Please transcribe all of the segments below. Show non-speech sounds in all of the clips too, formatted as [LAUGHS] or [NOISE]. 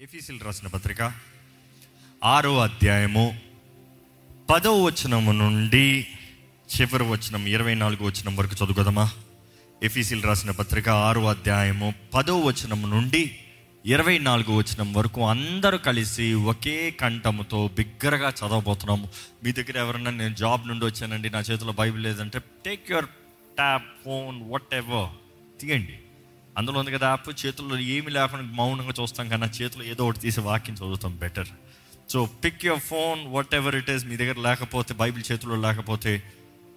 ఎఫీసీలు రాసిన పత్రిక ఆరో అధ్యాయము పదో వచనము నుండి చివరి వచనం ఇరవై నాలుగు వచనం వరకు చదువుకోదమా? ఎఫీసీలు రాసిన పత్రిక ఆరో అధ్యాయము పదో వచనం నుండి ఇరవై నాలుగు వచనం వరకు అందరూ కలిసి ఒకే కంఠముతో బిగ్గరగా చదవబోతున్నాము. మీ దగ్గర ఎవరన్నా నేను జాబ్ నుండి వచ్చానండి నా చేతిలో బైబిల్ లేదంటే take your tab phone whatever తీయండి. అందులో ఉంది కదా యాప్ చేతుల్లో ఏమి లేకుండా మౌనంగా చూస్తాం కన్నా చేతిలో ఏదో ఒకటి తీసి వాక్యం చదువుతాం better so pick your phone whatever it is మీ దగ్గర లేకపోతే బైబిల్ చేతిలో లేకపోతే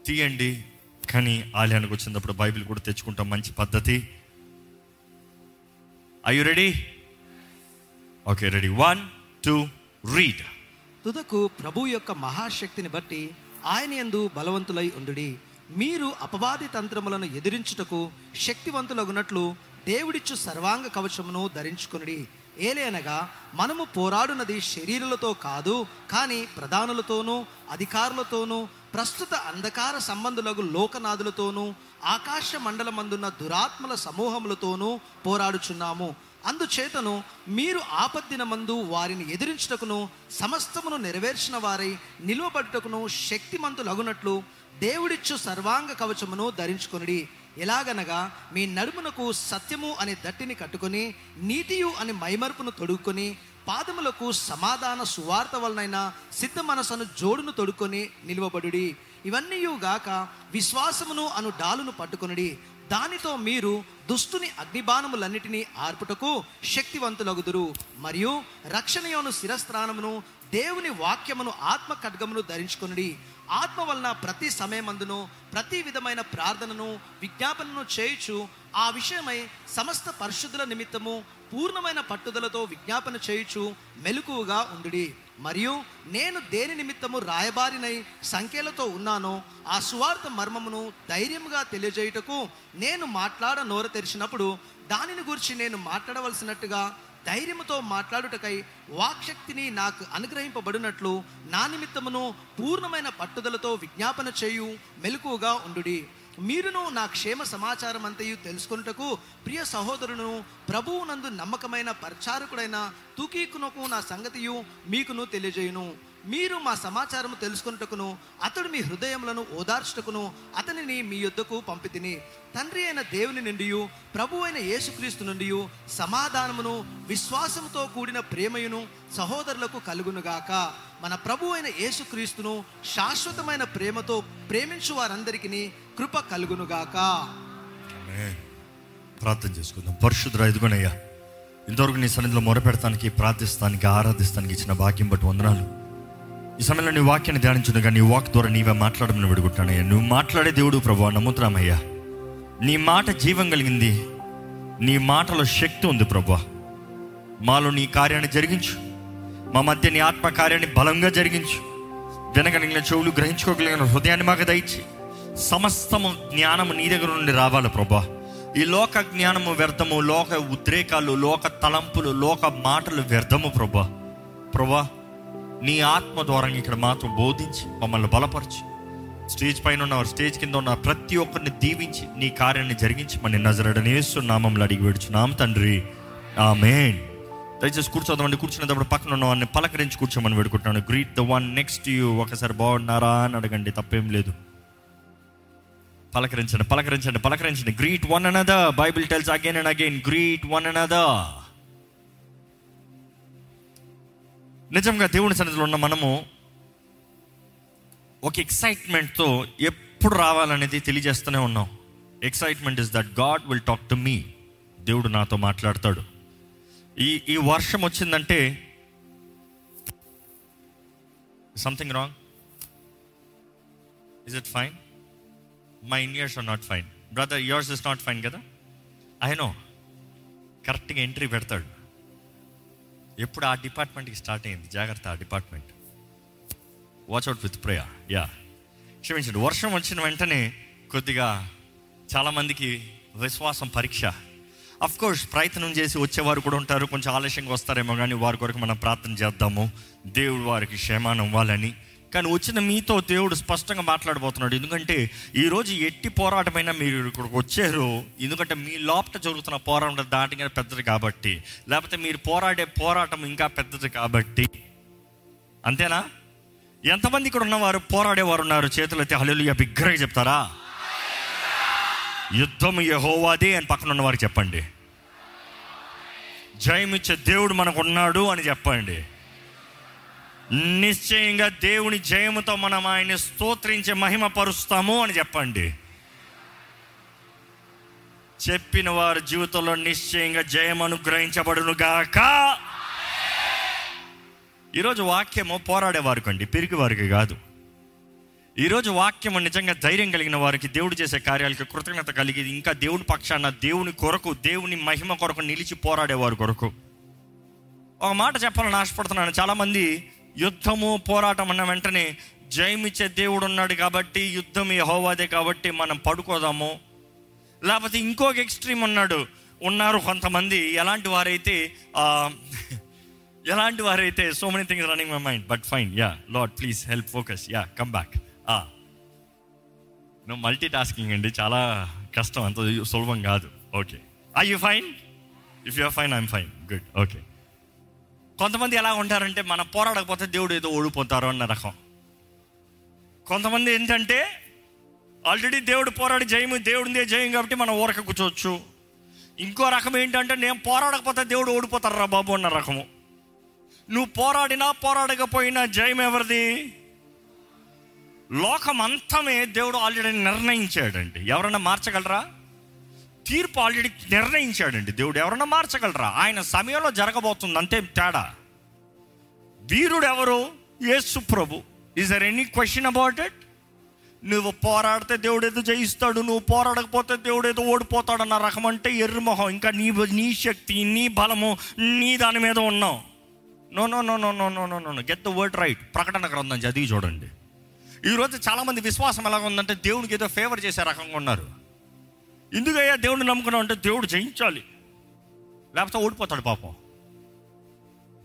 తీయండి. కానీ ఆలయానికి వచ్చినప్పుడు బైబిల్ కూడా తెచ్చుకుంటాం మంచి పద్ధతి. I you ready okay ready one two read తుదకు ప్రభు యొక్క మహాశక్తిని బట్టి ఆయన యందు బలవంతులై ఉండుడి. మీరు అపవాది తంత్రములను ఎదిరించుటకు శక్తివంతులగునట్లు దేవుడిచ్చు సర్వాంగ కవచమును ధరించుకుని ఏలేనగా మనము పోరాడునది శరీరులతో కాదు కానీ ప్రధానులతోనూ అధికారులతోనూ ప్రస్తుత అంధకార సంబంధులకు లోకనాథులతోనూ ఆకాశ మండలమందున్న దురాత్మల సమూహములతోనూ పోరాడుచున్నాము. అందుచేతను మీరు ఆపద్దిన మందు వారిని ఎదిరించుటకును సమస్తమును నెరవేర్చిన వారై నిలువబడుటకును శక్తిమంతులగునట్లు దేవుడిచ్చు సర్వాంగ కవచమును ధరించుకొనిడి. ఎలాగనగా మీ నడుమునకు సత్యము అనే దట్టిని కట్టుకొని నీతియు అని మైమరుపును తొడుక్కొని పాదములకు సమాధాన సువార్త వలనైన సిద్ధ మనసును జోడును తొడుక్కొని నిలువబడుడి. ఇవన్నీయుగాక విశ్వాసమును అను డాలును పట్టుకొనుడి. దానితో మీరు దుష్టుని అగ్నిబాణములన్నిటినీ ఆర్పుటకు శక్తివంతులగుదురు. మరియు రక్షణయోను శిరస్త్రానమును దేవుని వాక్యమును ఆత్మ ఖడ్గమును ధరించుకుని ఆత్మ వలన ప్రతి సమయమందును ప్రతి విధమైన ప్రార్థనను విజ్ఞాపనను చేయుచు ఆ విషయమై సమస్త పరిశుద్ధుల నిమిత్తము పూర్ణమైన పట్టుదలతో విజ్ఞాపన చేయుచు మెలకువగా ఉండుడి. మరియు నేను దేని నిమిత్తము రాయబారినై సంఖ్యలతో ఉన్నానో ఆ సువార్త మర్మమును ధైర్యముగా తెలియజేయుటకు నేను మాట్లాడ నోర తెరిచినప్పుడు దానిని గురించి నేను మాట్లాడవలసినట్టుగా ధైర్యముతో మాట్లాడుటకై వాక్శక్తిని నాకు అనుగ్రహింపబడినట్లు నా నిమిత్తమును పూర్ణమైన పట్టుదలతో విజ్ఞాపన చేయు మెలకుగా ఉండుడి. మీరును నా క్షేమ సమాచారం అంతయు తెలుసుకొనుటకు ప్రియ సహోదరును ప్రభువునందు నమ్మకమైన పరిచారకుడైన తూకీకునకు నా సంగతియు మీకును తెలియజేయును. మీరు మా సమాచారము తెలుసుకొనుటకును అతడు మీ హృదయములను ఓదార్చుటకును అతనిని మీ యొద్దకు పంపితిని. తండ్రి అయిన దేవుని నుండి ప్రభు అయిన యేసుక్రీస్తు నుండి సమాధానమును విశ్వాసంతో కూడిన ప్రేమయును సహోదరులకు కలుగునుగాక. మన ప్రభు అయిన యేసుక్రీస్తును శాశ్వతమైన ప్రేమతో ప్రేమించు వారందరికీ కృప కలుగునుగాక. ప్రార్థన చేసుకుందాం. పరిశుద్ధ ఎదుగునయ్యా ఇంతవరకు నీ సన్నిధిలో మొరపెడతానికి ప్రార్థిస్తానికి ఆరాధిస్తానికి ఇచ్చిన భాగ్యం బట్టి వందనాలు. ఈ సమయంలో నీ వాక్యాన్ని ధ్యానించుండగా నీ వాక్ ద్వారా నీవే మాట్లాడమని విడుకుంటానయ్యా నువ్వు మాట్లాడే దేవుడు ప్రభు నమ్ముతున్నామయ్యా నీ మాట జీవం కలిగింది. నీ మాటలో శక్తి ఉంది ప్రభు. మాలో నీ కార్యాన్ని జరిగించు. మా మధ్య నీ ఆత్మ కార్యాన్ని బలంగా జరిగించు. వినగలిగిన చెవులు గ్రహించుకోగలిగిన హృదయాన్ని మాకు దయచి సమస్తము జ్ఞానము నీ దగ్గర నుండి రావాలి ప్రభా. ఈ లోక జ్ఞానము వ్యర్థము లోక ఉద్రేకాలు లోక తలంపులు లోక మాటలు వ్యర్థము ప్రభా. ప్రభా నీ ఆత్మ ద్వారా ఇక్కడ మాత్రం బోధించి మమ్మల్ని బలపరచు స్టేజ్ పైన ఉన్న స్టేజ్ కింద ఉన్న ప్రతి ఒక్కరిని దీవించి నీ కార్యాన్ని జరిగించి మన నజరడనేస్తు నామంలో అడిగి వేడుచున్నాం తండ్రి. ఆమెన్. దయచేసి కూర్చోదామండి కూర్చునేటప్పుడు పక్కన ఉన్న వాడిని పలకరించి కూర్చోమని పెడుకుంటున్నాను greet the one next you ఒకసారి బాగున్నారా అని అడగండి తప్పేం లేదు. పలకరించండి పలకరించండి పలకరించండి. Greet one another Bible tells again and again greet one another నిజంగా దేవుని సన్నిధిలో ఉన్న మనము ఒక ఎక్సైట్మెంట్తో ఎప్పుడు రావాలనేది తెలియజేస్తూనే ఉన్నాం. Excitement is that God will talk to me దేవుడు నాతో మాట్లాడతాడు. ఈ ఈ వర్షం వచ్చిందంటే something wrong is it fine my ears are not fine brother ears is not fine కదా? ఐ నో కరెక్ట్గా ఎంట్రీ పెడతాడు. ఎప్పుడు ఆ డిపార్ట్మెంట్కి స్టార్ట్ అయింది? జాగ్రత్త ఆ department. Watch out with prayer yeah క్షమించండి వర్షం వచ్చిన వెంటనే కొద్దిగా చాలామందికి విశ్వాసం పరీక్ష. అఫ్ కోర్స్ ప్రయత్నం చేసి వచ్చేవారు కూడా ఉంటారు కొంచెం ఆలస్యంగా వస్తారేమో కానీ వారి కొరకు మనం ప్రార్థన చేద్దాము. దేవుడు వారికి క్షేమాన్ని ఇవ్వాలని. కానీ వచ్చిన మీతో దేవుడు స్పష్టంగా మాట్లాడబోతున్నాడు. ఎందుకంటే ఈరోజు ఎట్టి పోరాటమైనా మీరు ఇక్కడికి వచ్చారు. ఎందుకంటే మీ లోపల జరుగుతున్న పోరాటం దాటిగా పెద్దది కాబట్టి. లేకపోతే మీరు పోరాడే పోరాటం ఇంకా పెద్దది కాబట్టి. అంతేనా? ఎంతమంది ఇక్కడ ఉన్నవారు పోరాడేవారు ఉన్నారు? చేతులు అయితే హల్లు బిగ్గరగా చెప్తారా? యుద్ధం యహోవాదే అని పక్కన ఉన్నవారు చెప్పండి. జయమిచ్చే దేవుడు మనకు ఉన్నాడు అని చెప్పండి. నిశ్చయంగా దేవుని జయముతో మనం ఆయన్ని స్తోత్రించే మహిమ పరుస్తాము అని చెప్పండి. చెప్పిన వారి జీవితంలో నిశ్చయంగా జయం అనుగ్రహించబడును గాక ఈరోజు వాక్యము పోరాడేవారికి అండి పిరికి వారికి కాదు. ఈరోజు వాక్యము నిజంగా ధైర్యం కలిగిన వారికి దేవుడు చేసే కార్యాలకి కృతజ్ఞత కలిగి ఇంకా దేవుని పక్షాన దేవుని కొరకు దేవుని మహిమ కొరకు నిలిచి పోరాడేవారు కొరకు. ఒక మాట చెప్పాలని ఆశపడుతున్నాను. చాలామంది యుద్ధము పోరాటం అన్న వెంటనే జయమిచ్చే దేవుడు ఉన్నాడు కాబట్టి యుద్ధం యహోవాదే కాబట్టి మనం పడుకోదాము. లేకపోతే ఇంకొక ఎక్స్ట్రీమ్ ఉన్నాడు. ఉన్నారు కొంతమంది. ఎలాంటి వారైతే ఎలాంటి వారైతే so many things running my mind but fine yeah lord please help focus yeah come back నువ్వు మల్టీ టాస్కింగ్ అండి చాలా కష్టం అంత సులభం కాదు. Okay I you fine if you fine I'm fine good okay కొంతమంది ఎలా ఉంటారంటే మనం పోరాడకపోతే దేవుడు ఏదో ఓడిపోతారు అన్న రకం. కొంతమంది ఏంటంటే ఆల్రెడీ దేవుడు పోరాడి జయము దేవుడిదే జయం కాబట్టి మనం ఊరక కూర్చోవచ్చు. ఇంకో రకం ఏంటంటే నేను పోరాడకపోతే దేవుడు ఓడిపోతారు రా బాబు అన్న రకము. నువ్వు పోరాడినా పోరాడకపోయినా జయం ఎవరిది? లోకమంతమే దేవుడు ఆల్రెడీ నిర్ణయించాడండి. ఎవరన్నా మార్చగలరా? తీర్పు ఆల్రెడీ నిర్ణయించాడండి. దేవుడు ఎవరన్నా మార్చగలరా? ఆయన సమయంలో జరగబోతుంది అంతే తేడా. వీరుడు ఎవరు యేసు ప్రభు. Is there any question about it నువ్వు పోరాడితే దేవుడు ఏదో జయిస్తాడు నువ్వు పోరాడకపోతే దేవుడు ఏదో ఓడిపోతాడు అన్న రకం అంటే ఎర్రమొహం. ఇంకా నీ నీ శక్తి నీ బలము నీ దాని మీద ఉన్నావు. No no no no no no no no get the word right ప్రకటన గ్రంథం చదివి చూడండి. ఈరోజు చాలామంది విశ్వాసం ఎలాగ ఉందంటే దేవునికి ఏదో ఫేవర్ చేసే రకంగా ఉన్నారు. ఎందుకయ్యా దేవుడిని నమ్ముకున్నావు అంటే దేవుడు జయించాలి. లేకపోతే ఓడిపోతాడు పాపం.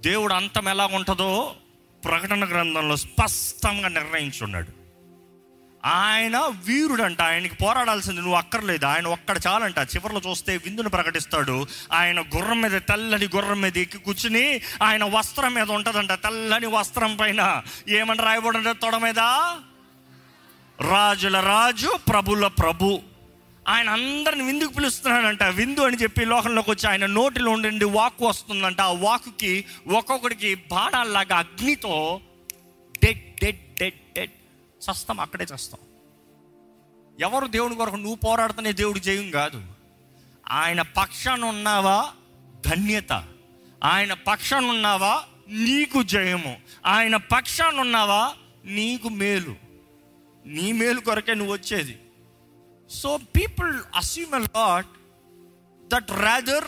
దేవుడు అంతం ఎలా ఉంటుందో ప్రకటన గ్రంథంలో స్పష్టంగా నిర్ణయించున్నాడు. ఆయన వీరుడంట ఆయనకి పోరాడాల్సింది నువ్వు అక్కర్లేదు ఆయన ఒక్కడ చాలంట. చివరిలో చూస్తే విందును ప్రకటిస్తాడు. ఆయన గుర్రం మీద తెల్లని గుర్రం మీద ఎక్కి కూర్చుని ఆయన వస్త్రం మీద ఉంటుందంట తెల్లని వస్త్రం పైన. ఏమని రాయబడి తొడ మీద? రాజుల రాజు ప్రభుల ప్రభు. ఆయన అందరిని విందుకు పిలుస్తున్నాడంట. విందు అని చెప్పి లోకంలోకి వచ్చి ఆయన నోటిలో ఉండి వాక్ వస్తుందంట. ఆ వాక్కి ఒక్కొక్కడికి బాణాల్లాగా అగ్నితో డెడ్ డెడ్ డెడ్ డెడ్ చస్తాం అక్కడే చస్తాం. ఎవరు దేవుని కొరకు నువ్వు పోరాడుతూనే దేవుడు జయం కాదు. ఆయన పక్షాన ఉన్నావా ధన్యత. ఆయన పక్షాన ఉన్నావా నీకు జయము. ఆయన పక్షాన ఉన్నావా నీకు మేలు. నీ మేలు కొరకే నువ్వు వచ్చేది. So people assume lot that rather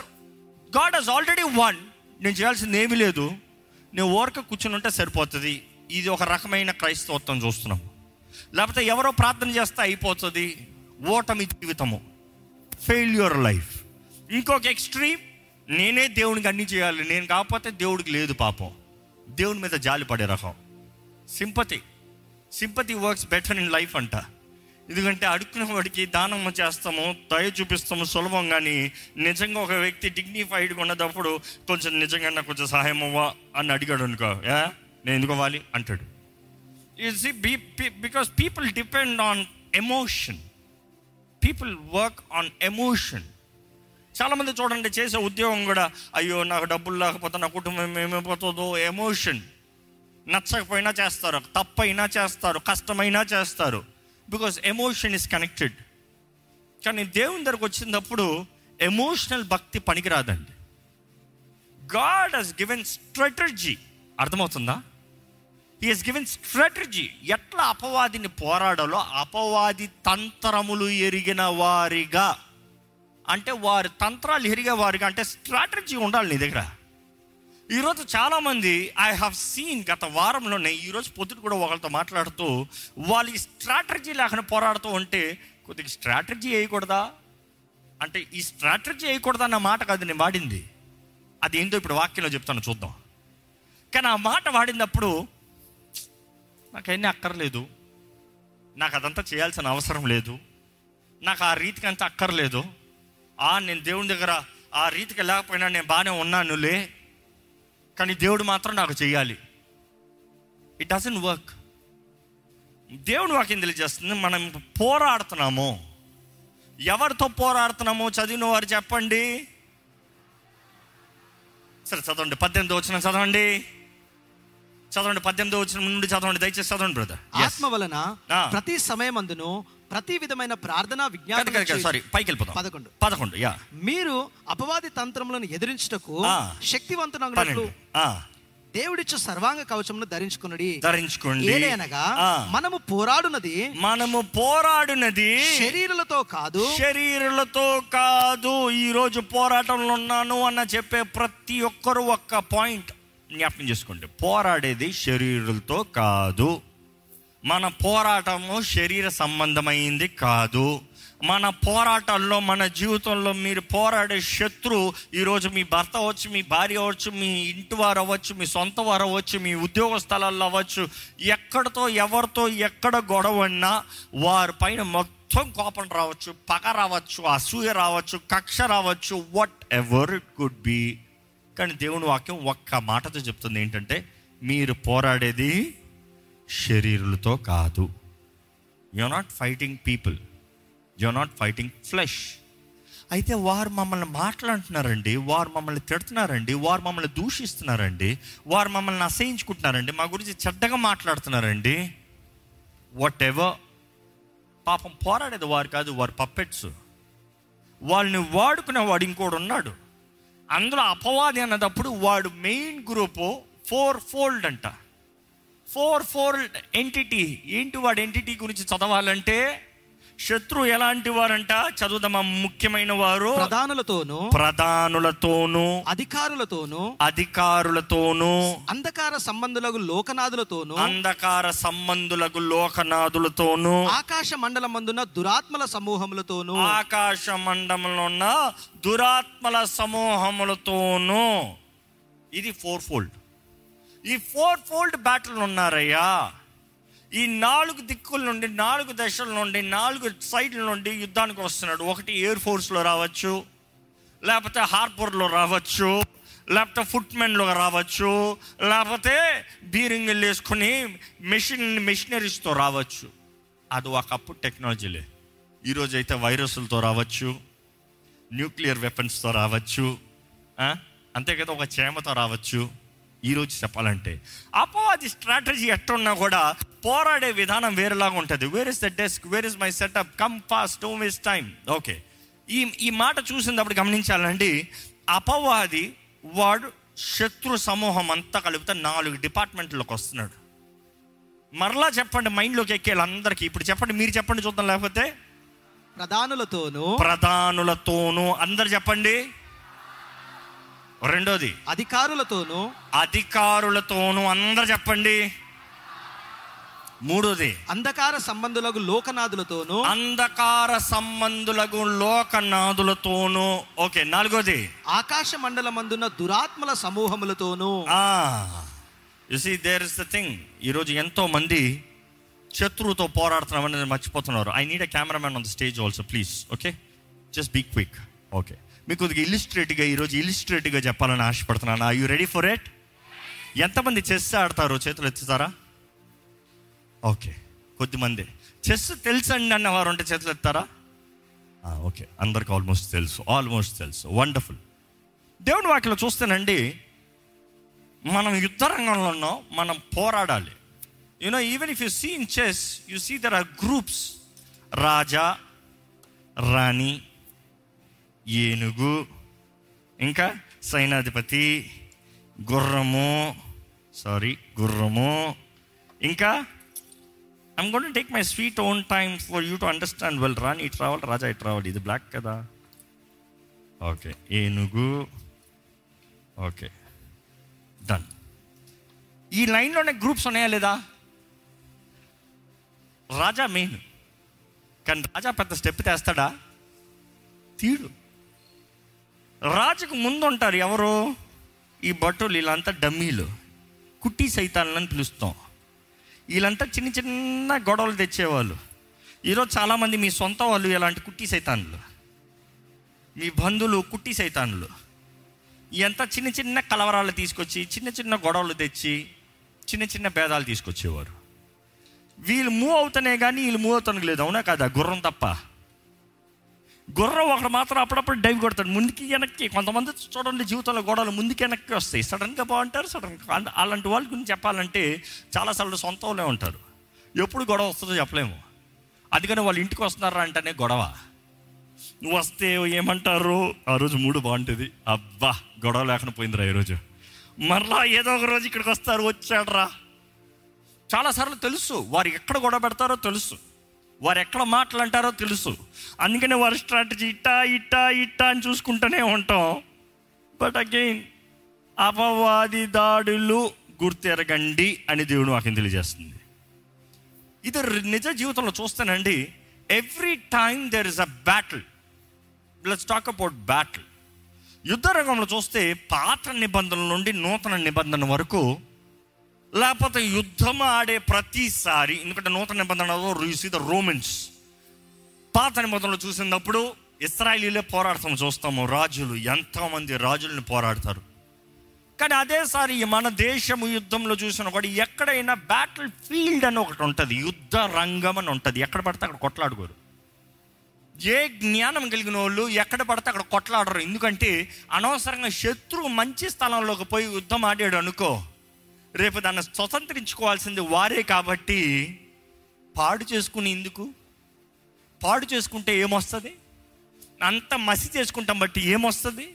God has already won నేను చేయాల్సింది ఏమీ లేదు. నేను ఓరక కూర్చుని ఉంటే సరిపోతుంది. ఇది ఒక రకమైన క్రైస్తవత్వం చూస్తున్నాం. లేకపోతే ఎవరో ప్రార్థన చేస్తే అయిపోతుంది. ఓటమి జీవితము. ఫెయిల్యూర్ లైఫ్ ఇంకొక ఎక్స్ట్రీమ్ నేనే దేవునికి అన్ని చేయాలి. నేను కాకపోతే దేవుడికి లేదు పాపం. దేవుని మీద జాలి పడే రకం. Sympathy sympathy works better in life అంట. ఎందుకంటే అడుక్కున్న వాడికి దానము చేస్తాము దయ చూపిస్తాము సులభం కానీ నిజంగా ఒక వ్యక్తి డిగ్నిఫైడ్గా ఉన్నప్పుడు కొంచెం నిజంగా నాకు కొంచెం సహాయం అవ్వా అని అడిగాడు అనుకో. ఏ? నేను ఎందుకు అవ్వాలి? అంటాడు. Because people depend on emotion people work on emotion చాలామంది చూడండి చేసే ఉద్యోగం కూడా అయ్యో నాకు డబ్బులు లేకపోతే నా కుటుంబం ఏమైపోతుందో ఎమోషన్ నచ్చకపోయినా చేస్తారు. తప్పైనా చేస్తారు. కష్టమైనా చేస్తారు. బికాస్ ఎమోషన్ ఇస్ కనెక్టెడ్ కానీ దేవుని దగ్గరకు వచ్చినప్పుడు ఎమోషనల్ భక్తి పనికిరాదండి. గాడ్ హస్ గివెన్ స్ట్రాటజీ అర్థమవుతుందా? హీ హెస్ గివెన్ స్ట్రాటజీ ఎట్లా అపవాదిని పోరాడాలో అపవాది తంత్రములు ఎరిగిన వారిగా. అంటే వారి తంత్రాలు ఎరిగే వారిగా అంటే స్ట్రాటజీ ఉండాలి నీ దగ్గర. ఈరోజు చాలామంది ఐ హ్యావ్ సీన్ గత వారంలోనే ఈరోజు పొద్దున కూడా ఒకరితో మాట్లాడుతూ వాళ్ళు ఈ స్ట్రాటజీ లేకుండా పోరాడుతూ ఉంటే కొద్దిగా స్ట్రాటజీ వేయకూడదా? అంటే ఈ స్ట్రాటజీ వేయకూడదా అన్న మాట కాదు నేను వాడింది. అది ఏందో ఇప్పుడు వాక్యంలో చెప్తాను చూద్దాం. కానీ ఆ మాట వాడినప్పుడు నాకు అవన్నీ అక్కర్లేదు. నాకు అదంతా చేయాల్సిన అవసరం లేదు. నాకు ఆ రీతికి అంత అక్కర్లేదు. ఆ నేను దేవుని దగ్గర ఆ రీతికి లేకపోయినా నేను బాగానే ఉన్నానులే. కానీ దేవుడు మాత్రం నాకు చేయాలి ఇట్ డజన్ వర్క్ దేవుడు వాక్యం తెలియజేస్తుంది మనం పోరాడుతున్నాము. ఎవరితో పోరాడుతున్నాము చదివిన వారు చెప్పండి. సరే చదవండి. పద్దెనిమిది వచ్చిన చదవండి. చదవండి. పద్దెనిమిది వచ్చిన నుండి చదవండి. దయచేసి చదవండి బ్రదర్ ఆత్మ వలన. ప్రతి సమయమందును ప్రతి విధమైన ప్రార్థన విజ్ఞాపన సారీ పైకి వెళ్ళిపోతాం పదకొండు. పదకొండు యా. మీరు అపవాది తంత్రములను ఎదిరించుటకు ఆ, దేవుడిచ్చు సర్వాంగ కవచమును ధరించుకున్నది ధరించుకోండి ఆ. మనము పోరాడునది మనము పోరాడినది శరీరులతో కాదు. శరీరులతో కాదు. ఈ రోజు పోరాటంలో ఉన్నాను అన్న చెప్పే ప్రతి ఒక్కరు ఒక్క పాయింట్ జ్ఞాపకం చేసుకోండి. పోరాడేది శరీరులతో కాదు. మన పోరాటము శరీర సంబంధమైంది కాదు. మన పోరాటాల్లో మన జీవితంలో మీరు పోరాడే శత్రు ఈరోజు మీ భర్త అవ్వచ్చు మీ భార్య అవ్వచ్చు మీ ఇంటి వారు అవ్వచ్చు మీ సొంత వారు అవ్వచ్చు మీ ఉద్యోగ స్థలాల్లో అవ్వచ్చు ఎక్కడితో ఎవరితో ఎక్కడ గొడవ ఉన్నా వారి పైన మొత్తం కోపం రావచ్చు పగ రావచ్చు అసూయ రావచ్చు కక్ష రావచ్చు whatever it could be కానీ దేవుని వాక్యం ఒక్క మాటతో చెప్తుంది ఏంటంటే మీరు పోరాడేది శరీరులతో కాదు. You not fighting people you not fighting flesh అయితే వారు మమ్మల్ని మాట్లాడుతున్నారండి వారు మమ్మల్ని తిడుతున్నారండి వారు మమ్మల్ని దూషిస్తున్నారండి వారు మమ్మల్ని అసహించుకుంటున్నారండి మా గురించి చెడ్డగా మాట్లాడుతున్నారండి. వాట్ ఎవర్ పాపం పోరాడేది వారు కాదు వారు పప్పెట్స్ వాళ్ళని వాడుకునేవాడు ఇంకోడు ఉన్నాడు. అందులో అపవాది అన్నదప్పుడు వాడు మెయిన్ గ్రూపు ఫోర్ ఫోల్డ్ అంట. ఫోర్ ఫోల్డ్ ఎంటిటీ ఏంటి వాడు ఎంటిటీ గురించి చదవాలంటే శత్రు ఎలాంటి వారంట? చదువుదామా ముఖ్యమైన వారు. ప్రధానులతోను ప్రధానులతోనూ అధికారులతోను అధికారులతోనూ అంధకార సంబంధులకు లోకనాథులతోను అంధకార సంబంధులకు లోకనాథులతోనూ ఆకాశ మండలమందున దురాత్మల సమూహములతోను ఆకాశ మండలంలో ఉన్న దురాత్మల సమూహములతోనూ. ఇది ఫోర్ ఫోల్డ్ ఈ ఫోర్ ఫోల్డ్ బ్యాటిల్ ఉన్నారయ్యా. ఈ నాలుగు దిక్కుల నుండి నాలుగు దశల నుండి నాలుగు సైడ్ల నుండి యుద్ధానికి వస్తున్నాడు. ఒకటి ఎయిర్ ఫోర్స్లో రావచ్చు లేకపోతే హార్బర్లో రావచ్చు లేకపోతే ఫుట్మెన్లో రావచ్చు లేకపోతే బీరింగ్ వేసుకుని మెషిన్ మెషినరీస్తో రావచ్చు. అది ఒకప్పుడు టెక్నాలజీలే. ఈరోజు అయితే వైరస్లతో రావచ్చు న్యూక్లియర్ వెపన్స్తో రావచ్చు అంతే కదా ఒక చేమతో రావచ్చు. ఈరోజు చెప్పాలంటే అపవాది స్ట్రాటజీ ఎట్టున్నా కూడా పోరాడే విధానం వేరేలాగా ఉంటుంది. Where is the desk where is my setup come fast don't waste time okay ఈ ఈ మాట చూసినప్పుడు గమనించాలండి అపవాది వాడు శత్రు సమూహం అంతా కలిపితే నాలుగు డిపార్ట్మెంట్లోకి వస్తున్నాడు. మరలా చెప్పండి మైండ్లోకి ఎక్కేయాలి అందరికీ. ఇప్పుడు చెప్పండి మీరు చెప్పండి చూద్దాం లేకపోతే? ప్రధానులతోను ప్రధానులతోనూ అందరు చెప్పండి. రెండోది. అధికారులతోను అధికారులతోనూ అందరు చెప్పండి. మూడోది. అంధకార సంబంధులకు లోకనాథులతోను అంధకార సంబంధులకు లోకనాథులతోనూ. ఓకే నాలుగోది. ఆకాశ మండలమందున దురాత్మల సమూహములతోను you see there is the thing ఈరోజు ఎంతో మంది శత్రువుతో పోరాడుతున్నాం అనేది మర్చిపోతున్నారు. I need a cameraman on the stage also please okay just be quick okay మీకు కొద్దిగా ఇల్లిస్ట్రేట్గా ఈరోజు ఇల్లిస్ట్రేట్గా చెప్పాలని ఆశపడుతున్నాను. I you ready for it ఎంతమంది చెస్ ఆడతారు? చేతులు ఎత్తుతారా? ఓకే కొద్దిమంది. చెస్ తెలుసండి అన్న వారు ఉంటే చేతులు ఎత్తారా ఓకే అందరికి ఆల్మోస్ట్ తెలుసు. ఆల్మోస్ట్ తెలుసు. వండర్ఫుల్ దేవుని వాటిలో చూస్తేనండి మనం యుద్ధ రంగంలో ఉన్నాం మనం పోరాడాలి. You know even if you see in chess you see there are groups రాజా రాణి ఏనుగు ఇంకా సైనాధిపతి గుర్రము సారీ గుర్రము ఇంకా I'm gonna take my sweet own time for you to understand well రాని ఇట్ రావాలి రాజా ఇట్ రావాలి ఇది బ్లాక్ కదా. ఓకే ఏనుగు ఓకే డన్ ఈ లైన్లోనే గ్రూప్స్ ఉన్నాయా లేదా? రాజా మెయిన్ కానీ రాజా పెద్ద స్టెప్ తెస్తాడా? తీడు. రాజుకు ముందు ఉంటారు ఎవరు? ఈ భటులు వీళ్ళంతా డమ్మీలు. కుట్టి సైతాలని పిలుస్తాం. వీళ్ళంతా చిన్న చిన్న గొడవలు తెచ్చేవాళ్ళు. ఈరోజు చాలామంది మీ సొంత వాళ్ళు ఇలాంటి కుట్టి సైతాన్లు. మీ బంధువులు కుట్టి సైతాన్లు. ఎంత చిన్న చిన్న కలవరాలు తీసుకొచ్చి చిన్న చిన్న గొడవలు తెచ్చి చిన్న చిన్న భేదాలు తీసుకొచ్చేవారు. వీళ్ళు మూవ్ అవుతానే కానీ వీళ్ళు మూవ్ అవుతానికి లేదు. అవునా కదా? గుర్రం తప్ప. గుర్రం ఒకడు మాత్రం అప్పుడప్పుడు డైవ్ కొడతాడు. ముందుకి వెనక్కి కొంతమంది చూడండి జీవితంలో గొడవలు ముందుకి వెనక్కి వస్తాయి. సడన్గా బాగుంటారు సడన్గా అలాంటి వాళ్ళ గురించి చెప్పాలంటే చాలాసార్లు సొంత వాళ్ళే ఉంటారు. ఎప్పుడు గొడవ వస్తుందో చెప్పలేము. అందుకని వాళ్ళు ఇంటికి వస్తున్నారా అంటేనే గొడవ. నువ్వు వస్తే ఏమంటారు? ఆ రోజు మూడు బాగుంటుంది. అబ్బా గొడవ లేకుండా పోయిందిరా ఈరోజు మరలా ఏదో ఒక రోజు ఇక్కడికి వస్తారు వచ్చాడరా. చాలాసార్లు తెలుసు. వారు ఎక్కడ గొడవ పెడతారో తెలుసు. వారు ఎక్కడ మాటలంటారో తెలుసు. అందుకనే వారి స్ట్రాటజీ ఇట్టా ఇట్టా ఇట్టా అని చూసుకుంటూనే ఉంటాం. బట్ అగైన్ అపవాది దాడులు గుర్తెరగండి అని దేవుడు వాక్యం తెలియజేస్తుంది? ఇది నిజ జీవితంలో చూస్తానండి every time there is a battle let's talk about battle యుద్ధ రంగంలో చూస్తే పాత నిబంధనల నుండి నూతన నిబంధన వరకు లేకపోతే యుద్ధం ఆడే ప్రతిసారి ఎందుకంటే నూతన నిబంధనలో ద రోమన్స్ పాత నిబంధనలు చూసినప్పుడు ఇస్రాయలీలే పోరాడతాం చూస్తాము. రాజులు ఎంతోమంది రాజులను పోరాడతారు. కానీ అదేసారి మన దేశము యుద్ధంలో చూసిన కూడా ఎక్కడైనా బ్యాటిల్ ఫీల్డ్ అని ఒకటి ఉంటుంది యుద్ధ రంగం అని ఉంటుంది. ఎక్కడ పడితే అక్కడ కొట్లాడుకోరు. ఏ జ్ఞానం కలిగిన వాళ్ళు ఎక్కడ పడితే అక్కడ కొట్లాడరు. ఎందుకంటే అనవసరంగా శత్రువు మంచి స్థలంలోకి పోయి యుద్ధం ఆడాడు అనుకో రేపు దాన్ని స్వతంత్రించుకోవాల్సింది వారే కాబట్టి పాడు చేసుకుని ఎందుకు పాడు చేసుకుంటే ఏమొస్తుంది? అంత మసి చేసుకుంటాం బట్టి ఏమొస్తుంది?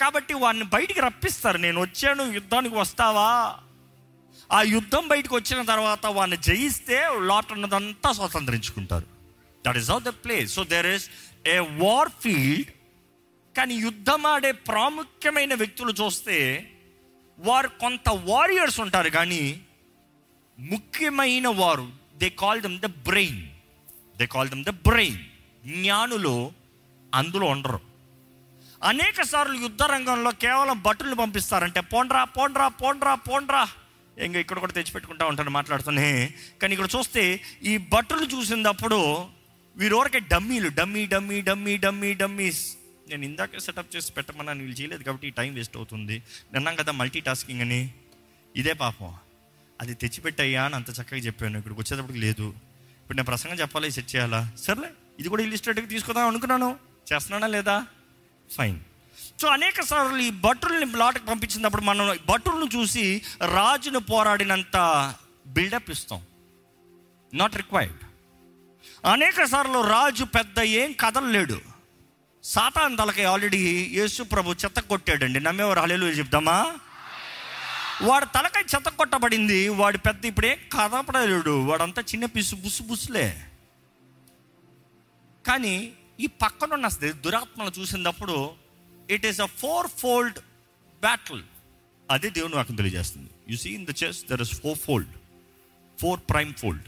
కాబట్టి వాడిని బయటికి రప్పిస్తారు. నేను వచ్చాను యుద్ధానికి వస్తావా? ఆ యుద్ధం బయటకు వచ్చిన తర్వాత వాడిని జయిస్తే లాట్ ఉన్నదంతా స్వతంత్రించుకుంటారు. That is of the place so there is a war field కానీ యుద్ధం ఆడే ప్రాముఖ్యమైన వ్యక్తులు చూస్తే వారు కొంత వారియర్స్ ఉంటారు కానీ ముఖ్యమైన వారు they call them the brain they call them the brain జ్ఞానులు అందులో ఉండరు. అనేక సార్లు యుద్ధ రంగంలో కేవలం భటులు పంపిస్తారంటే పోండ్రా పోండ్రా పోండ్రా పోండ్రా. ఇంకా ఇక్కడ కూడా తెచ్చిపెట్టుకుంటా ఉంటాను మాట్లాడుతూనే. కానీ ఇక్కడ చూస్తే ఈ భటులు చూసినప్పుడు వీరొరకే డమ్మీలు dummy dummy dummy dummy dummies. నేను ఇందాకే సెటప్ చేసి పెట్టమన్నాను వీళ్ళు చేయలేదు కాబట్టి ఈ టైం వేస్ట్ అవుతుంది. నిన్నాం కదా మల్టీ టాస్కింగ్ అని. ఇదే పాపం. అది తెచ్చిపెట్టయ్యా అని అంత చక్కగా చెప్పాను. ఇక్కడికి వచ్చేటప్పటికి లేదు. ఇప్పుడు నేను ప్రసంగం చెప్పాలి? సెట్ చేయాలా? సర్లే ఇది కూడా ఇల్లిస్ట్రేట్గా తీసుకుందాం అనుకున్నాను. చేస్తున్నానా లేదా? ఫైన్ సో అనేక సార్లు ఈ భటుల్ని లాటకు పంపించినప్పుడు మనం భటులను చూసి రాజును పోరాడినంత బిల్డప్ ఇస్తాం. నాట్ రిక్వైర్డ్ అనేక సార్లు రాజు పెద్ద ఏం కదలలేడు. సాతాన్ తలకి ఆల్రెడీ యేసు ప్రభు చెత్త కొట్టాడండి. నమ్మేవారు హలేలు చెప్దామా? వాడు తలకాయ చెత్త కొట్టబడింది. వాడు పెద్ద ఇప్పుడే కదపడలేడు. వాడంతా చిన్న పిసు బుసు బుసులే. కానీ ఈ పక్కనున్న దురాత్మను చూసినప్పుడు it is a four fold battle అదే దేవుని వాక్యం తెలియజేస్తుంది. You see in the chess there is four fold four prime fold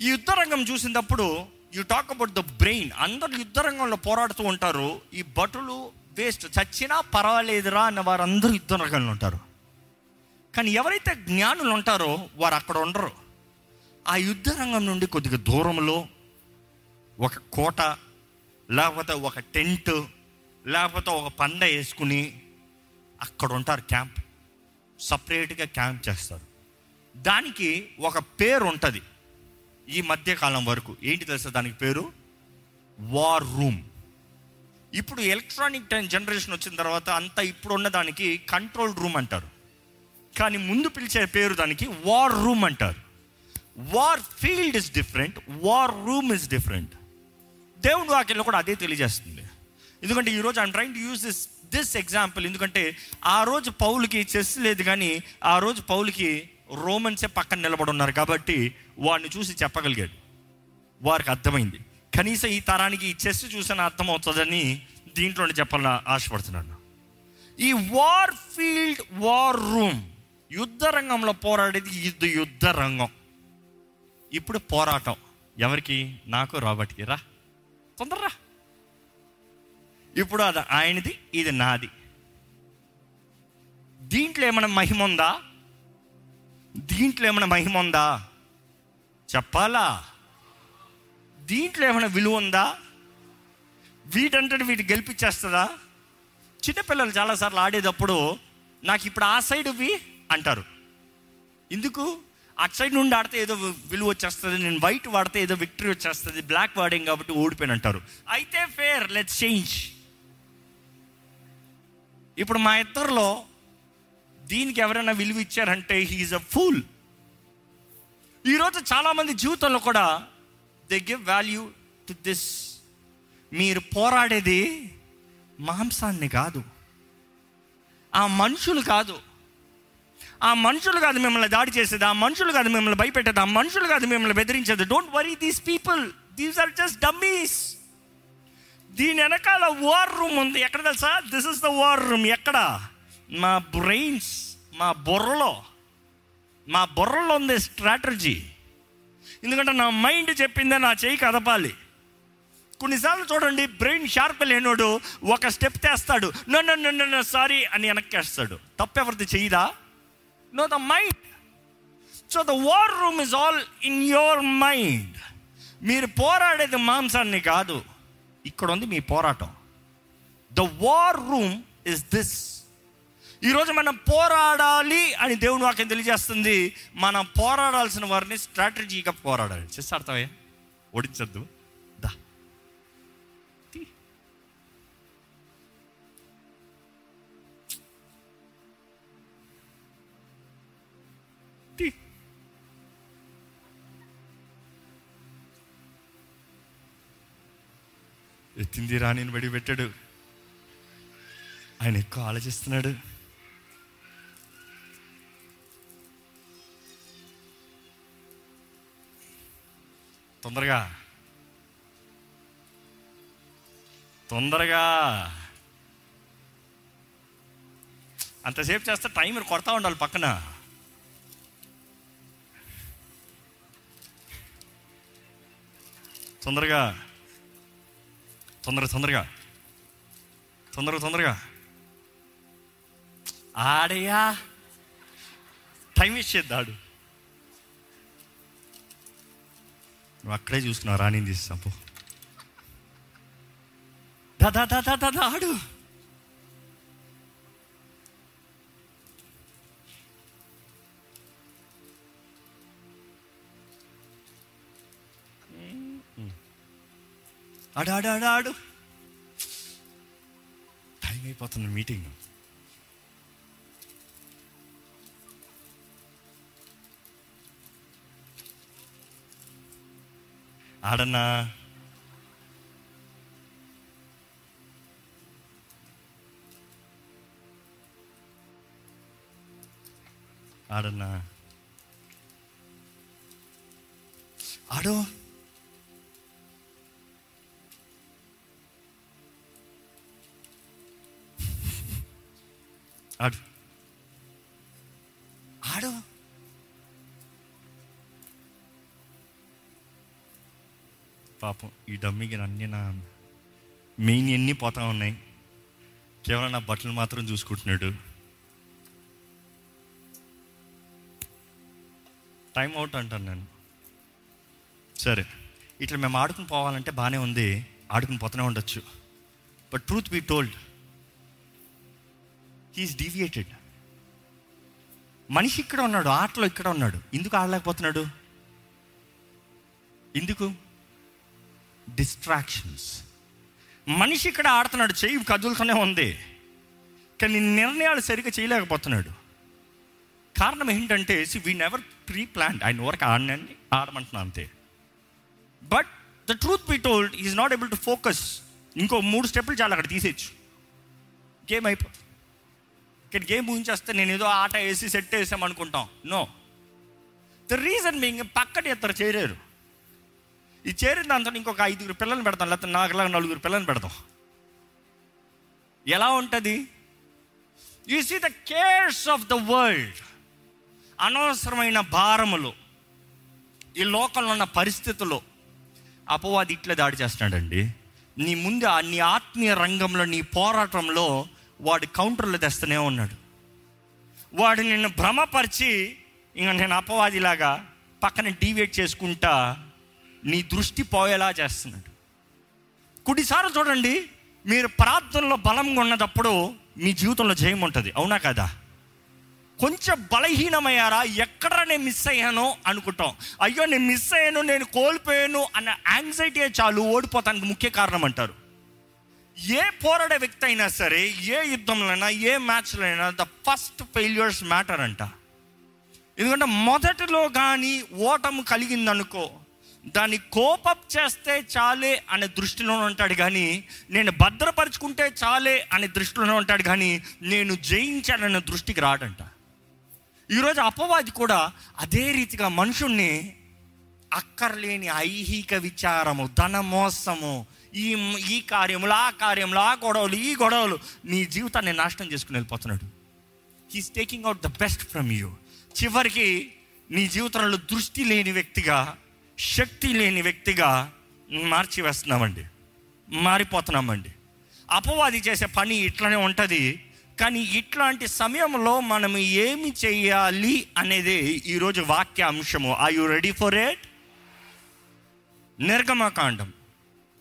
ఈ యుద్ధ రంగం చూసినప్పుడు you talk about the brain అందరు యుద్ధ రంగంలో పోరాడుతూ ఉంటారు. ఈ భటులు వేస్ట్ చచ్చినా పర్వాలేదురా అన్న వారు అందరూ యుద్ధ రంగంలో ఉంటారు. కానీ ఎవరైతే జ్ఞానులు ఉంటారో వారు అక్కడ ఉండరు. ఆ యుద్ధ రంగం నుండి కొద్దిగా దూరంలో ఒక కోట లేకపోతే ఒక టెంట్ లేకపోతే ఒక పండ వేసుకుని అక్కడ ఉంటారు క్యాంప్. సపరేట్గా క్యాంప్ చేస్తారు. దానికి ఒక పేరు ఉంటుంది ఈ మధ్యకాలం వరకు. ఏంటి తెలుసా దానికి పేరు? వార్ రూమ్ ఇప్పుడు ఎలక్ట్రానిక్ టైం జనరేషన్ వచ్చిన తర్వాత అంతా ఇప్పుడు ఉన్న దానికి కంట్రోల్ రూమ్ అంటారు. కానీ ముందు పిలిచే పేరు దానికి వార్ రూమ్ అంటారు. War field is different war room is different దేవుడు వాక్యంలో కూడా అదే తెలియజేస్తుంది. ఎందుకంటే ఈరోజు I'm trying to use this this example ఎందుకంటే ఆ రోజు పౌలకి చెస్ లేదు కానీ ఆ రోజు పౌలకి రోమన్సే పక్కన నిలబడి ఉన్నారు కాబట్టి వాడిని చూసి చెప్పగలిగాడు. వారికి అర్థమైంది. కనీసం ఈ తరానికి ఈ చెస్ చూసిన అర్థమవుతుందని దీంట్లో చెప్పాలని ఆశపడుతున్నాను. ఈ వార్ ఫీల్డ్ వార్ రూమ్ యుద్ధ రంగంలో పోరాడేది యుద్ధ యుద్ధ రంగం. ఇప్పుడు పోరాటం. ఎవరికి? నాకు రాబర్ట్కి రా. తొందరరా. ఇప్పుడు అది ఆయనది ఇది నాది. దీంట్లో ఏమైనా మహిమ ఉందా? దీంట్లో ఏమైనా మహిమ ఉందా? చెప్పాలా? దీంట్లో ఏమైనా విలువ ఉందా? వీటంటే వీటి గెలిపించేస్తుందా చిన్నపిల్లలు చాలాసార్లు ఆడేటప్పుడు నాకు ఇప్పుడు ఆ సైడ్ ఇవి అంటారు. ఎందుకు? అటు సైడ్ నుండి ఆడితే ఏదో విలువ వచ్చేస్తుంది నేను వైట్ వాడితే ఏదో విక్టరీ వచ్చేస్తుంది బ్లాక్ వాడాం కాబట్టి ఓడిపోయిన అంటారు. అయితే ఫేర్ లెట్స్ చేంజ్ ఇప్పుడు మా ఇద్దరిలో దీనికి ఎవరైనా విలువ ఇచ్చారంటే హీఈస్ అ ఫూల్ ఈరోజు చాలామంది జీవితంలో కూడా they give value to this మీరు పోరాడేది మాంసాన్ని కాదు. ఆ మనుషులు కాదు. ఆ మనుషులు కాదు మిమ్మల్ని దాడి చేసేది. ఆ మనుషులు కాదు మిమ్మల్ని భయపెట్టేది. ఆ మనుషులు కాదు మిమ్మల్ని బెదిరించేది. Don't worry these people these are just dummies దీని వెనకాల వార్ రూమ్ ఉంది. ఎక్కడ తెలుసా? This is the war room ఎక్కడ? మా బ్రెయిన్స్ మా బుర్రలో మా బుర్రలో ఉంది స్ట్రాటజీ ఎందుకంటే నా మైండ్ చెప్పిందే నా చేయి కదపాలి. కొన్నిసార్లు చూడండి బ్రెయిన్ షార్ప్ లేనోడు ఒక స్టెప్ తెస్తాడు. No no no no sorry అని వెనక్కేస్తాడు. తప్పెవరిది చేయదా no the mind so the war room is all in your mind మీరు పోరాడేది మాంసాన్ని కాదు. ఇక్కడ ఉంది మీ పోరాటం. The war room is this ఈరోజు మనం పోరాడాలి అని దేవుని వాక్యం తెలియజేస్తుంది. మనం పోరాడాల్సిన వారిని స్ట్రాటజీగా పోరాడాలి. చేస్తే అర్థమయ్యా? ఓడించద్దు. దా. ఎత్తింది రాణిని బడి పెట్టాడు ఆయన ఎక్కువ ఆలోచిస్తున్నాడు. తొందరగా. తొందరగా. అంతసేపు చేస్తే టైమర్ కొడతా ఉండాలి పక్కన. తొందరగా. తొందర తొందరగా. తొందరగా తొందరగా. ఆడయా టైం ఇచ్చేద్దాడు నువ్వు అక్కడే చూసుకున్నావు రాణిని తీస్తాం పో దా దా దా దా దా దా ఆడు. ఆడు ఆడు ఆడు ఆడు. టైం అయిపోతుంది మీటింగ్. ఆడన్నా ఆడన్నా ఆడో. ఆడు. ఆడో. పాపం ఈ డమ్మికి అన్ని నా మెయిన్ ఎన్ని పోతా ఉన్నాయి. కేవలం నా బట్టలు మాత్రం చూసుకుంటున్నాడు. టైం అవుట్ అంటాను నేను. సరే ఇట్లా మేము ఆడుకుని పోవాలంటే బాగానే ఉంది ఆడుకుని పోతూనే ఉండొచ్చు. But truth be told he is deviated మనిషి ఇక్కడ ఉన్నాడు ఆటలో ఇక్కడ ఉన్నాడు. ఎందుకు ఆడలేకపోతున్నాడు? ఎందుకు? డిస్ట్రాక్షన్స్ మనిషి ఇక్కడ ఆడుతున్నాడు చెయ్యి కదులుతూనే ఉంది. కానీ నిర్ణయాలు సరిగ్గా చేయలేకపోతున్నాడు. కారణం ఏంటంటే వీ నెవర్ ప్రీ ప్లాన్ ఆయన వరకు ఆడినండి ఆడమంటున్నా అంతే. But the truth be told is not able to focus ఇంకో మూడు స్టెప్పులు చాలా అక్కడ తీసేయచ్చు. గేమ్ అయిపో ఇక్కడ గేమ్ ఊహించేస్తే నేను ఏదో ఆట వేసి సెట్ వేసాం అనుకుంటాం నో ద రీజన్ మీ పక్కన ఇద్దరు చేరారు. ఈ చేరిన దాంతో ఇంకొక ఐదుగురు పిల్లల్ని పెడతాం లేకపోతే నాకులాగా నలుగురు పిల్లల్ని పెడతాం. ఎలా ఉంటుంది? You see the cares of the world అనవసరమైన భారములు. ఈ లోకంలో ఉన్న పరిస్థితుల్లో అపవాది ఇట్లా దాడి చేస్తున్నాడండి. నీ ముందు నీ ఆత్మీయ రంగంలో నీ పోరాటంలో వాడు కౌంటర్లు తెస్తూనే ఉన్నాడు. వాడు నిన్ను భ్రమపరిచి ఇంకా నేను అపవాదిలాగా పక్కన డీవేట్ చేసుకుంటా నీ దృష్టి పోయేలా చేస్తున్నాడు. కొన్నిసార్లు చూడండి మీరు ప్రార్థనలో బలంగా ఉన్నదప్పుడు మీ జీవితంలో జయం ఉంటుంది. అవునా కదా? కొంచెం బలహీనమయ్యారా? ఎక్కడ నేను మిస్ అయ్యానో అనుకుంటాం. అయ్యో నేను మిస్ అయ్యాను నేను కోల్పోయాను అన్న యాంగ్జైటీ చాలు ఓడిపోతానికి ముఖ్య కారణం అంటారు. ఏ పోరాడే వ్యక్తి అయినా సరే ఏ యుద్ధంలోనైనా ఏ మ్యాచ్లో అయినా ద ఫస్ట్ ఫెయిల్యూర్స్ మ్యాటర్ అంట. ఎందుకంటే మొదటిలో కానీ ఓటము కలిగిందనుకో దాన్ని కోపప్ చేస్తే చాలే అనే దృష్టిలో ఉంటాడు కానీ నేను భద్రపరుచుకుంటే చాలే అనే దృష్టిలో ఉంటాడు కానీ నేను జయించానన్న దృష్టికి రాడంట. ఈరోజు అపవాది కూడా అదే రీతిగా మనుషుణ్ణి అక్కర్లేని ఐహిక విచారము ధన మోసము ఈ ఈ కార్యములు ఆ కార్యములు ఆ గొడవలు ఈ గొడవలు నీ జీవితాన్ని నాశనం చేసుకుని వెళ్ళిపోతున్నాడు. He's taking out the best from you చివరికి నీ జీవితంలో దృష్టి లేని వ్యక్తిగా శక్తి లేని వ్యక్తిగా మార్చి వేస్తున్నామండి మారిపోతున్నామండి. అపవాది చేసే పని ఇట్లనే ఉంటుంది. కానీ ఇట్లాంటి సమయంలో మనం ఏమి చేయాలి అనేది ఈరోజు వాక్య అంశము. Are you ready for it నిర్గమకాండం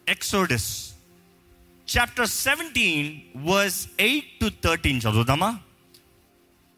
Exodus chapter seventeen verse eight to thirteen చదువుదామా?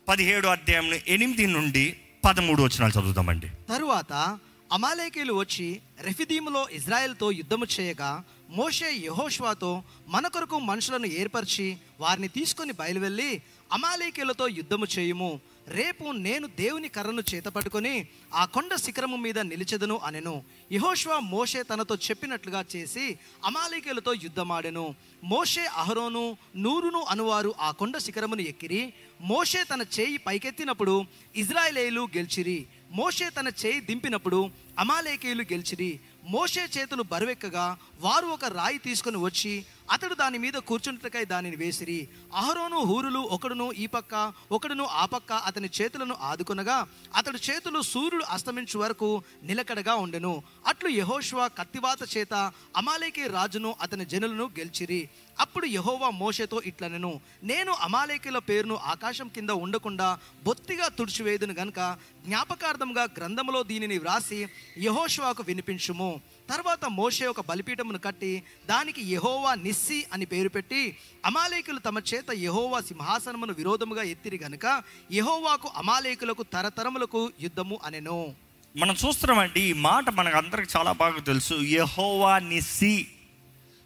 పదిహేడు అధ్యాయం ఎనిమిది నుండి పదమూడు వచ్చినాలు చదువుదామండి. తరువాత అమాలేకీలు వచ్చి రెఫిదీములో ఇజ్రాయెల్తో యుద్ధము చేయగా మోషే యహోష్వాతో మన కొరకు మనుషులను ఏర్పరిచి వారిని తీసుకొని బయలువెళ్ళి అమాలేకీలతో యుద్ధము చేయుము. రేపు నేను దేవుని కర్రను చేతపట్టుకొని ఆ కొండ శిఖరము మీద నిలిచెదను అనెను. యహోష్వా మోషే తనతో చెప్పినట్లుగా చేసి అమాలికలతో యుద్ధమాడెను. మోషే అహరోను నూరును అనువారు ఆ కొండ శిఖరమును ఎక్కిరి. మోషే తన చేయి పైకెత్తినప్పుడు ఇజ్రాయేలీలు గెలిచిరి. మోషే తన చేయి దింపినప్పుడు అమాలేకీయులు గెలిచిరి. మోషే చేతులు బరువెక్కగా వారు ఒక రాయి తీసుకొని వచ్చి అతడు దాని మీద కూర్చుంటకై దానిని వేసిరి. అహరోను హూరులు ఒకడును ఈ పక్క ఒకడును ఆ పక్క అతని చేతులను ఆదుకొనగా అతడు చేతులు సూర్యుడు అస్తమించు వరకు నిలకడగా ఉండెను. అట్లు యహోష్వా కత్తివాత చేత అమాలేకి రాజును అతని జనులను గెలిచిరి. అప్పుడు యహోవా మోషేతో ఇట్లనెను నేను అమాలేకుల పేరును ఆకాశం కింద ఉండకుండా బొత్తిగా తుడిచివేదును గనుక జ్ఞాపకార్థంగా గ్రంథములో దీనిని వ్రాసి యహోష్వాకు వినిపించుము. తర్వాత మోషే ఒక బలిపీఠమును కట్టి దానికి యహోవా నిస్సి అని పేరు పెట్టి అమాలేకులు తమ చేత యహోవా సింహాసనమును విరోధముగా ఎత్తిరి గనుక యహోవాకు అమాలేకులకు తరతరములకు యుద్ధము అనెను. మనం చూస్తున్నామండి ఈ మాట మనకు అందరికి చాలా బాగా తెలుసు. యహోవా నిస్సి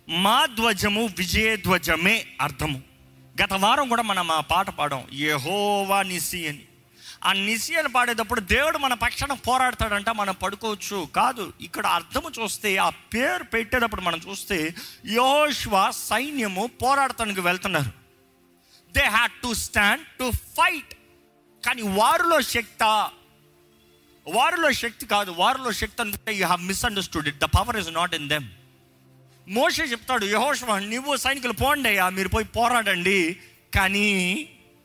మా ధ్వజము విజయధ్వజమే అర్థము. గత వారం కూడా మనం ఆ పాట పాడాం యహోవా నిస్సి అని. ఆ నిస్సి అని పాడేటప్పుడు దేవుడు మన పక్షాన పోరాడతాడంట మనం పడుకోవచ్చు. కాదు ఇక్కడ అర్థము చూస్తే ఆ పేరు పెట్టేటప్పుడు మనం చూస్తే యోష్వ సైన్యము పోరాడటానికి వెళ్తున్నారు. They had to stand to fight కానీ వారిలో శక్త వారిలో శక్తి కాదు వారిలో శక్తి అంటే you have misunderstood it the power is not in them మోషే చెప్తాడు యహోషవ నువ్వు సైనికులు పోండి అయ్యా మీరు పోయి పోరాడండి. కానీ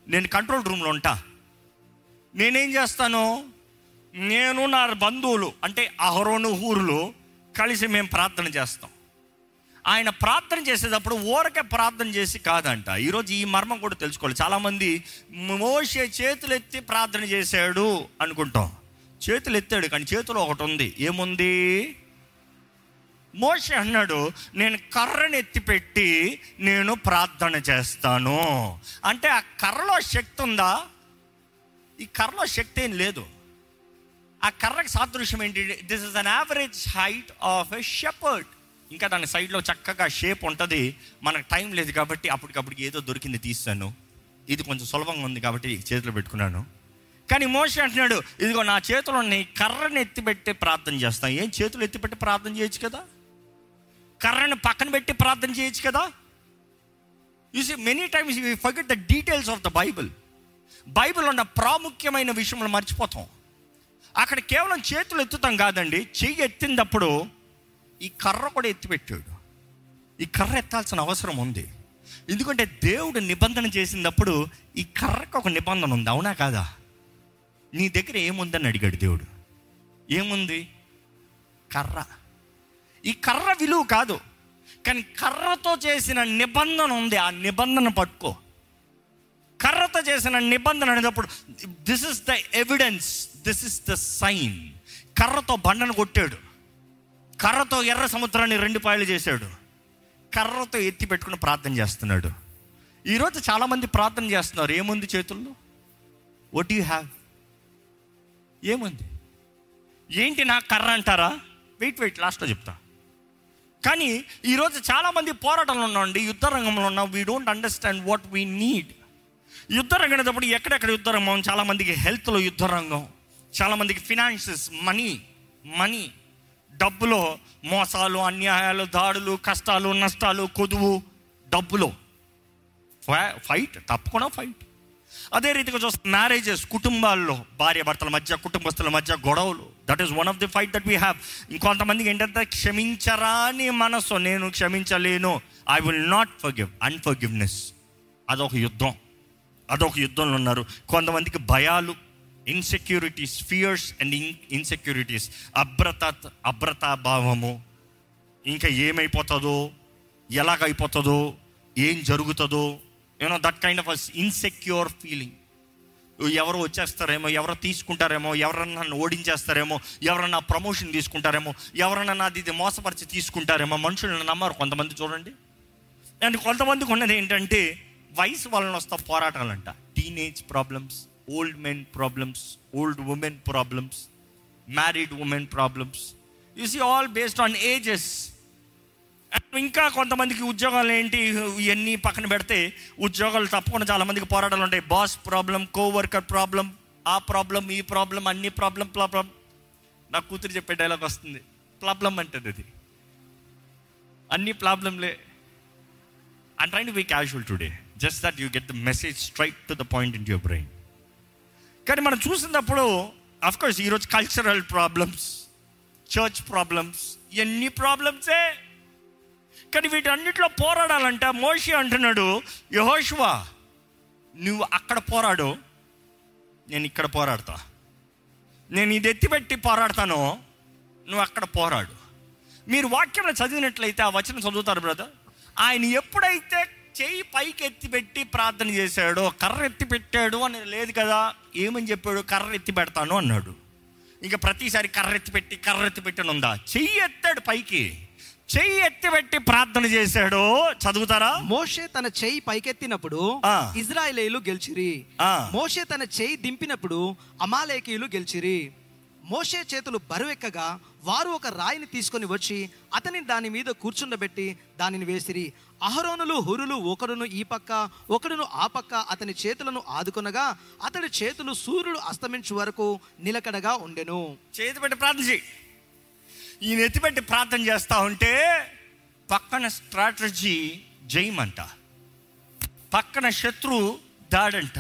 నేను కంట్రోల్ రూమ్లో ఉంటా. నేనేం చేస్తాను? నేను నా బంధువులు అంటే అహరోను ఊరులు కలిసి మేము ప్రార్థన చేస్తాం. ఆయన ప్రార్థన చేసేటప్పుడు ఊరకే ప్రార్థన చేసి కాదంట. ఈరోజు ఈ మర్మం కూడా తెలుసుకోవాలి. చాలామంది మోసే చేతులు ఎత్తి ప్రార్థన చేశాడు అనుకుంటాం. చేతులు ఎత్తాడు కానీ చేతిలో ఒకటి ఉంది. ఏముంది? మోసే అన్నాడు నేను కర్రను ఎత్తిపెట్టి నేను ప్రార్థన చేస్తాను. అంటే ఆ కర్రలో శక్తి ఉందా? ఈ కర్రలో శక్తి ఏం లేదు. ఆ కర్రకు సాదృశ్యం ఏంటి? This is an average height of a shepherd ఇంకా దాని సైడ్లో చక్కగా షేప్ ఉంటుంది. మనకు టైం లేదు కాబట్టి అప్పటికప్పటికి ఏదో దొరికింది తీస్తాను. ఇది కొంచెం సులభంగా ఉంది కాబట్టి చేతిలో పెట్టుకున్నాను. కానీ మోష అంటున్నాడు ఇదిగో నా చేతిలో నీ ఎత్తిపెట్టి ప్రార్థన చేస్తాను ఏం చేతులు ఎత్తిపెట్టి ప్రార్థన చేయొచ్చు కదా? కర్రను పక్కన పెట్టి ప్రార్థన చేయొచ్చు కదా? You see many times you forget the details of the Bible Bible ఉన్న ప్రాముఖ్యమైన విషయంలో మర్చిపోతాం. అక్కడ కేవలం చేతులు ఎత్తుతాం కాదండి చెయ్యి ఎత్తినప్పుడు ఈ కర్ర కూడా ఎత్తిపెట్టాడు. ఈ కర్ర ఎత్తాల్సిన అవసరం ఉంది. ఎందుకంటే దేవుడు నిబంధన చేసినప్పుడు ఈ కర్రకు ఒక నిబంధన ఉంది అవునా కాదా? నీ దగ్గర ఏముందని అడిగాడు దేవుడు. ఏముంది? కర్ర. ఈ కర్ర విలువ కాదు కానీ కర్రతో చేసిన నిబంధన ఉంది ఆ నిబంధన పట్టుకో. కర్రతో చేసిన నిబంధన అనేటప్పుడు this is the evidence this is the sign కర్రతో బండను కొట్టాడు. కర్రతో ఎర్ర సముద్రాన్ని రెండు పాయలు చేశాడు. కర్రతో ఎత్తి పెట్టుకుని ప్రార్థన చేస్తున్నాడు. ఈరోజు చాలామంది ప్రార్థన చేస్తున్నారు. ఏముంది చేతుల్లో? వట్ యు హ్యావ్ ఏముంది? ఏంటి నా కర్ర అంటారా? వెయిట్ వెయిట్ లాస్ట్లో చెప్తా. కానీ ఈరోజు చాలామంది పోరాటంలో ఉన్నాండి యుద్ధ రంగంలో ఉన్నాం. We don't understand what we need యుద్ధ అనేటప్పుడు ఎక్కడెక్కడ యుద్ధరంగం చాలామందికి హెల్త్లో యుద్ధ రంగం. చాలామందికి ఫినాన్సెస్ మనీ మనీ డబ్బులో మోసాలు అన్యాయాలు దాడులు కష్టాలు నష్టాలు కొదువు డబ్బులో. ఫై- ఫైట్ తప్పకుండా ఫైట్ అదే రీతిగా చూస్తే మ్యారేజెస్ కుటుంబాల్లో భార్య భర్తల మధ్య కుటుంబస్తుల మధ్య గొడవలు. That is one of the fight that we have ఇంకొంతమందికి ఏంటంటే క్షమించరాని మనసు. నేను క్షమించలేను. I will not forgive unforgiveness అదొక యుద్ధం. అదొక యుద్ధంలో ఉన్నారు. కొంతమందికి భయాలు insecurities fears and in insecurities అభ్రత అభ్రతాభావము. ఇంకా ఏమైపోతుందో ఎలాగైపోతుందో ఏం జరుగుతుందో you know that kind of insecure feeling ఎవరు వచ్చేస్తారేమో ఎవరు తీసుకుంటారేమో ఎవరన్నా నన్ను ఓడించేస్తారేమో ఎవరన్నా ప్రమోషన్ తీసుకుంటారేమో ఎవరన్నా నాది ఇది మోసపరిచి తీసుకుంటారేమో మనుషులను నమ్మరు కొంతమంది చూడండి. అండ్ కొంతమందికి ఉన్నది ఏంటంటే వయసు వలన వస్తా పోరాటాలంట. Teenage problems old men problems old women problems married women problems you see all based on ages ఇంకా కొంతమందికి ఉద్యోగాలు ఏంటి? ఇవన్నీ పక్కన పెడితే ఉద్యోగాలు తప్పకుండా చాలా మందికి పోరాటాలు ఉంటాయి. బాస్ ప్రాబ్లం కోవర్కర్ ప్రాబ్లం ఆ ప్రాబ్లం ఈ ప్రాబ్లం అన్ని ప్రాబ్లం ప్రాబ్లం నా కూతురు చెప్పే డైలాగ్ వస్తుంది. ప్రాబ్లం అంటుంది అది. అన్ని ప్రాబ్లంలే I'm trying to today. Just that you get the message straight to the point in your brain కానీ మనం చూసినప్పుడు అఫ్కోర్స్ ఈరోజు కల్చరల్ ప్రాబ్లమ్స్ చర్చ్ ప్రాబ్లమ్స్ ఎన్ని ప్రాబ్లమ్సే కానీ వీటన్నిటిలో పోరాడాలంట మోషి అంటున్నాడు యహోష్వా నువ్వు అక్కడ పోరాడు నేను ఇక్కడ పోరాడతా. నేను ఇది ఎత్తిపెట్టి పోరాడతానో నువ్వు అక్కడ పోరాడు. మీరు వాక్యంలో చదివినట్లయితే ఆ వచనం చదువుతారు బ్రదర్ ఆయన ఎప్పుడైతే చేయి పైకి ఎత్తి పెట్టి ప్రార్థన చేశాడో. కర్ర ఎత్తి పెట్టాడు అని లేదు కదా. ఏమని చెప్పాడు? కర్ర ఎత్తి పెడతాను అన్నాడు. ఇంకా ప్రతిసారి కర్ర ఎత్తి పెట్టి కర్ర ఎత్తి పెట్టని ఉందా? చెయ్యి ఎత్తాడు పైకి. చెయ్యి ఎత్తి పెట్టి ప్రార్థన చేశాడో. చదువుతారా? మోషే తన చేయి పైకెత్తినప్పుడు. ఇజ్రాయేలీలు గెలిచిరి. మోషే తన చేయి దింపినప్పుడు అమాలేకీయులు గెలిచిరి. మోషే చేతులు బరువెక్కగా వారు ఒక రాయిని తీసుకొని వచ్చి అతని దాని మీద కూర్చుండబెట్టి దానిని వేసిరి. అహరోనులు హురులు ఒకడును ఈ పక్క ఒకడును ఆ పక్క అతని చేతులను ఆదుకునగా అతడి చేతులు సూర్యుడు అస్తమించు వరకు నిలకడగా ఉండెను. చేతి పెట్టి ప్రార్థన చేయి ఈయన ఎత్తిపెట్టి ప్రార్థన చేస్తా ఉంటే పక్కన స్ట్రాటజీ జయమంట. పక్కన శత్రు దాడంట.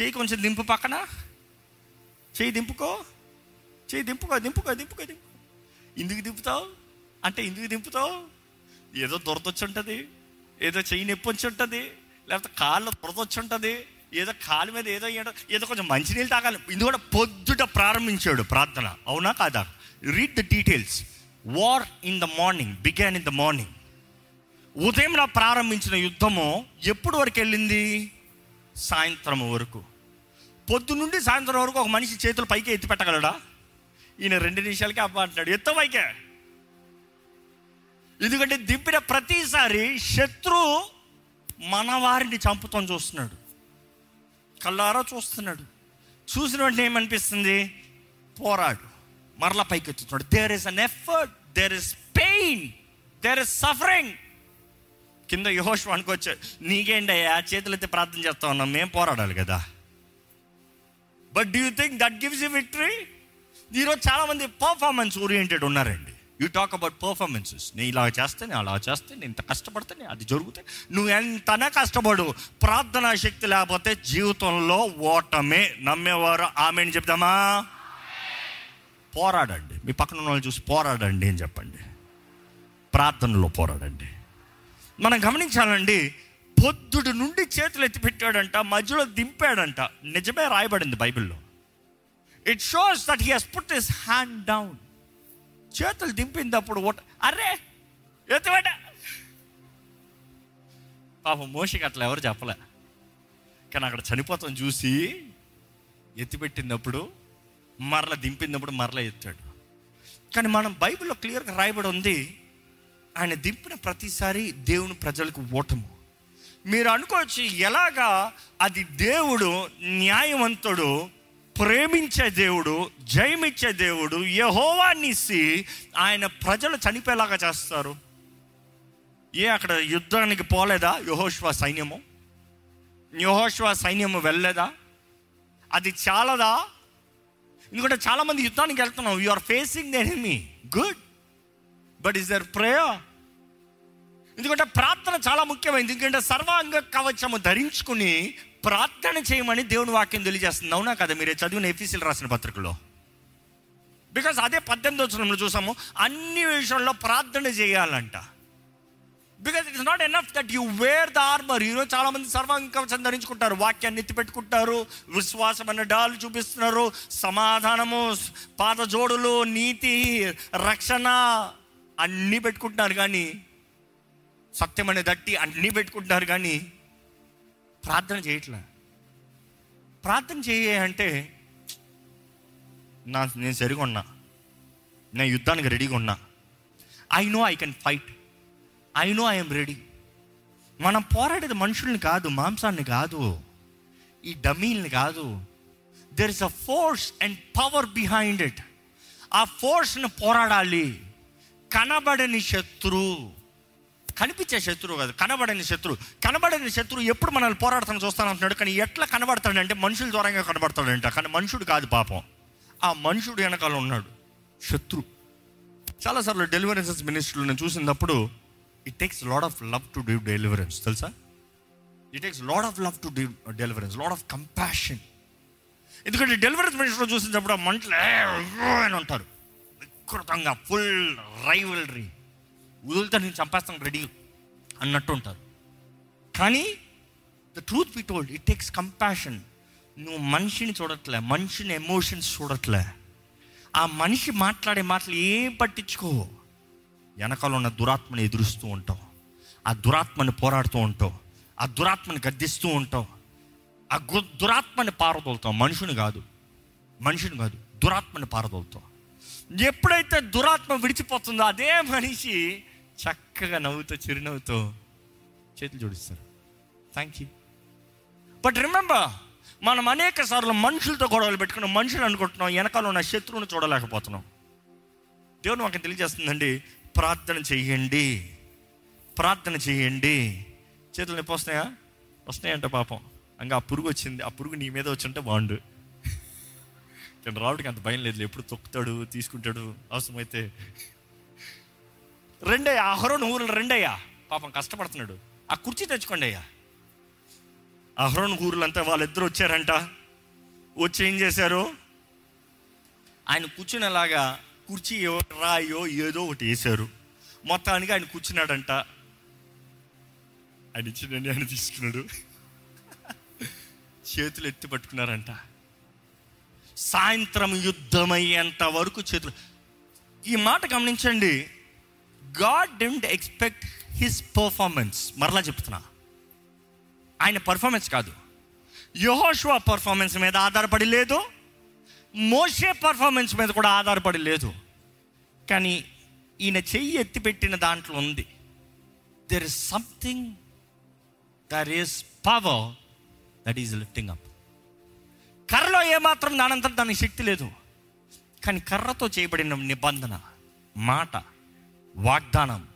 చేయి కొంచెం దింపు పక్కన. చేయి దింపుకో. చేయి దింపుకో దింపుకో దింపుకో దింపు ఎందుకు దింపుతావు? అంటే ఎందుకు దింపుతావు? ఏదో దొరదొచ్చుంటుంది ఏదో చెయ్యి నొప్పి వచ్చి ఉంటుంది లేకపోతే కాళ్ళు దొరదొచ్చి ఉంటుంది ఏదో కాలు మీద ఏదో ఏదో- కొంచెం మంచినీళ్ళు తాగాలి. ఇది కూడా పొద్దుట ప్రారంభించాడు ప్రార్థన. అవునా కాదా? Read the details war in the morning began in the morning ఉదయం నా ప్రారంభించిన యుద్ధము ఎప్పుడు వరకు వెళ్ళింది? సాయంత్రం వరకు. పొద్దు నుండి సాయంత్రం వరకు ఒక మనిషి చేతులు పైకి ఎత్తి పెట్టగలడా? ఈయన రెండు నిమిషాలకే అబ్బా అంటాడు ఎత్త పైకే. ఎందుకంటే దింపిన ప్రతిసారి శత్రు మన వారిని చంపుతాం చూస్తున్నాడు. కళ్ళారా చూస్తున్నాడు. చూసిన వెంటనే ఏమనిపిస్తుంది? పోరాడు. మరలా పైకెత్తుతున్నాడు. There is an effort there is pain there is suffering కింద యహోష్ అనుకోవచ్చు నీకేంటయ్యా చేతులు ఎత్తి ప్రార్థన చేస్తా ఉన్నాం. మేము పోరాడాలి కదా. But do you think that gives you victory ఈరోజు చాలామంది పర్ఫార్మెన్స్ ఓరియంటెడ్ ఉన్నారండి. యూ టాక్ అబౌట్ పర్ఫార్మెన్సెస్ నేను ఇలా చేస్తే నేను అలా చేస్తే నేను ఇంత కష్టపడితే నేను అది జరుగుతాయి నువ్వు ఎంతనే కష్టపడు? ప్రార్థనా శక్తి లేకపోతే జీవితంలో ఓటమే నమ్మేవారు. ఆమెను చెప్దామా? పోరాడండి. మీ పక్కన ఉన్న వాళ్ళు చూసి పోరాడండి అని చెప్పండి. ప్రార్థనలో పోరాడండి. మనం గమనించాలండి పొద్దుడు నుండి చేతులు ఎత్తి పెట్టాడంట మధ్యలో దింపాడంట. నిజమే రాయబడింది బైబిల్లో. It shows that he has put his hand down చేతులు దింపినప్పుడు ఓట అరే ఎత్తిపెట్ట పాపం మోషికి అట్లా ఎవరు చెప్పలే. కానీ అక్కడ చనిపోతాం చూసి ఎత్తిపెట్టినప్పుడు మరల దింపినప్పుడు మరల ఎత్తాడు. కానీ మనం బైబిల్లో క్లియర్గా రాయబడి ఉంది ఆయన దింపిన ప్రతిసారి దేవుని ప్రజలకు ఓటము. మీరు అనుకోవచ్చు ఎలాగా అది దేవుడు న్యాయవంతుడు ప్రేమించే దేవుడు జయమిచ్చే దేవుడు యహోవాన్నిసి ఆయన ప్రజలు చనిపోయేలాగా చేస్తారు. ఏ అక్కడ యుద్ధానికి పోలేదా యహోష్వా సైన్యము? యహోష్వా సైన్యము వెళ్ళలేదా? అది చాలదా? ఎందుకంటే చాలామంది యుద్ధానికి వెళ్తున్నాం. You are facing the enemy good but is there prayer ఎందుకంటే ప్రార్థన చాలా ముఖ్యమైనది. ఎందుకంటే సర్వాంగ కవచము ధరించుకుని ప్రార్థన చేయమని దేవుని వాక్యం తెలియజేస్తుంది. అవునా కదా? మీరే చదివిన ఎఫీసీలు రాసిన పత్రికలో. బికాస్ అదే పద్దెనిమిది వచ్చిన చూసాము అన్ని విషయాల్లో ప్రార్థన చేయాలంట. Because it's not enough that you wear the armour ఈరోజు చాలామంది సర్వాంగ కవచం ధరించుకుంటారు. వాక్యాన్ని ఎత్తి పెట్టుకుంటారు విశ్వాసం అనే డాలు చూపిస్తున్నారు. సమాధానము పాదజోడులు నీతి రక్షణ అన్నీ పెట్టుకుంటున్నారు కానీ సత్యం అనే దట్టి అన్నీ పెట్టుకుంటున్నారు కానీ ప్రార్థన చేయట్లే. ప్రార్థన చేయ అంటే నా నేను సరిగా ఉన్నా నేను యుద్ధానికి రెడీగా ఉన్నా. I know I can fight I know I'm ready మనం పోరాడేది మనుషుల్ని కాదు మాంసాన్ని కాదు. ఈ డమీల్ని కాదు. There is a force and power behind it ఆ ఫోర్స్ని పోరాడాలి. కనబడని శత్రువు కనిపించే శత్రువు కాదు కనబడని శత్రువు. కనబడని శత్రువు ఎప్పుడు మనల్ని పోరాడుతాను చూస్తాను అంటున్నాడు కానీ ఎట్లా కనబడతాడంటే మనుషుల ద్వారంగా కనబడతాడంట. కానీ మనుషుడు కాదు పాపం. ఆ మనుషుడు వెనకాల ఉన్నాడు. శత్రు చాలాసార్లు డెలివరెన్సెస్ మినిస్టర్లు నేను చూసినప్పుడు it takes lot of love to do deliverance తెలుసా? It takes lot of love to do deliverance lot of compassion ఎందుకంటే డెలివరెన్స్ మినిస్టర్ చూసినప్పుడు ఆ మంటలు అని ఉంటారు వికృతంగా ఫుల్ రైవలరీ వదులుతా నేను చంపేస్తాను రెడీ. అన్నట్టు ఉంటారు. కానీ the truth be told it takes compassion నువ్వు మనిషిని చూడట్లే మనిషిని ఎమోషన్స్ చూడట్లే. ఆ మనిషి మాట్లాడే మాటలు ఏం పట్టించుకో? వెనకాల ఉన్న దురాత్మను ఎదురుస్తూ ఉంటావు. ఆ దురాత్మని పోరాడుతూ ఉంటావు. ఆ దురాత్మని గద్దిస్తూ ఉంటావు. ఆ దురాత్మని పారదోలుతావు. మనుషుని కాదు. మనిషిని కాదు. దురాత్మని పారదోలుతావు. ఎప్పుడైతే దురాత్మ విడిచిపోతుందో అదే మనిషి చక్కగా నవ్వుతో చిరునవ్వుతో చేతులు జోడిస్తారు. థ్యాంక్ యూ బట్ రిమెంబర్ మనం అనేక సార్లు మనుషులతో గొడవలు పెట్టుకున్నాం మనుషులు అనుకుంటున్నాం వెనకాల ఉన్న శత్రువుని చూడలేకపోతున్నాం. దేవుడు మాకు తెలియజేస్తుందండి ప్రార్థన చెయ్యండి ప్రార్థన చెయ్యండి చేతులు నొప్పి వస్తున్నాయా? వస్తాయంటే పాపం. ఇంకా ఆ పురుగు వచ్చింది. ఆ పురుగు నీ మీద వచ్చి ఉంటే బాగుండు. [LAUGHS] నేను రావడానికి అంత భయం లేదు. ఎప్పుడు తొక్కుతాడు తీసుకుంటాడు అవసరమైతే రెండయ్యా అహరోన్ ఊరులు రెండయ్యా. పాపం కష్టపడుతున్నాడు. ఆ కుర్చీ తెచ్చుకోండి అయ్యా. అహరోన్ ఊరులంతా వాళ్ళిద్దరు వచ్చారంట. వచ్చి ఏం చేశారు? ఆయన కూర్చునేలాగా కుర్చీ రాయో ఏదో ఒకటి వేశారు. మొత్తానికి ఆయన కూర్చున్నాడంట. ఆయన ఇచ్చిన ఆయన తీసుకున్నాడు. చేతులు ఎత్తి పట్టుకున్నారంట. సాయంత్రం యుద్ధమయ్యేంత వరకు చేతులు ఈ మాట గమనించండి. God didn't expect his performance మరలా చెప్తున్నా. ఆయన పర్ఫార్మెన్స్ కాదు. యహోష్వా పర్ఫార్మెన్స్ మీద ఆధారపడి లేదు. మోషే పర్ఫార్మెన్స్ మీద కూడా ఆధారపడి లేదు. కానీ ఈయన చెయ్యి ఎత్తిపెట్టిన దాంట్లో ఉంది. There is something there is power that is lifting up కర్రలో ఏమాత్రం దానంతరం దానికి శక్తి లేదు. కానీ కర్రతో చేయబడిన నిబంధన మాట వాగ్దానం.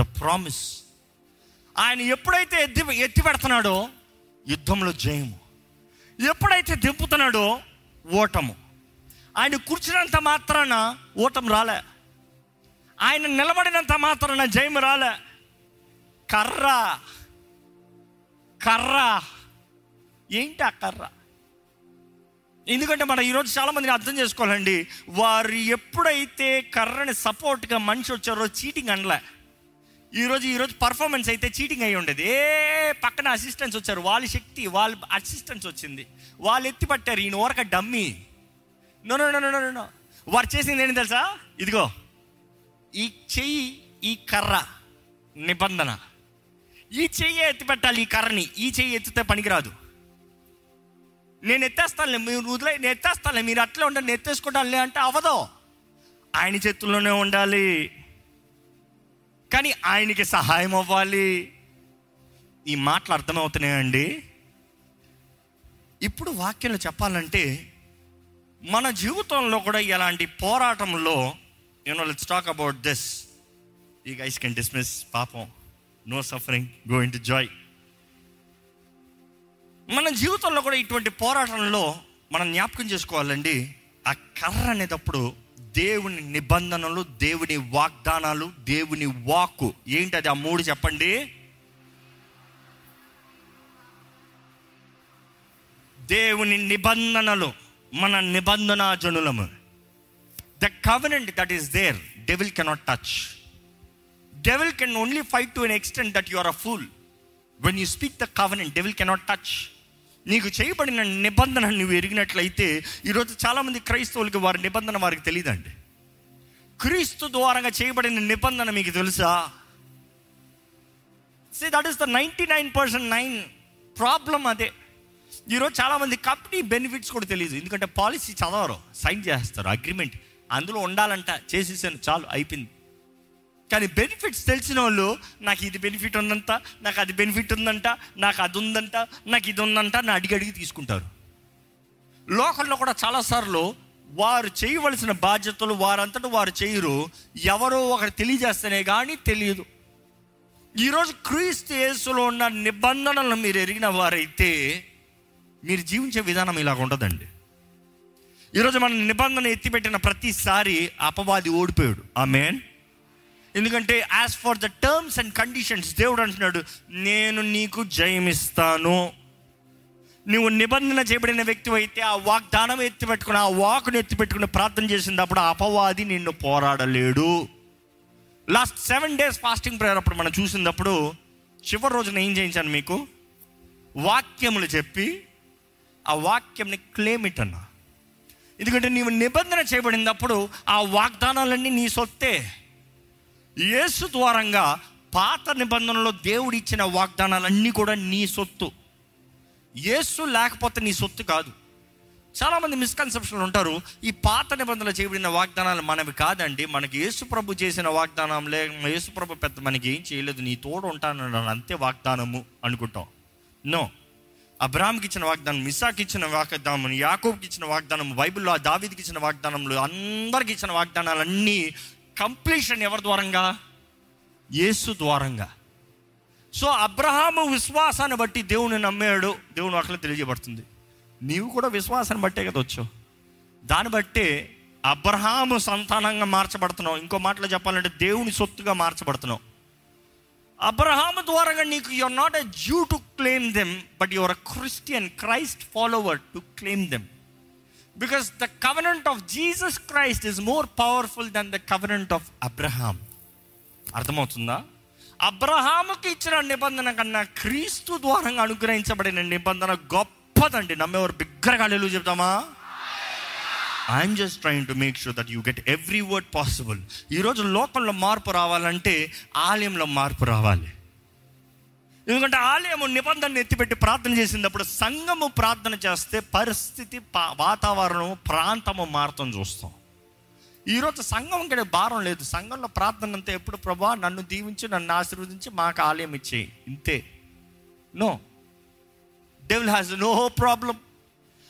ద ప్రామిస్ ఆయన ఎప్పుడైతే ఎత్తి ఎత్తి పెడుతున్నాడో యుద్ధంలో జయము. ఎప్పుడైతే దింపుతున్నాడో ఓటము. ఆయన కూర్చున్నంత మాత్రాన ఓటం రాలే. ఆయన నిలబడినంత మాత్రాన జయము రాలే. కర్ర. కర్ర. ఏంటి ఆ కర్ర? ఎందుకంటే మనం ఈరోజు చాలా మందిని అర్థం చేసుకోవాలండి. వారు ఎప్పుడైతే కర్రని సపోర్ట్గా మనిషి వచ్చారో చీటింగ్ అనలే. ఈరోజు ఈరోజు పర్ఫార్మెన్స్ అయితే చీటింగ్ అయి ఉండేది. ఏ పక్కన అసిస్టెంట్స్ వచ్చారు. వాళ్ళ శక్తి వాళ్ళ అసిస్టెన్స్ వచ్చింది. వాళ్ళు ఎత్తి పట్టారు. ఈయన ఓరక dummy. No no no no no. వారు చేసింది ఏంటి తెలుసా? ఇదిగో. ఈ చెయ్యి ఈ కర్ర నిబంధన. ఈ చెయ్యి ఎత్తి పెట్టాలి ఈ కర్రని. ఈ చెయ్యి ఎత్తితే పనికిరాదు. నేను ఎత్తేస్తానులే మీరు వదిలే నేను ఎత్తేస్తానులే మీరు అట్లే ఉండాలి నేను ఎత్తేసుకుంటానులే అంటే అవదో. ఆయన చేతుల్లోనే ఉండాలి. కానీ ఆయనకి సహాయం అవ్వాలి. ఈ మాటలు అర్థమవుతున్నాయండి? ఇప్పుడు వాక్యంలో చెప్పాలంటే మన జీవితంలో కూడా ఇలాంటి పోరాటంలో you know let's talk about this ఈ గైస్ కెన్ డిస్మిస్ పాపం. No suffering go into joy మన జీవితంలో కూడా ఇటువంటి పోరాటంలో మనం జ్ఞాపకం చేసుకోవాలండి ఆ కర్ర అనేటప్పుడు దేవుని నిబంధనలు దేవుని వాగ్దానాలు దేవుని వాక్కు. ఏంటి అది ఆ మూడు చెప్పండి? దేవుని నిబంధనలు మన నిబంధన జనులము the covenant that is there devil cannot touch devil can only fight to an extent that you are a fool when you speak the covenant devil cannot touch నీకు చేయబడిన నిబంధన నువ్వు ఎరిగినట్లయితే ఈరోజు చాలామంది క్రైస్తవులకి వారి నిబంధన వారికి తెలియదండి క్రీస్తు ద్వారంగా చేయబడిన నిబంధన మీకు తెలుసా? See that is the ninety nine percent nine problem అదే. ఈరోజు చాలామంది కంపెనీ బెనిఫిట్స్ కూడా తెలియదు ఎందుకంటే పాలసీ చదవరు సైన్ చేస్తారు అగ్రిమెంట్ అందులో ఉండాలంట చేసేసాను చాలు అయిపోయింది. కానీ బెనిఫిట్స్ తెలిసిన వాళ్ళు నాకు ఇది బెనిఫిట్ ఉందంట నాకు అది బెనిఫిట్ ఉందంట నాకు అది ఉందంట నాకు ఇది ఉందంట నా అడిగి అడిగి తీసుకుంటారు. లోకల్లో కూడా చాలాసార్లు వారు చేయవలసిన బాధ్యతలు వారంతటా వారు చేయరు. ఎవరో ఒకరు తెలియజేస్తేనే కానీ తెలియదు. ఈరోజు క్రీస్తు యేసులో ఉన్న నిబంధనలను మీరు ఎరిగిన వారైతే మీరు జీవించే విధానం ఇలాగ ఉండదండి ఈరోజు మనం నిబంధన ఎత్తిపెట్టిన ప్రతిసారి అపవాది ఓడిపోయాడు. ఆ మేన్ ఎందుకంటే as far the terms and conditions దేవుడు అంటున్నాడు నేను నీకు జయమిస్తాను. నువ్వు నిబంధన చేయబడిన వ్యక్తి అయితే ఆ వాగ్దానం ఎత్తిపెట్టుకుని ఆ వాకును ఎత్తిపెట్టుకుని ప్రార్థన చేసినప్పుడు ఆ అపవాది నిన్ను పోరాడలేడు. Last seven days fasting prayer అప్పుడు మనం చూసినప్పుడు చివరి రోజున ఏం చేయించాను మీకు? వాక్యములు చెప్పి ఆ వాక్యంని క్లెయిమ్ ఇట్ అన్నా ఎందుకంటే నీవు నిబంధన చేయబడినప్పుడు ఆ వాగ్దానాలన్నీ నీ సొత్తే. యేసు ద్వారంగా పాత నిబంధనలో దేవుడు ఇచ్చిన వాగ్దానాలన్నీ కూడా నీ సొత్తు. యేసు లేకపోతే నీ సొత్తు కాదు. చాలామంది మిస్కన్సెప్షన్లు ఉంటారు ఈ పాత నిబంధనలు చేయబడిన వాగ్దానాలు మనవి కాదండి. మనకి యేసు ప్రభు చేసిన వాగ్దానం లే యేసు ప్రభు పెద్ద మనకి ఏం చేయలేదు నీ తోడు ఉంటానన్నాడు అంతే వాగ్దానము అనుకుంటాం. నో అబ్రామ్కి ఇచ్చిన వాగ్దానం ఇసాకి ఇచ్చిన వాగ్దానం యాకోబ్కి ఇచ్చిన వాగ్దానం బైబిల్లో దావీదికి ఇచ్చిన వాగ్దానంలో అందరికి ఇచ్చిన వాగ్దానాలన్నీ కంప్లీషన్ ఎవరి ద్వారంగా? యేసు ద్వారంగా. సో అబ్రహాము విశ్వాసాన్ని బట్టి దేవుని నమ్మాడు. దేవుని అట్లా తెలియజేయబడుతుంది. నీవు కూడా విశ్వాసాన్ని బట్టే కదా వచ్చావు. దాన్ని బట్టే అబ్రహాము సంతానంగా మార్చబడుతున్నావు. ఇంకో మాటలో చెప్పాలంటే దేవుని సొత్తుగా మార్చబడుతున్నావు. అబ్రహాము ద్వారా నీకు you're not a Jew to claim them but you're a Christian Christ follower to claim them because the covenant of Jesus Christ is more powerful than the covenant of Abraham అర్థమవుతుందా? అబ్రహాముకి ఇచ్చిన నిబంధన కన్నా క్రీస్తు ద్వారంగా అనుగ్రహించబడిన నిబంధన గొప్పదండి. నమ్మేవారు బిగ్గరగా హల్లెలూయా చెప్తామా? I'm just trying to make sure that you get every word possible ఈరోజు లోకంలో మార్పు రావాలంటే ఆలయంలో మార్పు రావాలి. ఎందుకంటే ఆలయము నిబంధన ఎత్తిపెట్టి ప్రార్థన చేసినప్పుడు సంఘము ప్రార్థన చేస్తే పరిస్థితి వాతావరణం ప్రాంతము మారుతం చూస్తాం. ఈరోజు సంఘం ఇక్కడ భారం లేదు. సంఘంలో ప్రార్థన అంతా ఎప్పుడు ప్రభా నన్ను దీవించి నన్ను ఆశీర్వదించి మాకు ఆలయం ఇచ్చేయి. ఇంతే. No. Devil has no problem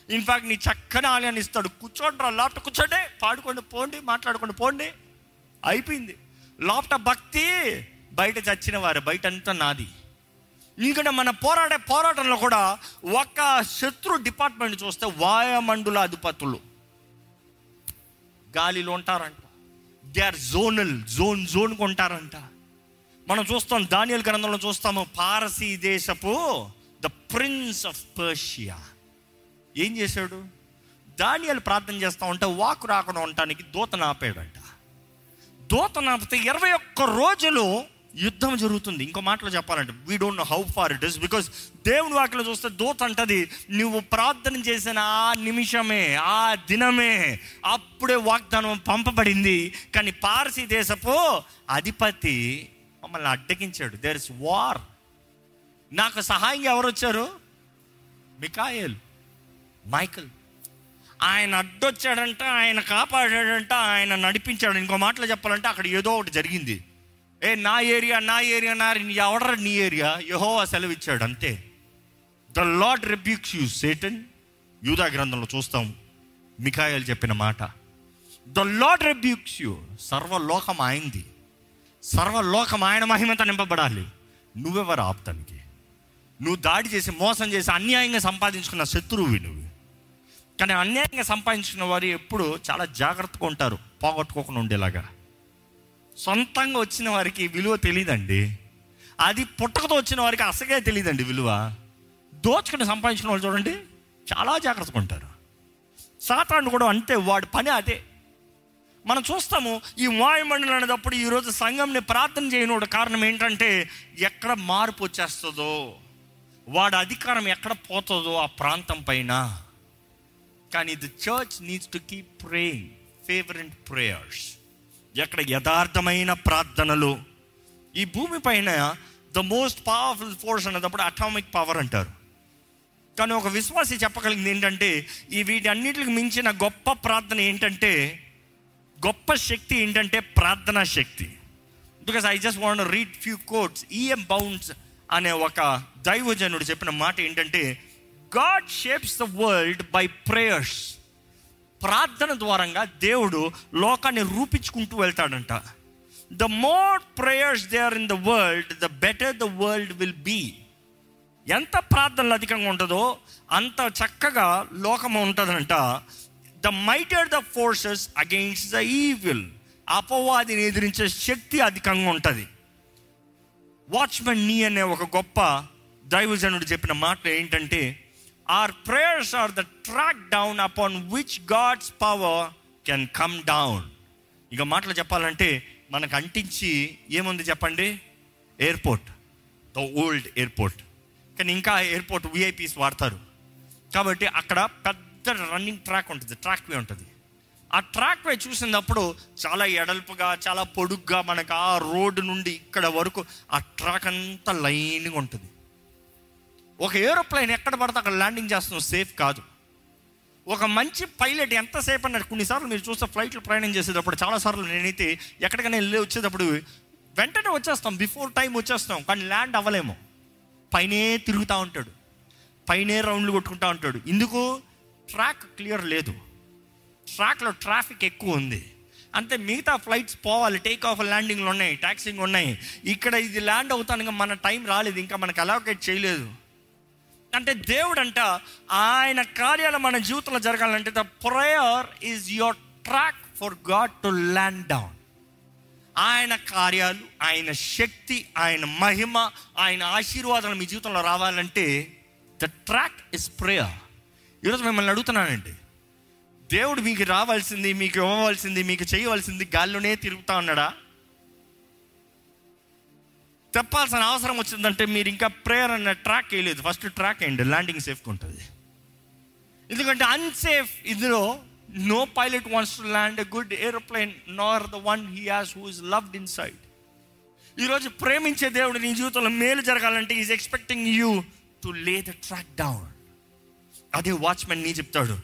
in fact నీ చక్కని ఆలయాన్ని ఇస్తాడు. కూర్చోండి రా లాప్ట కూర్చోండి. పాడుకోండి పోండి మాట్లాడుకోండి పోండి. అయిపోయింది. లోపట భక్తి బయట చచ్చిన వారు బయట అంతా నాది. ఎందుకంటే మన పోరాడే పోరాటంలో కూడా ఒక శత్రు డిపార్ట్మెంట్ చూస్తే వాయుమండల అధిపతులు. గాలిలో ఉంటారంట. దే ఆర్ జోనల్ జోన్ జోన్కి ఉంటారంట. మనం చూస్తాం దానియల్ గ్రంథంలో చూస్తాము పారసీ దేశపు ద ప్రిన్స్ ఆఫ్ పర్షియా ఏం చేశాడు? దానియలు ప్రార్థన చేస్తా ఉంటే వాకు రాకుండా ఉండటానికి దూతను ఆపాడంట. దూతను ఆపితే ఇరవై ఒక్క రోజులు యుద్ధం జరుగుతుంది. ఇంకో మాటలో చెప్పాలంటే we don't know how far it is because దేవుని వాటిలో చూస్తే దూత అంటది నువ్వు ప్రార్థన చేసిన ఆ నిమిషమే ఆ దినమే అప్పుడే వాగ్దానం పంపబడింది. కానీ పారసీ దేశపు అధిపతి మమ్మల్ని అడ్డగించాడు. దేర్ ఇస్ వార్ నాకు సహాయంగా ఎవరు వచ్చారు? మికాయల్. మైకల్. ఆయన అడ్డొచ్చాడంట ఆయన కాపాడాడంట ఆయన నడిపించాడు. ఇంకో మాటలో చెప్పాలంటే అక్కడ ఏదో ఒకటి జరిగింది. ఏ నా ఏరియా నా ఏరియా నా ఎవడరా నీ ఏరియా? యహో సెలవిచ్చాడు అంతే. The Lord rebukes you Satan. యూదా గ్రంథంలో చూస్తాం మిఖాయలు చెప్పిన మాట. ద లాడ్ రిబ్యూక్స్ యూ సర్వలోకం ఆయనది సర్వలోకం ఆయన మహిమత నింపబడాలి. నువ్వెవరు ఆప్తానికి? నువ్వు దాడి చేసి మోసం చేసి అన్యాయంగా సంపాదించుకున్న శత్రువు నువ్వు. కానీ అన్యాయంగా సంపాదించుకున్న వారు ఎప్పుడు చాలా జాగ్రత్తగా ఉంటారు పోగొట్టుకోకుండా ఉండేలాగా. సొంతంగా వచ్చిన వారికి విలువ తెలియదండి అది పుట్టకతో వచ్చిన వారికి అసలే తెలియదండి విలువ. దోచుకుని సంపాదించిన వాళ్ళు చూడండి చాలా జాగ్రత్తగా ఉంటారు. సాతాను కూడా అంతే వాడి పని అదే. మనం చూస్తాము ఈ వాయుమండలి అనేటప్పుడు ఈరోజు సంఘంని ప్రార్థన చేయని కారణం ఏంటంటే ఎక్కడ మార్పు వచ్చేస్తుందో వాడి అధికారం ఎక్కడ పోతుందో ఆ ప్రాంతం పైన. కానీ the church needs to keep praying fervent prayers ఎక్కడ యథార్థమైన ప్రార్థనలు. ఈ భూమి పైన ద మోస్ట్ పవర్ఫుల్ ఫోర్స్ అనేటప్పుడు అటామిక్ పవర్ అంటారు. కానీ ఒక విశ్వాసి చెప్పగలిగింది ఏంటంటే ఈ వీటన్నిటికి మించిన గొప్ప ప్రార్థన ఏంటంటే గొప్ప శక్తి ఏంటంటే ప్రార్థనా శక్తి. Because I just want read few quotes E M Bounds అనే ఒక దైవజనుడు చెప్పిన మాట ఏంటంటే God shapes the world by prayers ప్రార్థన ద్వారంగా దేవుడు లోకాన్ని రూపించుకుంటూ వెళ్తాడంట. The more prayers they are in the world the better the world will be ఎంత ప్రార్థనలు అధికంగా ఉంటుందో అంత చక్కగా లోకం ఉంటుందంట. The mightier the forces against the evil అపవాదిని ఎదిరించే శక్తి అధికంగా ఉంటుంది. వాచ్మెన్ నీ అనే ఒక గొప్ప దైవజనుడు చెప్పిన మాట ఏంటంటే our prayers are the track down upon which God's power can come down ఇక మాటలు చెప్పాలంటే మనకు అంటించి ఏముంది చెప్పండి? ఎయిర్పోర్ట్ ద ఓల్డ్ ఎయిర్పోర్ట్ కానీ ఇంకా ఎయిర్పోర్ట్ విఐపీస్ వాడతారు. కాబట్టి అక్కడ పెద్ద రన్నింగ్ ట్రాక్ ఉంటుంది ట్రాక్ వే ఉంటుంది. ఆ ట్రాక్ వే చూసినప్పుడు చాలా ఎడల్పుగా చాలా పొడుగ్గా మనకు ఆ రోడ్డు నుండి ఇక్కడ వరకు ఆ ట్రాక్ అంతా లైన్గా ఉంటుంది. ఒక ఏరోప్లేన్ ఎక్కడ పడితే అక్కడ ల్యాండింగ్ చేస్తున్నాం సేఫ్ కాదు. ఒక మంచి పైలట్ ఎంతసేపు అన్నారు కొన్నిసార్లు మీరు చూస్తే ఫ్లైట్లో ప్రయాణం చేసేటప్పుడు చాలాసార్లు నేనైతే ఎక్కడికైనా వెళ్ళి వచ్చేటప్పుడు వెంటనే వచ్చేస్తాం బిఫోర్ టైం వచ్చేస్తాం కానీ ల్యాండ్ అవ్వలేము. పైనే తిరుగుతూ ఉంటాడు. పైనే రౌండ్లు కొట్టుకుంటా ఉంటాడు. ఇందుకు ట్రాక్ క్లియర్ లేదు. ట్రాక్లో ట్రాఫిక్ ఎక్కువ ఉంది. అంతే మిగతా ఫ్లైట్స్ పోవాలి. టేక్ ఆఫ్ ల్యాండింగ్లు ఉన్నాయి ట్యాక్సింగ్ ఉన్నాయి. ఇక్కడ ఇది ల్యాండ్ అవుతాను మన టైం రాలేదు. ఇంకా మనకు అలోకేట్ చేయలేదు. అంటే దేవుడు అంట ఆయన కార్యాలు మన జీవితంలో జరగాలంటే the prayer is your track for God to land down ఆయన కార్యాలు ఆయన శక్తి ఆయన మహిమ ఆయన ఆశీర్వాదాలు మీ జీవితంలో రావాలంటే ద ట్రాక్ ఇస్ ప్రేయర్ ఈరోజు మిమ్మల్ని అడుగుతున్నానండి. దేవుడు మీకు రావాల్సింది మీకు ఇవ్వవలసింది మీకు చేయవలసింది గాల్లోనే తిరుగుతా ఉన్నాడా? చెప్పాల్సిన అవసరం వచ్చిందంటే మీరు ఇంకా ప్రేయర్ అన్న ట్రాక్ వేయలేదు. ఫస్ట్ ట్రాక్ అయ్యండి ల్యాండింగ్ సేఫ్గా ఉంటుంది. ఎందుకంటే అన్సేఫ్ ఇందులో no pilot wants to land a good aeroplane nor the one he has who is loved inside ఈరోజు ప్రేమించే దేవుడు నీ జీవితంలో మేలు జరగాలంటే is expecting you to lay the track down అదే వాచ్మెన్ నీ చెప్తాడు.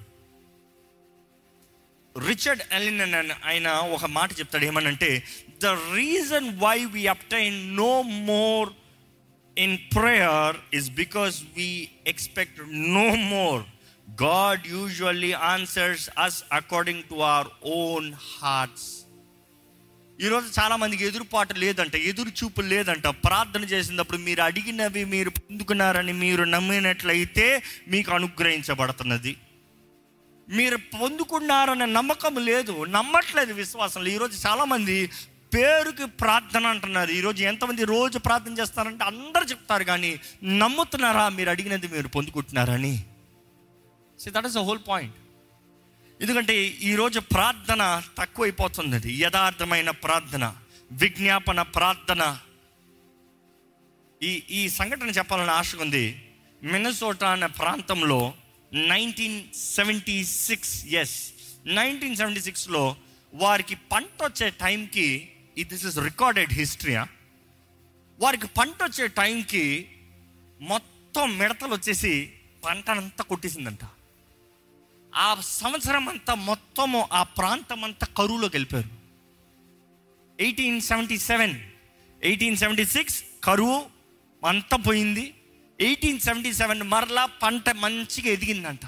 రిచర్డ్ ఎలిన్ అని ఆయన ఒక మాట చెప్తాడు. ఏమనంటే the reason why we obtain no more in prayer is because we expect no more God usually answers us according to our own hearts ఈరోజు చాలామందికి ఎదురుపాటు లేదంట ఎదురు చూపు లేదంట. ప్రార్థన చేసినప్పుడు మీరు అడిగినవి మీరు పొందుకున్నారని మీరు నమ్మినట్లయితే మీకు అనుగ్రహించబడుతున్నది. మీరు పొందుకున్నారనే నమ్మకం లేదు నమ్మట్లేదు విశ్వాసంలో. ఈరోజు చాలామంది పేరుకి ప్రార్థన అంటున్నారు. ఈరోజు ఎంతమంది రోజు ప్రార్థన చేస్తారంటే అందరు చెప్తారు కానీ నమ్ముతున్నారా? మీరు అడిగినది మీరు పొందుకుంటున్నారని. So that is a whole point ఎందుకంటే ఈరోజు ప్రార్థన తక్కువైపోతున్నది. యథార్థమైన ప్రార్థన విజ్ఞాపన ప్రార్థన. ఈ ఈ సంఘటన చెప్పాలని ఆశ ఉంది. మినసోటా అనే ప్రాంతంలో nineteen seventy six yes nineteen seventy సిక్స్లో వారికి పంట వచ్చే టైంకి దిస్ ఇస్ రికార్డెడ్ హిస్టరీయా వారికి పంట వచ్చే టైంకి మొత్తం మిడతలు వచ్చేసి పంటనంతా కొట్టేసిందంట. ఆ సంవత్సరం అంతా మొత్తము ఆ ప్రాంతం అంతా కరువులోకి వెళ్ళిపోయారు. Eighteen seventy seven eighteen seventy six కరువు అంతా పోయింది. ఎయిటీన్ సెవెంటీ సెవెన్ మరలా పంట మంచిగా ఎదిగిందంట.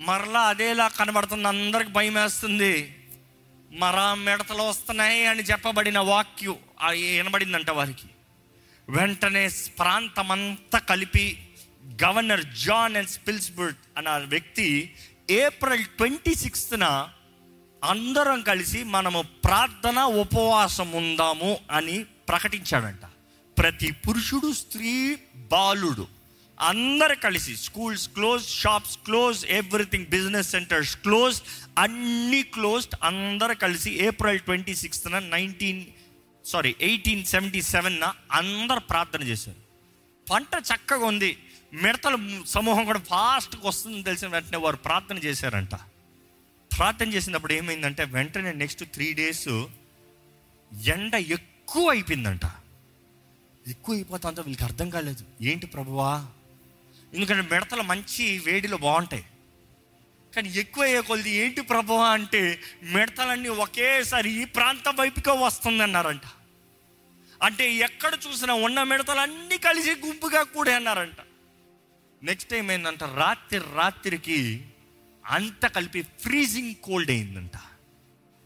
మరలా అదేలా కనబడుతుంది అందరికి భయం వేస్తుంది మరా మిడతలు వస్తున్నాయి అని చెప్పబడిన వాక్యు వినబడిందంట వారికి. వెంటనే ప్రాంతమంతా కలిపి గవర్నర్ జాన్ అండ్ స్పిల్స్బర్డ్ అన్న వ్యక్తి ఏప్రిల్ ట్వంటీ సిక్స్త్న అందరం కలిసి మనము ప్రార్థన ఉపవాసం ఉందాము అని ప్రకటించాడంట. ప్రతి పురుషుడు స్త్రీ బాలుడు. అందరు కలిసి schools close shops close everything business centres close అన్నీ క్లోజ్డ్ అందరు కలిసి April twenty సిక్స్త్న nineteen sorry eighteen seventy సెవెన్న అందరు ప్రార్థన చేశారు. పంట చక్కగా ఉంది. మిడతల సమూహం కూడా ఫాస్ట్గా వస్తుందని తెలిసిన వెంటనే వారు ప్రార్థన చేశారంట. ప్రార్థన చేసినప్పుడు ఏమైందంటే వెంటనే నెక్స్ట్ త్రీ డేస్ ఎండ ఎక్కువ అయిపోయిందంట. ఎక్కువ అయిపోతుందో వీళ్ళకి అర్థం కాలేదు. ఏంటి ప్రభువా? ఎందుకంటే మిడతలు మంచి వేడిలో బాగుంటాయి. కానీ ఎక్కువ అయ్యే కొద్ది ఏంటి ప్రభు అంటే మిడతలన్నీ ఒకేసారి ఈ ప్రాంతం వైపుకే వస్తుంది అన్నారంట అంటే ఎక్కడ చూసినా ఉన్న మిడతలు అన్నీ కలిసి గుంపుగా కూడా అన్నారంట నెక్స్ట్ టైం ఏంటంట రాత్రి రాత్రికి అంత కలిపి ఫ్రీజింగ్ కోల్డ్ అయిందంట.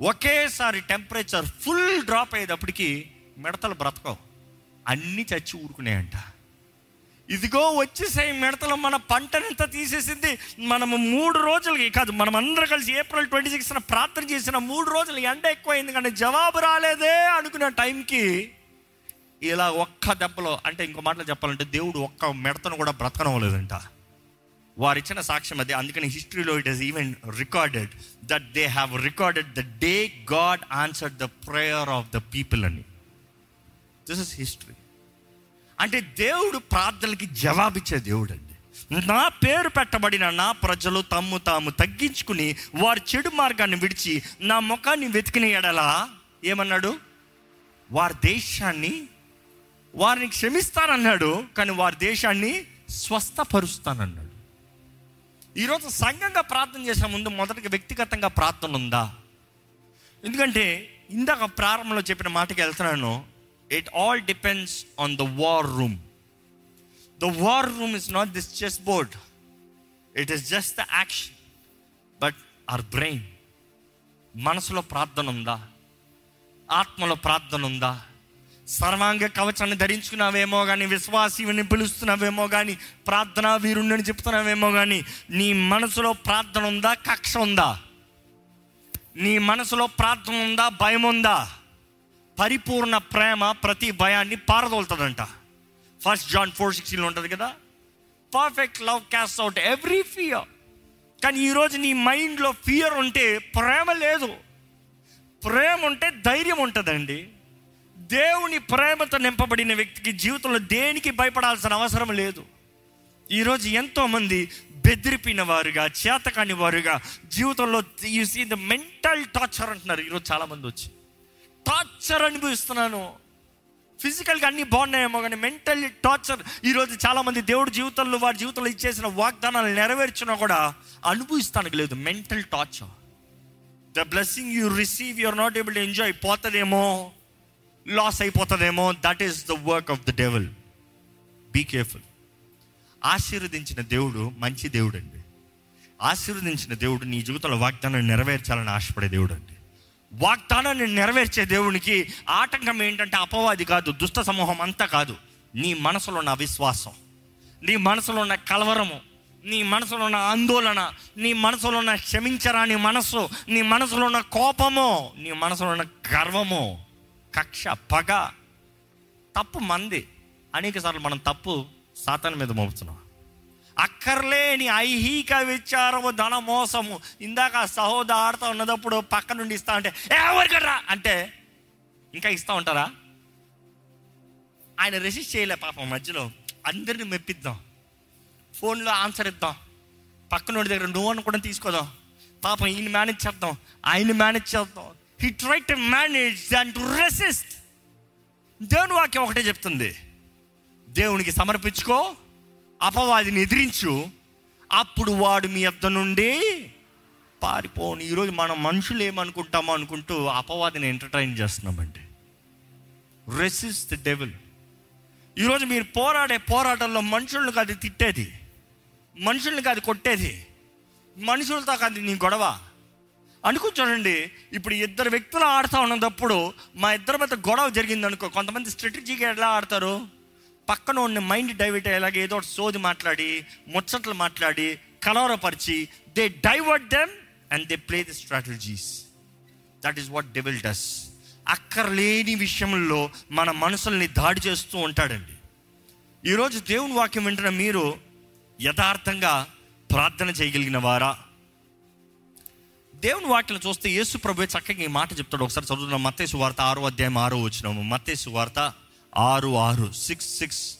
ఒకేసారి టెంపరేచర్ ఫుల్ డ్రాప్ అయ్యేటప్పటికి మిడతలు బ్రతకవు. అన్నీ చచ్చి ఊరుకున్నాయంట ఇదిగో వచ్చేసాయి మిడతలు మన పంటనంతా తీసేసింది. మనము మూడు రోజులకి కాదు మనం అందరం కలిసి ఏప్రిల్ ట్వంటీ సిక్స్న ప్రార్థన చేసిన మూడు రోజులు ఎండ ఎక్కువైంది కానీ జవాబు రాలేదే అనుకున్న టైంకి ఇలా ఒక్క దెబ్బలో అంటే ఇంకో మాటలు చెప్పాలంటే దేవుడు ఒక్క మిడతను కూడా బ్రతకనవలేదంట వారు ఇచ్చిన సాక్ష్యం అది అందుకని హిస్టరీలో it is even recorded that they have recorded the day God answered the prayer of the people అని. దిస్ ఇస్ హిస్టరీ అంటే దేవుడు ప్రార్థనలకి జవాబిచ్చే దేవుడు అండి నా పేరు పెట్టబడిన నా ప్రజలు తమ్ము తాము తగ్గించుకుని వారి చెడు మార్గాన్ని విడిచి నా ముఖాన్ని వెతికిన ఎడలా ఏమన్నాడు? వారి దేశాన్ని వారిని క్షమిస్తానన్నాడు కానీ వారి దేశాన్ని స్వస్థపరుస్తానన్నాడు. ఈరోజు సంఘంగా ప్రార్థన చేసే ముందు మొదటికి వ్యక్తిగతంగా ప్రార్థన ఉందా? ఎందుకంటే ఇందాక ప్రారంభంలో చెప్పిన మాటకి వెళ్తున్నాను it all depends on the war room the war room is not this chess board it is just the action but our brain మనసులో ప్రార్థన ఉందా? ఆత్మలో ప్రార్థన ఉందా? సర్వాంగ కవచాన్ని ధరించుకున్నావేమో కానీ విశ్వాసీవిని పిలుస్తున్నావేమో కానీ ప్రార్థన వీరుణ్ణి చెప్తున్నావేమో కానీ నీ మనసులో ప్రార్థన ఉందా? కక్ష ఉందా? నీ మనసులో ప్రార్థన ఉందా? భయం ఉందా? పరిపూర్ణ ప్రేమ ప్రతి భయాన్ని పారదోలుతుందంట. ఫస్ట్ జాన్ ఫోర్ సిక్స్టీన్లో ఉంటుంది కదా? Perfect love cast out every fear కానీ ఈరోజు నీ మైండ్లో ఫియర్ ఉంటే ప్రేమ లేదు. ప్రేమ ఉంటే ధైర్యం ఉంటుందండి. దేవుని ప్రేమతో నింపబడిన వ్యక్తికి జీవితంలో దేనికి భయపడాల్సిన అవసరం లేదు. ఈరోజు ఎంతోమంది బెదిరిపిన వారుగా చేతకాని వారుగా జీవితంలో you see the mental torture అంటున్నారు. ఈరోజు చాలామంది వచ్చి. టార్చర్ అనుభవిస్తున్నాను. ఫిజికల్గా అన్నీ బాగున్నాయేమో కానీ మెంటల్లీ టార్చర్. ఈరోజు చాలామంది దేవుడి జీవితంలో వారి జీవితంలో ఇచ్చేసిన వాగ్దానాలు నెరవేర్చినా కూడా అనుభవిస్తానికి లేదు. Mental torture the blessing you receive you are not able to enjoy పోతుందేమో లాస్ అయిపోతుందేమో. That is the work of the devil be careful ఆశీర్వదించిన దేవుడు మంచి దేవుడు అండి ఆశీర్వదించిన దేవుడు నీ జీవితంలో వాగ్దానాన్ని నెరవేర్చాలని ఆశపడే దేవుడు అండి వాగ్దానాన్ని నెరవేర్చే దేవునికి ఆటంకం ఏంటంటే అపవాది కాదు దుష్ట సమూహం అంతా కాదు. నీ మనసులో ఉన్న అవిశ్వాసం నీ మనసులో ఉన్న కలవరము నీ మనసులో ఉన్న ఆందోళన నీ మనసులో ఉన్న క్షమించరాని మనస్సు నీ మనసులో ఉన్న కోపము నీ మనసులో ఉన్న గర్వము. కక్ష పగ తప్పు మంది. అనేక సార్లు మనం తప్పు సాతాన్ మీద మోపుతున్నాం. అక్కర్లేని ఐహిక విచారము ధన మోసము. ఇందాక సహోదారత ఉన్నదప్పుడు పక్క నుండి ఇస్తా అంటే "ఏ, ఎవరికడ్రా అంటే ఇంకా ఇస్తా ఉంటారా? ఆయన రెసిస్ట్ చేయలే పాపం మధ్యలో. అందరిని మెప్పిద్దాం. ఫోన్లో ఆన్సర్ ఇద్దాం. పక్కనోడి దగ్గర నువ్వు కూడా తీసుకోదాం. పాపం ఈయన మేనేజ్ చేద్దాం. ఆయన మేనేజ్ చేద్దాం. He try to manage and to resist దేవుని వాక్యం ఒకటే చెప్తుంది. దేవునికి సమర్పించుకో అపవాదిని ఎదిరించు. అప్పుడు వాడు మీ యొద్ద నుండి పారిపోను. ఈరోజు మనం మనుషులు ఏమనుకుంటామో అనుకుంటూ అపవాదిని ఎంటర్టైన్ చేస్తున్నామండి. రెసిస్ట్ ద డెవిల్ ఈరోజు మీరు పోరాడే పోరాటంలో మనుషులను కాదు తిట్టేది. మనుషుల్ని కాదు కొట్టేది. మనుషులతో కాదు నీ గొడవ. అనుకో చూడండి ఇప్పుడు ఇద్దరు వ్యక్తులు ఆడుతూ ఉన్నప్పుడు మా ఇద్దరి మధ్య గొడవ జరిగింది అనుకో కొంతమంది స్ట్రాటజీగా ఎలా ఆడతారు? పక్కన ఉన్న మైండ్ డైవర్ట్ అయ్యేలాగా ఏదో ఒకటి సోది మాట్లాడి ముచ్చట్లు మాట్లాడి కలవరపరిచి they divert them and they play the strategies that is what devil does అక్కర్లేని విషయంలో మన మనసుల్ని దాడి చేస్తూ ఉంటాడండి. ఈరోజు దేవుని వాక్యం వింటున్న మీరు యథార్థంగా ప్రార్థన చేయగలిగిన వారా? దేవుని వాక్యం చూస్తే యేసు ప్రభు చక్కగా ఈ మాట చెప్తాడు. ఒకసారి చదువుతున్నాం మత్తేసు వార్త ఆరో అధ్యాయం ఆరో వచ్చినాము మత్తేసు వార్త ఆరు ఆరు six six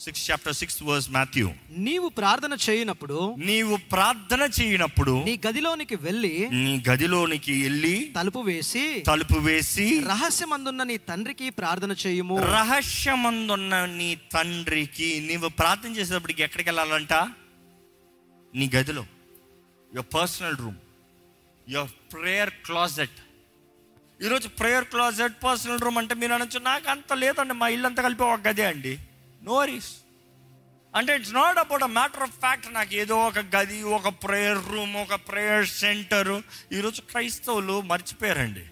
six chapter six verse Matthew నీవు ప్రార్థన చేయనప్పుడు నీవు ప్రార్థన చేయనప్పుడు నీ గదిలోనికి వెళ్ళి నీ గదిలోనికి వెళ్ళి తలుపు వేసి తలుపు వేసి రహస్యమందున్న నీ తండ్రికి ప్రార్థన చేయుము. రహస్యమందున్న నీ తండ్రికి నీవు ప్రార్థన చేసేటప్పటికి ఎక్కడికి వెళ్ళాలంట? నీ గదిలో. Your personal room your prayer closet ఈరోజు ప్రేయర్ క్లాజెట్ పర్సనల్ రూమ్ అంటే మీరు అనొచ్చు నాకు అంత లేదండి మా ఇల్లు అంతా కలిపి ఒక గదే అండి. నో వరీస్ అంటే it's not about a matter of fact నాకు ఏదో ఒక గది ఒక ప్రేయర్ రూమ్ ఒక ప్రేయర్ సెంటరు ఈరోజు క్రైస్తవులు మర్చిపోయారండి.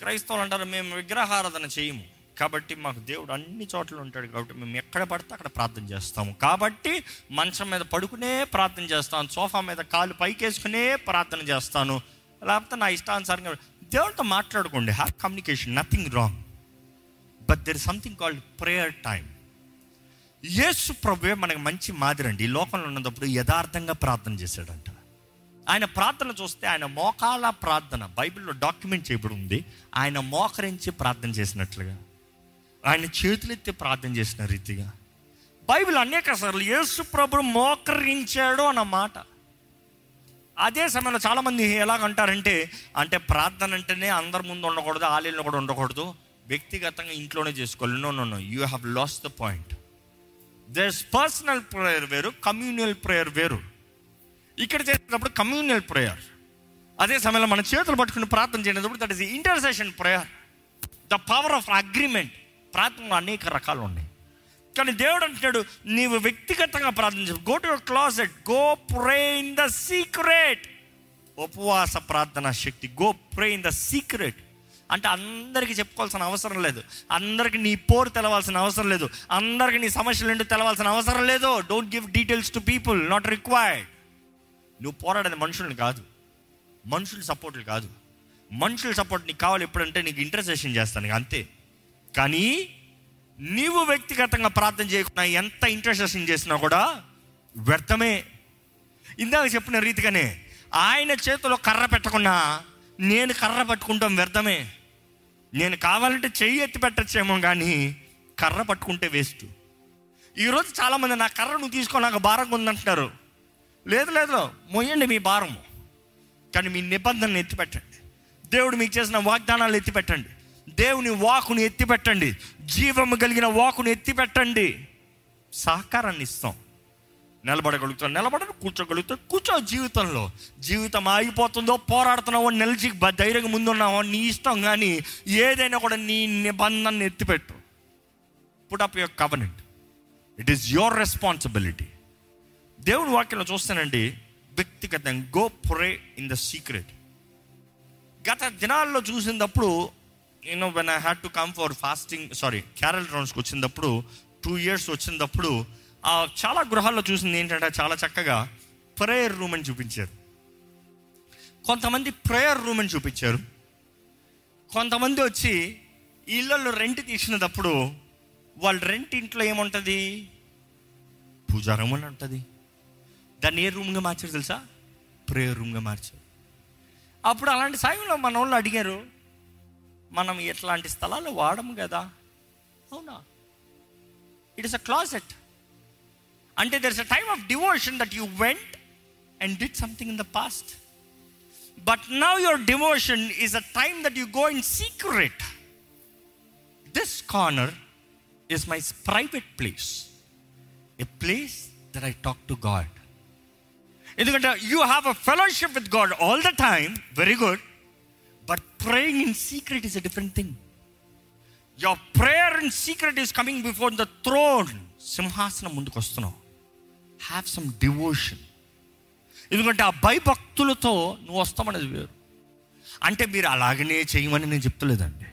క్రైస్తవులు అంటారు మేము విగ్రహారాధన చేయము. కాబట్టి మాకు దేవుడు అన్ని చోట్ల ఉంటాడు కాబట్టి మేము ఎక్కడ పడితే అక్కడ ప్రార్థన చేస్తాము. కాబట్టి మంచం మీద పడుకునే ప్రార్థన చేస్తాను సోఫా మీద కాలు పైకేసుకునే ప్రార్థన చేస్తాను. లేకపోతే నా ఇష్టానుసారంగా దేవుడితో మాట్లాడుకోండి. Have communication nothing wrong but there something called prayer time Yesu ప్రభువే మనకు మంచి మాదిరి అండి. ఈ లోకంలో ఉన్నప్పుడు యథార్థంగా ప్రార్థన చేశాడంట. ఆయన ప్రార్థన చూస్తే ఆయన మోకాల ప్రార్థన బైబిల్లో డాక్యుమెంట్ చేయబడి ఉంది. ఆయన మోకరించి ప్రార్థన చేసినట్లుగా ఆయన చేతులెత్తి ప్రార్థన చేసిన రీతిగా. బైబిల్ అనేక సార్లు యేసు ప్రభు మోకరించాడు అన్న మాట. అదే సమయంలో చాలామంది ఎలాగంటారంటే అంటే ప్రార్థన అంటేనే అందరి ముందు ఉండకూడదు ఆలయంలో కూడా ఉండకూడదు. వ్యక్తిగతంగా ఇంట్లోనే చేసుకోవాలి. No no no you have lost the point there's personal prayer వేరు కమ్యూనియల్ ప్రేయర్ వేరు. ఇక్కడ చేసేటప్పుడు కమ్యూనియల్ ప్రేయర్ అదే సమయంలో మన చేతులు పట్టుకుని ప్రార్థన చేసేటప్పుడు that is intercession prayer the power of agreement ప్రార్థనలో అనేక రకాలు ఉన్నాయి. కానీ దేవుడు అంటున్నాడు నీవు వ్యక్తిగతంగా ప్రార్థన go to your closet go pray in the secret ఉపవాస ప్రార్థన శక్తి. Go pray in the secret అంటే అందరికీ చెప్పుకోవాల్సిన అవసరం లేదు. అందరికి నీ పోరు తెలవాల్సిన అవసరం లేదు. అందరికి నీ సమస్యలు ఏంటో తెలవాల్సిన అవసరం లేదు. Don't give details to people not required నువ్వు పోరాడేది మనుషుల్ని కాదు. మనుషుల సపోర్ట్లు కాదు. మనుషుల సపోర్ట్ నీకు కావాలి ఎప్పుడంటే నీకు ఇంటర్సెషన్ చేస్తాను. అంతే. కానీ నీవు వ్యక్తిగతంగా ప్రార్థన చేయకుండా ఎంత ఇంటర్సెషన్ చేసినా కూడా వ్యర్థమే. ఇందాక చెప్పిన రీతిగానే ఆయన చేతిలో కర్ర పెట్టకుండా నేను కర్ర పట్టుకుంటాం వ్యర్థమే. నేను కావాలంటే చెయ్యి ఎత్తి పెట్టచ్చేమో కానీ కర్ర పట్టుకుంటే వేస్ట్. ఈరోజు చాలామంది నా కర్ర నువ్వు తీసుకో నాకు భారంగా ఉందంటున్నారు. లేదు లేదు మొయ్యండి మీ భారము. కానీ మీ నిబంధనలు ఎత్తిపెట్టండి. దేవుడు మీకు చేసిన వాగ్దానాలు ఎత్తిపెట్టండి. దేవుని వాకును ఎత్తిపెట్టండి. జీవము కలిగిన వాకును ఎత్తిపెట్టండి. సహకారాన్ని ఇస్తాం. నిలబడగలుగుతాం నిలబడను కూర్చోగలుగుతాం. కూర్చో జీవితంలో. జీవితం ఆగిపోతుందో పోరాడుతున్నావో నిలిచి ధైర్యంగా ముందున్నావో నీ ఇష్టం కానీ ఏదైనా కూడా నీ నిబంధనని ఎత్తిపెట్టు. Put up your covenant it is your responsibility దేవుని వాక్యంలో చూస్తానండి. వ్యక్తిగతంగా go pray in the secret. గత దినాల్లో చూసినప్పుడు you know when I had to come for fasting sorry carol రౌండ్స్కి వచ్చినప్పుడు టూ ఇయర్స్ వచ్చినప్పుడు ఆ చాలా గృహాల్లో చూసింది ఏంటంటే చాలా చక్కగా ప్రేయర్ రూమ్ అని చూపించారు. కొంతమంది ప్రేయర్ రూమ్ అని చూపించారు. కొంతమంది వచ్చి ఇళ్ళల్లో రెంట్ తీసినప్పుడు వాళ్ళ రెంట్ ఇంట్లో ఏముంటుంది? పూజా రూమ్ అని ఉంటుంది. దాన్ని ఏ రూమ్గా మార్చారు తెలుసా? ప్రేయర్ రూమ్గా మార్చారు. అప్పుడు అలాంటి సాయంలో మన వాళ్ళు అడిగారు మనం ఎట్లాంటి స్థలాలు వాడము కదా? అవునా? ఇట్ ఇస్ అ క్లాసెట్ అంటే there is a time of devotion that you went and did something in the past but now your devotion is a time that you go in secret this corner is my private place, a place that I talk to God. ఎందుకంటే you have a fellowship with God all the time very good but praying in secret is a different thing your prayer in secret is coming before the throne సింహాసనం ముందుకు వస్తున్నావు. Have some devotion ఎందుకంటే ఆ భయభక్తులతో నువ్వు వస్తామనేది వేరు. అంటే మీరు అలాగనే చేయమని నేను చెప్తలేదండి.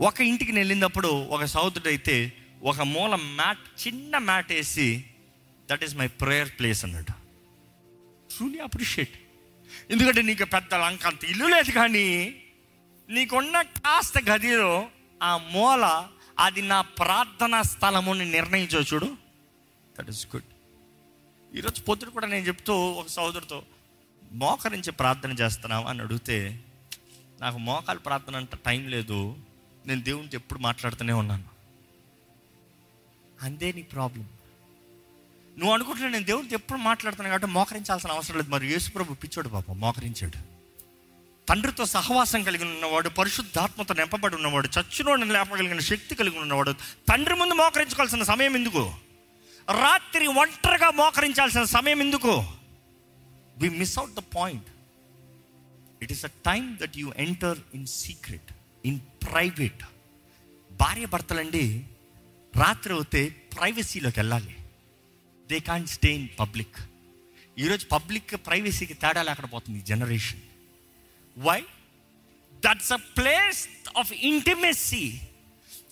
ఒక ఇంటికి వెళ్ళినప్పుడు ఒక సౌతుడు అయితే ఒక మూల మ్యాట్ చిన్న మ్యాట్ వేసి that is my prayer place అన్నాడు ట్రూలీ అప్రిషియేట్ ఎందుకంటే నీకు పెద్ద లంక అంత ఇల్లు లేదు కానీ నీకున్న కాస్త గదిలో ఆ మూల అది నా ప్రార్థనా స్థలము అని నిర్ణయించో చూడు. దట్ ఇస్ గుడ్ ఈరోజు పొద్దున కూడా నేను చెప్తూ ఒక సోదరుతో మోకరించి ప్రార్థన చేస్తున్నావా అని అడిగితే నాకు మోకాలు ప్రార్థన అంత టైం లేదు నేను దేవునితో ఎప్పుడు మాట్లాడుతూనే ఉన్నాను. అందే నీ ప్రాబ్లం నువ్వు అనుకుంటున్నా నేను దేవుడితో ఎప్పుడు మాట్లాడుతున్నాను కాబట్టి మోకరించాల్సిన అవసరం లేదు. మరి యేసుప్రభు పిచ్చోడు పాపం మోకరించాడు. తండ్రితో సహవాసం కలిగి ఉన్నవాడు పరిశుద్ధాత్మతో నింపబడి ఉన్నవాడు చచ్చునోడిని లేపగలిగిన శక్తి కలిగి ఉన్నవాడు తండ్రి ముందు మోకరించుకోవాల్సిన సమయం ఎందుకు? రాత్రి ఒంటరిగా మోకరించాల్సిన సమయం ఎందుకు? We miss out the point it is a time that you enter in secret in private భార్య భర్తలండి రాత్రి అయితే ప్రైవసీలోకి వెళ్ళాలి. They can stay in public ఈరోజు పబ్లిక్ ప్రైవసీకి తేడా లేకుండా పోతుంది generation. Why that's a place of intimacy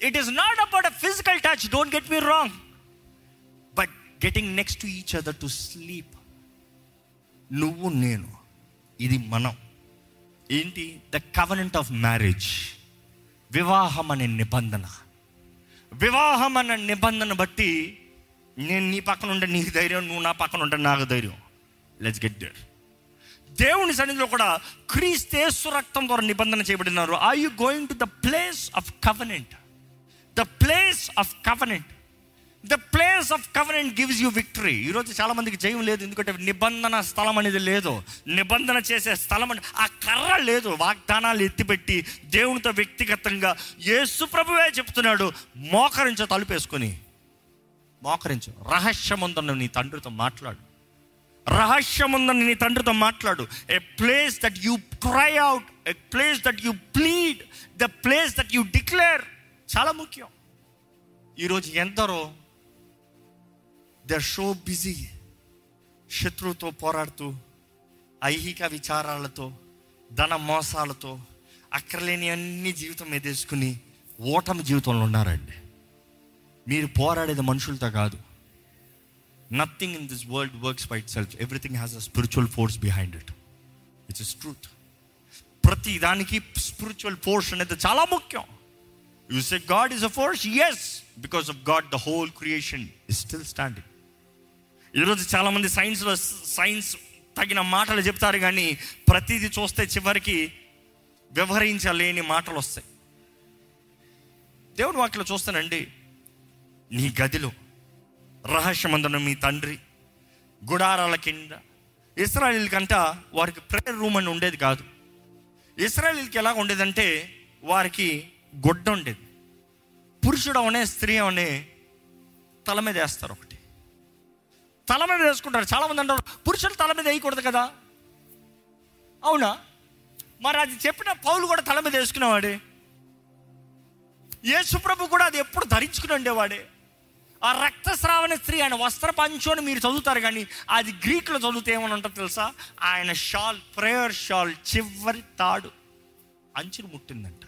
it is not about a physical touch don't get me wrong but getting next to each other to sleep నువ్వు నేను ఇది మనం. ఏంటి? ద కవనెంట్ ఆఫ్ మ్యారేజ్ వివాహం అనే నిబంధన. వివాహం అనే నిబంధన బట్టి నేను నీ పక్కన ఉంటే నీకు ధైర్యం నువ్వు నా పక్కన ఉంటే నాకు ధైర్యం. లెట్స్ గెట్ దేర్ దేవుని సన్నిధిలో కూడా క్రీస్తేసు రక్తం ద్వారా నిబంధన చేయబడినారు. Are you going to the place of covenant the place of covenant the place of covenant gives you victory ఈరోజు చాలా మందికి జయం లేదు ఎందుకంటే నిబంధన స్థలం అనేది లేదు. నిబంధన చేసే స్థలం అని ఆ కర్ర లేదు. వాగ్దానాలు ఎత్తిపెట్టి దేవునితో వ్యక్తిగతంగా యేసు ప్రభువే చెప్తున్నాడు మోకరించో తలుపేసుకొని మోకరించు. రహస్యముందని నీ తండ్రితో మాట్లాడు. రహస్యముందని నీ తండ్రితో మాట్లాడు. A place that you cry out a place that you plead the place that you declare చాలా ముఖ్యం. ఈరోజు ఎందరో దే షో బిజీ శత్రువుతో పోరాడుతూ ఐహిక విచారాలతో ధన మోసాలతో అక్కర్లేని అన్ని జీవితం ఎదేసుకుని ఓటమి జీవితంలో ఉన్నారండి. మీరు పోరాడేది మనుషులతో కాదు. Nothing in this world works by itself everything has a spiritual force behind it it's is truth ప్రతి దానికి స్పిరిచువల్ ఫోర్స్ అనేది చాలా ముఖ్యం. You say God is a force yes because of God the whole creation is still standing ఈరోజు చాలామంది సైన్స్లో science తగిన మాటలు చెప్తారు కానీ ప్రతిదీ చూస్తే చివరికి వ్యవహరించలేని మాటలు వస్తాయి. దేవుడు వాటిలో చూస్తానండి. నీ గదిలో రహస్యమందున మీ తండ్రి గుడారాల కింద. ఇస్రాయిల్ కంట వారికి ప్రేయర్ రూమ్ అని ఉండేది కాదు. ఇస్రాయిల్కి ఎలా ఉండేదంటే వారికి గొడ్డ ఉండేది. పురుషుడు అవనే స్త్రీ అవనే తల మీద వేస్తారు ఒకటి. తల మీద వేసుకుంటారు. చాలామంది అంటారు పురుషులు తల మీద వేయకూడదు కదా. అవునా? మరి అది చెప్పిన పౌలు కూడా తల మీద వేసుకునేవాడే. యేసుప్రభు కూడా అది ఎప్పుడు ధరించుకుని ఉండేవాడే. ఆ రక్తస్రావణ స్త్రీ ఆయన వస్త్ర అని మీరు చదువుతారు కానీ అది గ్రీకులో చదివితే ఏమని ఉంటుందో తెలుసా? ఆయన షాల్ ప్రేయర్ షాల్ చివరి తాడు అంచులు ముట్టిందంట.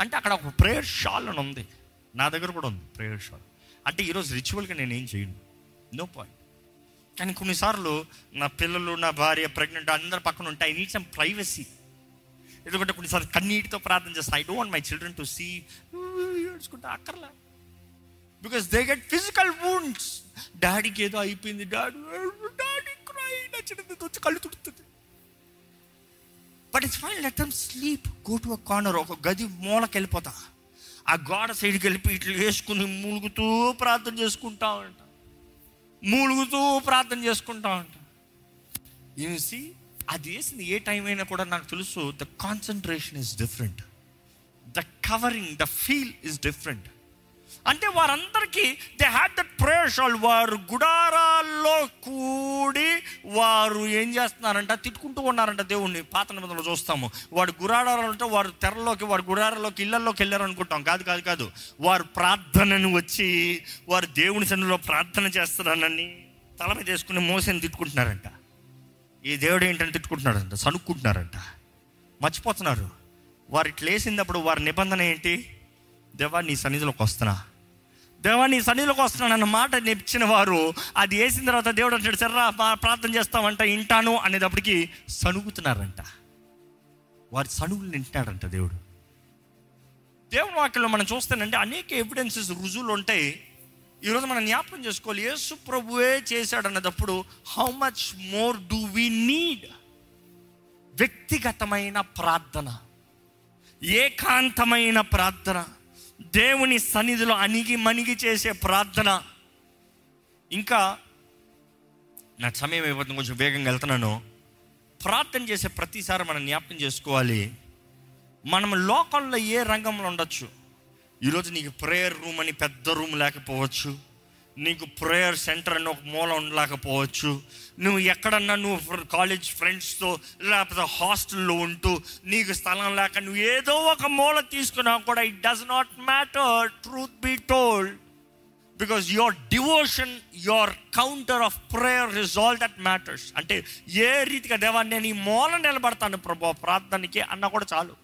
అంటే అక్కడ ఒక ప్రేయర్ షాల్ అని ఉంది. నా దగ్గర కూడా ఉంది ప్రేయర్ షాల్. అంటే ఈరోజు రిచువల్గా నేను ఏం చేయను? No point. కానీ కొన్నిసార్లు నా పిల్లలు నా భార్య ప్రెగ్నెంట్ అందరి పక్కన ఉంటే ఐ నీడ్ సమ్ ప్రైవసీ. ఎందుకంటే కొన్నిసార్లు కన్నీటితో ప్రార్థన చేస్తాను. I don't my children to see. ఏడ్చుకుంటా అక్కర్లే. Because they get physical wounds డాడీకి ఏదో అయిపోయింది. డాడీ డాడీ క్రై నచ్చినది వచ్చి కళ్ళు తుడుతుంది. But it's fine let them sleep go to a corner ఒక గది మూలకి వెళ్ళిపోతా. ఆ గోడ సైడ్కి వెళ్ళిపోయి ఇట్లు వేసుకుని మూలుగుతూ ప్రార్థన చేసుకుంటా ఉంటా. మూలుగుతూ ప్రార్థన చేసుకుంటా ఉంటా. సి అది వేసింది ఏ టైం అయినా కూడా నాకు తెలుసు the concentration is different the covering the feel is different అంటే వారందరికీ దే హ్యాడ్ దట్ ప్రేషల్ వారు గుడారాల్లో కూడి వారు ఏం చేస్తున్నారంట? తిట్టుకుంటూ ఉన్నారంట దేవుణ్ణి. పాత నిబంధనలు చూస్తాము. వాడు గుడారాలు అంటే వారు తెరలోకి వారు గుడారాల్లోకి ఇళ్ళలోకి వెళ్ళారు అనుకుంటాం కాదు కాదు కాదు. వారు ప్రార్థనను వచ్చి వారు దేవుని సన్నిలో ప్రార్థన చేస్తున్నారని తల మీద వేసుకుని మోసని తిట్టుకుంటున్నారంట. ఈ దేవుడు ఏంటని తిట్టుకుంటున్నారంట సనుక్కుంటున్నారంట మర్చిపోతున్నారు. వారు ఇట్లా వేసినప్పుడు వారి నిబంధన ఏంటి? దేవా నీ సన్నిధిలోకి వస్తున్నా. దేవా నీ సన్నిధిలోకి వస్తున్నాను అన్న మాట నేర్చిన వారు అది వేసిన తర్వాత దేవుడు అంటాడు సర్రా ప్రార్థన చేస్తామంట వింటాను అనేటప్పటికి సణుగుతున్నారంట. వారి సణుగులు వింటాడంట దేవుడు. దేవుని వాక్యంలో మనం చూస్తానంటే అనేక ఎవిడెన్సెస్ రుజువులు ఉంటాయి. ఈరోజు మనం జ్ఞాపకం చేసుకోవాలి యేసు ప్రభువే చేశాడు అన్నదప్పుడు how much more do we need వ్యక్తిగతమైన ప్రార్థన ఏకాంతమైన ప్రార్థన. దేవుని సన్నిధిలో అణిగి మణిగి చేసే ప్రార్థన. ఇంకా నా సమయం అయిపోతుంది కొంచెం వేగంగా వెళ్తున్నాను. ప్రార్థన చేసే ప్రతిసారి మనం జ్ఞాపకం చేసుకోవాలి. మనం లోకంలో ఏ రంగంలో ఉండొచ్చు? ఈరోజు నీకు ప్రేయర్ రూమ్ అని పెద్ద రూమ్ లేకపోవచ్చు. నీకు ప్రేయర్ సెంటర్ అని ఒక మూల ఉండలేకపోవచ్చు నువ్వు ఎక్కడన్నా నువ్వు కాలేజ్ ఫ్రెండ్స్తో లేకపోతే హాస్టల్లో ఉంటూ నీకు స్థలం లేక నువ్వు ఏదో ఒక మూల తీసుకున్నా కూడా it does not matter truth be told because your devotion your counter of prayer is all that matters అంటే ఏ రీతిగా దేవా నేను ఈ మూల నిలబడతాను ప్రభు ప్రార్థనకి అన్న కూడా చాలు.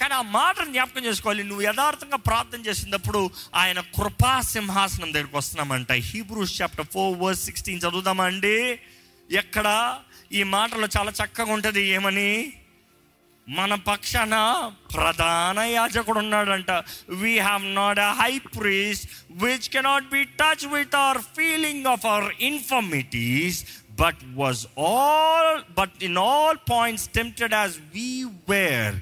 కానీ ఆ మాటను జ్ఞాపకం చేసుకోవాలి. నువ్వు యథార్థంగా ప్రార్థన చేసినప్పుడు ఆయన కృపా సింహాసనం దగ్గరికి వస్తున్నామంట. Hebrews chapter four verse sixteen చదువుదామా అండి ఎక్కడ? ఈ మాటలో చాలా చక్కగా ఉంటుంది. ఏమని? మన పక్షాన ప్రధాన యాజకుడు ఉన్నాడంట. We have not a high priest which cannot be touch with our feeling of our infirmities but was all but in all points tempted as we were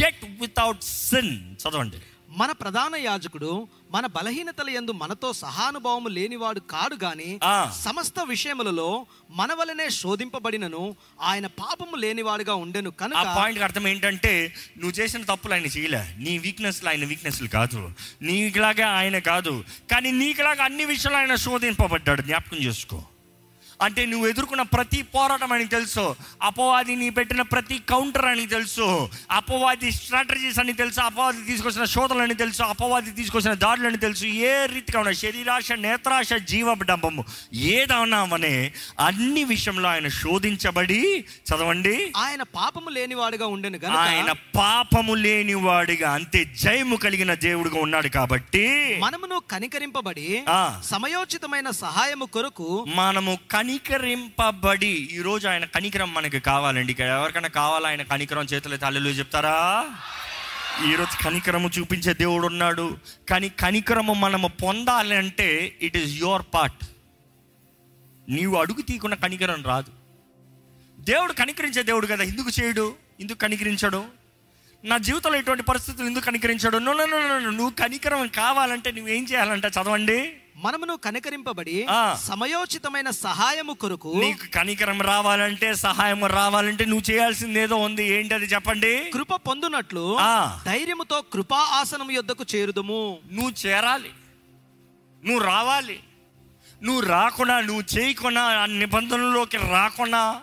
yet without sin చదవండి. మన ప్రధాన యాజకుడు మన బలహీనతల యందు మనతో సహానుభావము లేనివాడు కాడు గాని ఆ. సమస్త విషయములలో మన వలనే శోధింపబడినను ఆయన పాపము లేనివాడుగా ఉండెను ఆ కనుక పాయింట్ అర్థం ఏంటంటే నువ్వు చేసిన తప్పులు ఆయన చేయలే. నీ వీక్నెస్లు ఆయన వీక్నెస్లు కాదు. నీకులాగా ఆయన కాదు. కానీ నీకులాగా అన్ని విషయాలు ఆయన శోధింపబడ్డాడు. జ్ఞాపకం చేసుకో. అంటే నువ్వు ఎదుర్కొన్న ప్రతి పోరాటం ఆయనకి తెలుసు. అపవాది నీ పెట్టిన ప్రతి కౌంటర్ అని తెలుసు. అపవాది స్ట్రాటజీస్ అని తెలుసు. అపవాది తీసుకొచ్చిన శోధనలని తెలుసు. అపవాది తీసుకొచ్చిన దాడులని తెలుసు. ఏ రీతిగా ఉన్న శరీరాశ నేత్రాశ జీవడంబము ఏదన్నామనే అన్ని విషయంలో ఆయన శోధించబడి చదవండి. ఆయన పాపము లేనివాడుగా ఉండెను ఆయన పాపము లేనివాడిగా అంతే జయము కలిగిన దేవుడిగా ఉన్నాడు కాబట్టి మనమును కనికరింపబడి. సమయోచితమైన సహాయము కొరకు మనము కనికరింపబడి. ఈరోజు ఆయన కనికరం మనకి కావాలండి. ఇక్కడ ఎవరికైనా కావాలా? ఆయన కనికరం చేతులు తల్లిలు చెప్తారా? ఈరోజు కనికరము చూపించే దేవుడు ఉన్నాడు. కానీ కనికరము మనము పొందాలి అంటే ఇట్ ఈస్ యువర్ పార్ట్ నీవు అడుగు తీయకుండా కనికరం రాదు. దేవుడు కనికరించే దేవుడు కదా. ఎందుకు చేయడు? ఎందుకు కనికరించడు? నా జీవితంలో ఇటువంటి పరిస్థితులు ఎందుకు కనికరించాడు? నువ్వు కనికరం కావాలంటే నువ్వేం చేయాలంటే? చదవండి. మనమును కనికరింపబడి. సమయోచితమైన సహాయము కొరకు నీకు కనికరం రావాలంటే సహాయం రావాలంటే నువ్వు చేయాల్సింది ఏదో ఉంది. ఏంటి అది చెప్పండి? కృప పొందునట్లు. ధైర్యముతో కృపా ఆసనము యొద్దకు చేరుదుము. నువ్వు చేరాలి. నువ్వు రావాలి. నువ్వు రాకుండా నువ్వు చేయకుండా ఆ నిబంధనలోకి రాకుండా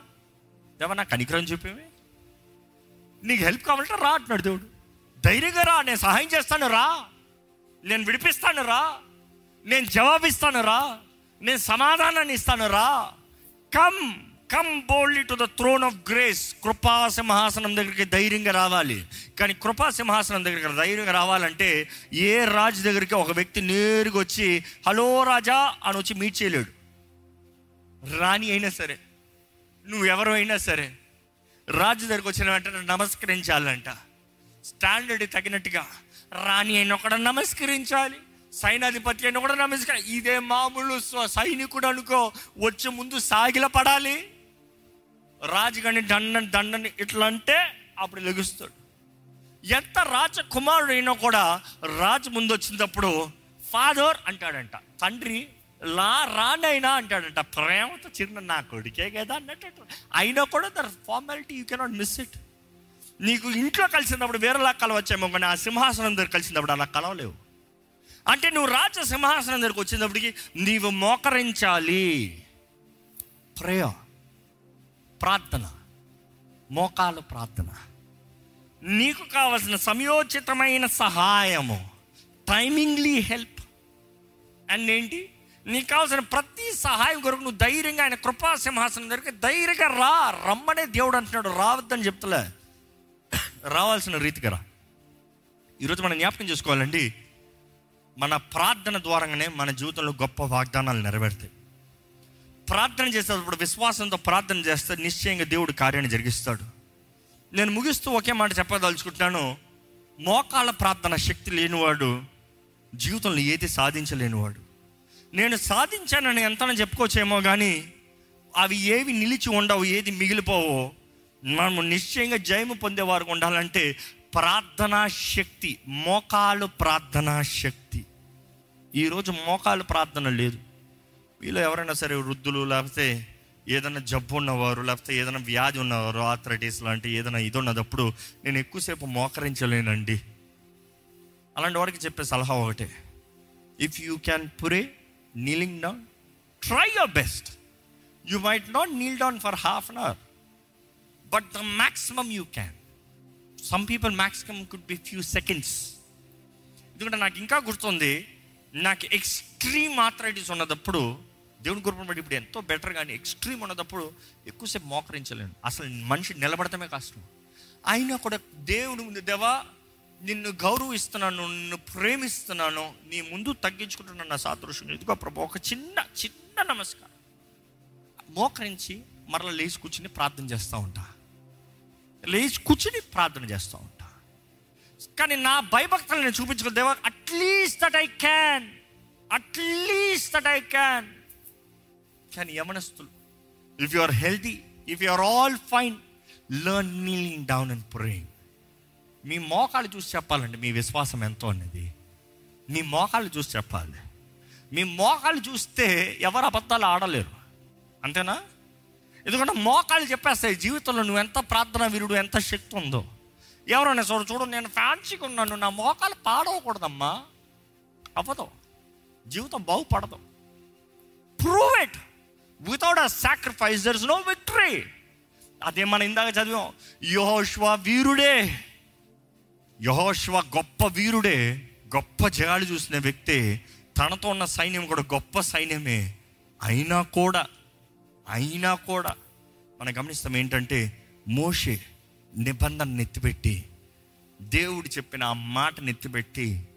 ఏమన్నా కనికరం చెప్పేవి నీకు హెల్ప్ కావాలంటే రా అంటున్నాడు దేవుడు. ధైర్యంగా రా నేను సహాయం చేస్తాను రా. నేను విడిపిస్తాను రా. నేను జవాబిస్తాను రా. నేను సమాధానాన్ని ఇస్తాను రా. Come come boldly to the throne of grace కృపా సింహాసనం దగ్గరికి ధైర్యంగా రావాలి. కానీ కృపా సింహాసనం దగ్గరికి ధైర్యంగా రావాలంటే ఏ రాజు దగ్గరికి ఒక వ్యక్తి నేరుగా వచ్చి హలో రాజా అని వచ్చి మీట్ చేయలేడు. రాణి అయినా సరే నువ్వు ఎవరు అయినా సరే రాజు దగ్గరికి వచ్చిన వెంటనే నమస్కరించాలంట. స్టాండర్డ్ తగినట్టుగా రాణి అయిన ఒకడ నమస్కరించాలి. సైనాధిపతి అని కూడా నమస్కారం ఇదే మామూలు సైనికుడు అనుకో వచ్చే ముందు సాగిల పడాలి. రాజుగాని దండని దండని ఇట్లా అంటే అప్పుడు లెగుస్తాడు. ఎంత రాజకుమారుడు అయినా కూడా రాజు ముందు వచ్చినప్పుడు ఫాదర్ అంటాడంట. తండ్రి లా రానైనా అంటాడంట. ప్రేమతో చిన్న నా కొడుకే కదా అన్నట్టు. అయినా కూడా there formality you cannot miss it నీకు ఇంట్లో కలిసినప్పుడు వేరేలా కలవచ్చేమో కానీ ఆ సింహాసనం దగ్గర కలిసినప్పుడు అలా కలవలేవు. అంటే నువ్వు రాజ సింహాసనం దగ్గరికి వచ్చేటప్పటికి నీవు మోకరించాలి. ప్రేయ ప్రార్థన మోకాలు ప్రార్థన. నీకు కావలసిన సమయోచితమైన సహాయము టైమింగ్లీ హెల్ప్. అండ్ ఏంటి? నీకు కావాల్సిన ప్రతి సహాయం కొరకు నువ్వు ధైర్యంగా ఆయన కృపా సింహాసనం దగ్గరికి ధైర్యంగా రా రమ్మనే దేవుడు అంటున్నాడు. రావద్దని చెప్తలే. రావాల్సిన రీతిగా రా. ఈరోజు మనం జ్ఞాపకం చేసుకోవాలండి మన ప్రార్థన ద్వారానే మన జీవితంలో గొప్ప వాగ్దానాలు నెరవేరుతాయి. ప్రార్థన చేసేటప్పుడు విశ్వాసంతో ప్రార్థన చేస్తే నిశ్చయంగా దేవుడు కార్యాన్ని జరిగిస్తాడు. నేను ముగిస్తూ ఒకే మాట చెప్పదలుచుకుంటున్నాను. మోకాళ్ళ ప్రార్థన శక్తి లేనివాడు జీవితంలో ఏది సాధించలేనివాడు. నేను సాధించానని ఎంతనో చెప్పుకోవచ్చేమో కానీ అవి ఏవి నిలిచి ఉండవు ఏది మిగిలిపోవో. మనము నిశ్చయంగా జయము పొందేవారు ఉండాలంటే ప్రార్థనా శక్తి మోకాలు ప్రార్థనా శక్తి ఈరోజు మోకాలు ప్రార్థన లేదు. వీళ్ళు ఎవరైనా సరే వృద్ధులు లేకపోతే ఏదైనా జబ్బు ఉన్నవారు లేకపోతే ఏదైనా వ్యాధి ఉన్నవారు ఆథరైటిస్ లాంటి ఏదైనా ఇది ఉన్నదప్పుడు నేను ఎక్కువసేపు మోకరించలేనండి. అలాంటి వారికి చెప్పే సలహా ఒకటే. If you can pure kneeling down try your best you might not kneel down for half an hour but the maximum you can some people maximum could be few seconds ఎందుకంటే నాకు ఇంకా గుర్తుంది నాకు ఎక్స్ట్రీమ్ ఆథరైటిస్ ఉన్నదప్పుడు దేవుని గురుపం బట్టి ఇప్పుడు ఎంతో better కానీ ఎక్స్ట్రీమ్ ఉన్నదప్పుడు ఎక్కువసేపు మోకరించలేను. అసలు మనిషి నిలబడటమే కష్టం. అయినా కూడా దేవుని ముందు దేవా నిన్ను గౌరవిస్తున్నాను నిన్ను ప్రేమిస్తున్నాను నీ ముందు తగ్గించుకుంటున్నాను నా సాదృశ్యం ఇదిగో ప్రభు ఒక చిన్న చిన్న నమస్కారం. మోకరించి మరలా లేచి కూర్చుని ప్రార్థన చేస్తూ ఉంటాను లేచి కూర్చుని ప్రార్థన చేస్తూ ఉంటా. కానీ నా భయభక్తులు నేను చూపించుకో దేవా at least that I can at least that I can. కానీ యమనస్తులు if you are healthy if you are all fine learn kneeling down and praying మీ మోకాలు చూసి చెప్పాలండి మీ విశ్వాసం ఎంతో అనేది. మీ మోకాలు చూసి చెప్పాలి. మీ మోకాలు చూస్తే ఎవరు అబద్ధాలు ఆడలేరు. అంతేనా? ఎందుకంటే మోకాళ్ళు చెప్పేస్తాయి జీవితంలో నువ్వు ఎంత ప్రార్థన వీరుడు ఎంత శక్తి ఉందో. ఎవరైనా చూడు చూడు నేను ఫ్యాన్సీగా ఉన్నాను నా మోకాలు పాడవకూడదమ్మా. అవ్వదు. జీవితం బాగుపడదు. Prove it without a sacrifice there is no victory అదే మనం ఇందాక చదివాం యహోష్వ వీరుడే. యహోష్వ గొప్ప వీరుడే గొప్ప జగాలు చూసిన వ్యక్తి తనతో ఉన్న సైన్యం కూడా గొప్ప సైన్యమే. అయినా కూడా అయినా కూడా మనం గమనిస్తాం ఏంటంటే మోషే నిబంధన నెత్తిపెట్టి దేవుడు చెప్పిన ఆ మాట నెత్తిపెట్టి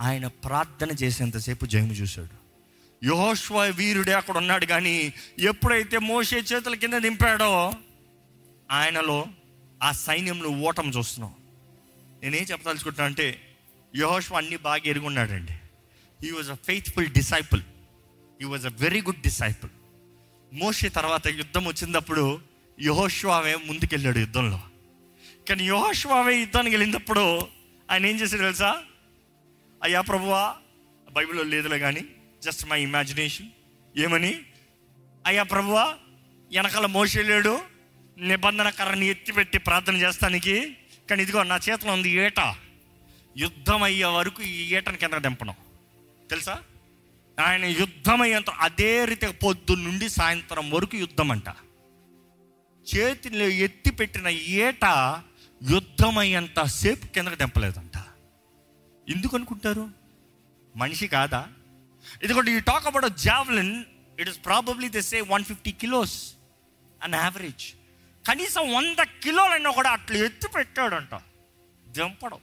ఆయన ప్రార్థన చేసేంతసేపు జయము చూశాడు. యహోష్వ వీరుడే అక్కడ ఉన్నాడు కానీ ఎప్పుడైతే మోసే చేతుల కింద నింపాడో ఆయనలో ఆ సైన్యంలో ఓటం చూస్తున్నాం. నేనేం చెప్పదలుచుకుంటున్నా అంటే యహోష్వ అన్ని బాగా ఎరుగున్నాడండి. He was a faithful disciple he was a very good disciple Moshe తర్వాత యుద్ధం వచ్చినప్పుడు యహోష్వావే ముందుకెళ్ళాడు యుద్ధంలో. కానీ యహోష్వావే యుద్ధానికి వెళ్ళినప్పుడు ఆయన ఏం చేశాడు తెలుసా? అయ్యా ప్రభువా బైబిల్లో లేదులే కానీ జస్ట్ మై ఇమాజినేషన్ ఏమని? అయ్యా ప్రభువా వెనకాల మోసే నిబంధన కర్రని ఎత్తిపెట్టి ప్రార్థన చేస్తానికి కానీ ఇదిగో నా చేతిలో ఉంది ఏట. యుద్ధం అయ్యే వరకు ఈ ఏటని కింద దింపడం తెలుసా? ఆయన యుద్ధమయ్యేంత అదే రీతిగా పొద్దు నుండి సాయంత్రం వరకు యుద్ధం అంట చేతిలో ఎత్తి పెట్టిన ఏట యుద్ధమయ్యేంత సేపు కిందకు దెంపలేదంట. ఎందుకు అనుకుంటారు? మనిషి కాదా? ఎందుకంటే ఈ talk about javelin it is probably the say one fifty kilos on average కనీసం వంద కిలోలైనా కూడా అట్లా ఎత్తి పెట్టాడంట. దింపడం.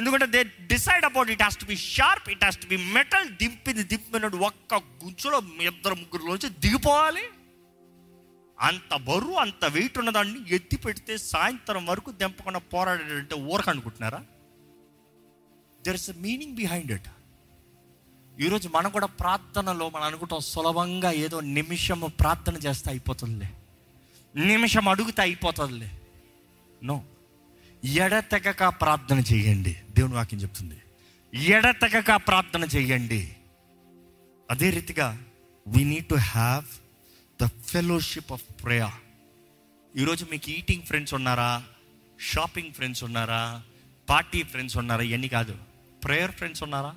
ఎందుకంటే they decide about it has to be sharp it has to be metal దింపింది దింపినట్టు ఒక్క గుంచులో ఇద్దరు ముగ్గురులోంచి దిగిపోవాలి. అంత బరువు అంత వెయిట్ ఉన్నదాన్ని ఎత్తి పెడితే సాయంత్రం వరకు దింపకుండా పోరాడాడంటే ఊరక అనుకుంటున్నారా? There is a meaning behind it ఈరోజు మనం కూడా ప్రార్థనలో మనం అనుకుంటాం సులభంగా ఏదో నిమిషము ప్రార్థన చేస్తే అయిపోతుందిలే. నిమిషం అడుగుతే అయిపోతుందిలే. నో ఎడతెగక ప్రార్థన చేయండి. దేవుని వాక్యం చెప్తుంది. ఎడతెగక ప్రార్థన చేయండి. అదే రీతిగా we need to have the fellowship of prayer ఈరోజు మీకు ఈటింగ్ ఫ్రెండ్స్ ఉన్నారా? షాపింగ్ ఫ్రెండ్స్ ఉన్నారా? పార్టీ ఫ్రెండ్స్ ఉన్నారా? ఇవన్నీ కాదు. ప్రేయర్ ఫ్రెండ్స్ ఉన్నారా?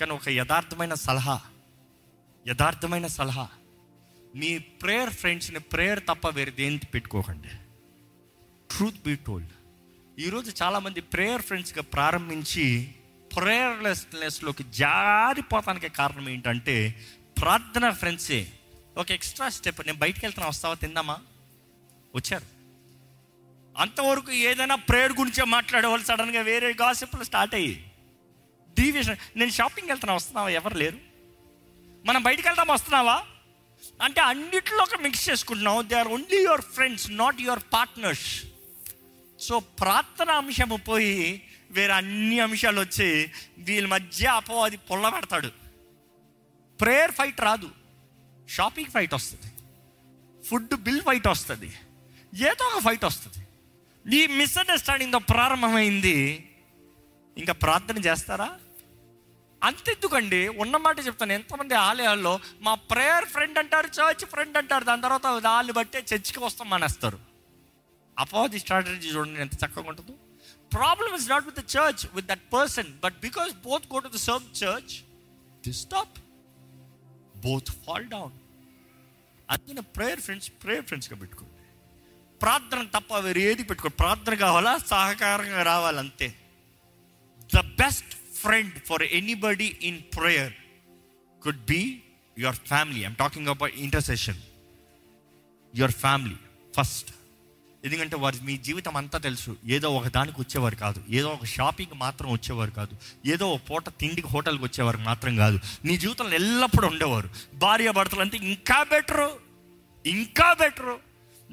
కానీ ఒక యథార్థమైన సలహా. యథార్థమైన సలహా. మీ ప్రేయర్ ఫ్రెండ్స్ని ప్రేయర్ తప్ప వేరే దేనికి పెట్టుకోకండి. ట్రూత్ బీ టోల్డ్ ఈరోజు చాలామంది ప్రేయర్ ఫ్రెండ్స్గా ప్రారంభించి ప్రేయర్లెస్నెస్లోకి జారిపోతానికి కారణం ఏంటంటే ప్రార్థన ఫ్రెండ్సే ఒక ఎక్స్ట్రా స్టెప్ నేను బయటకు వెళ్తున్నా వస్తావా తిందామా? వచ్చారు. అంతవరకు ఏదైనా ప్రేయర్ గురించే మాట్లాడేవాళ్ళు సడన్గా వేరే గాసిప్లు స్టార్ట్ అయ్యి. డీవియేషన్ నేను షాపింగ్ వెళ్తున్నా వస్తున్నావా? ఎవరు లేరు. మనం బయటికి వెళ్దాం వస్తున్నావా? అంటే అన్నిట్లో ఒక మిక్స్ చేసుకుంటున్నాం. They are only your friends not your partners so ప్రార్థన అంశము పోయి వేరే అన్ని అంశాలు వచ్చి వీళ్ళ మధ్య అపవాది పొల్ల పెడతాడు. ప్రేయర్ ఫైట్ రాదు. షాపింగ్ ఫైట్ వస్తుంది. ఫుడ్ బిల్ ఫైట్ వస్తుంది. ఏదో ఒక ఫైట్ వస్తుంది. ఈ మిస్అండర్స్టాండింగ్తో ప్రారంభమైంది. ఇంకా ప్రార్థన చేస్తారా? అంతెందుకండి ఉన్నమాట చెప్తాను. ఎంతమంది ఆలయాల్లో మా ప్రేయర్ ఫ్రెండ్ అంటారు చర్చ్ ఫ్రెండ్ అంటారు దాని తర్వాత వాళ్ళు బట్టే చర్చికి వస్తాం మానేస్తారు. అపవాది స్ట్రాటజీ చూడండి ఎంత చక్కగా ఉంటుందో problem is not with the church with that person but because both go to the serve church the stop both fall down అందుకని ప్రేయర్ ఫ్రెండ్స్ ప్రేయర్ ఫ్రెండ్స్గా పెట్టుకోండి ప్రార్థన తప్ప వేరే ఏది పెట్టుకో ప్రార్థన కావాలా సహకారంగా రావాలి అంతే the best friend for anybody in prayer could be your family I'm talking about intercession your family first ఎందుకంటే వారి మీ జీవితం అంతా తెలుసు. ఏదో ఒక దానికి వచ్చేవారు కాదు. ఏదో ఒక షాపింగ్ మాత్రం వచ్చేవారు కాదు. ఏదో ఒక పూట తిండికి హోటల్కి వచ్చేవారు మాత్రం కాదు. నీ జీవితంలో ఎల్లప్పుడూ ఉండేవారు. భార్య భర్తలు అంటే ఇంకా బెటరు. ఇంకా బెటరు.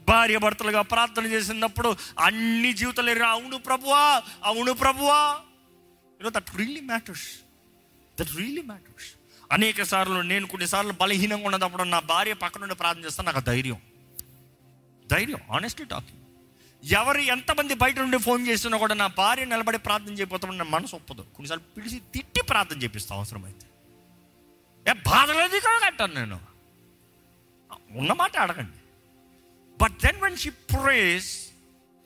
భార్య భర్తలుగా ప్రార్థన చేసినప్పుడు అన్ని జీవితాలు ఎరిగిన, అవును ప్రభువా అవును ప్రభువా. You know that really matters that really matters అనేక సార్లు నేను కొన్నిసార్లు బలహీనంగా ఉన్నప్పుడు నా భార్య పక్కనుండి ప్రార్థన చేస్తాను నాకు ధైర్యం. ధైర్యం ఆనెస్ట్లీ టాకింగ్ ఎవరు ఎంతమంది బయట నుండి ఫోన్ చేస్తున్నా కూడా నా భార్య నిలబడి ప్రార్థన చేయబోతామని నా మనసు ఒప్పదు. కొన్నిసార్లు పిలిచి తిట్టి ప్రార్థన చేపిస్తా అవసరమైతే. ఏ బాధ లేదు కదా నేను. ఉన్నమాట అడగండి. But then when she prays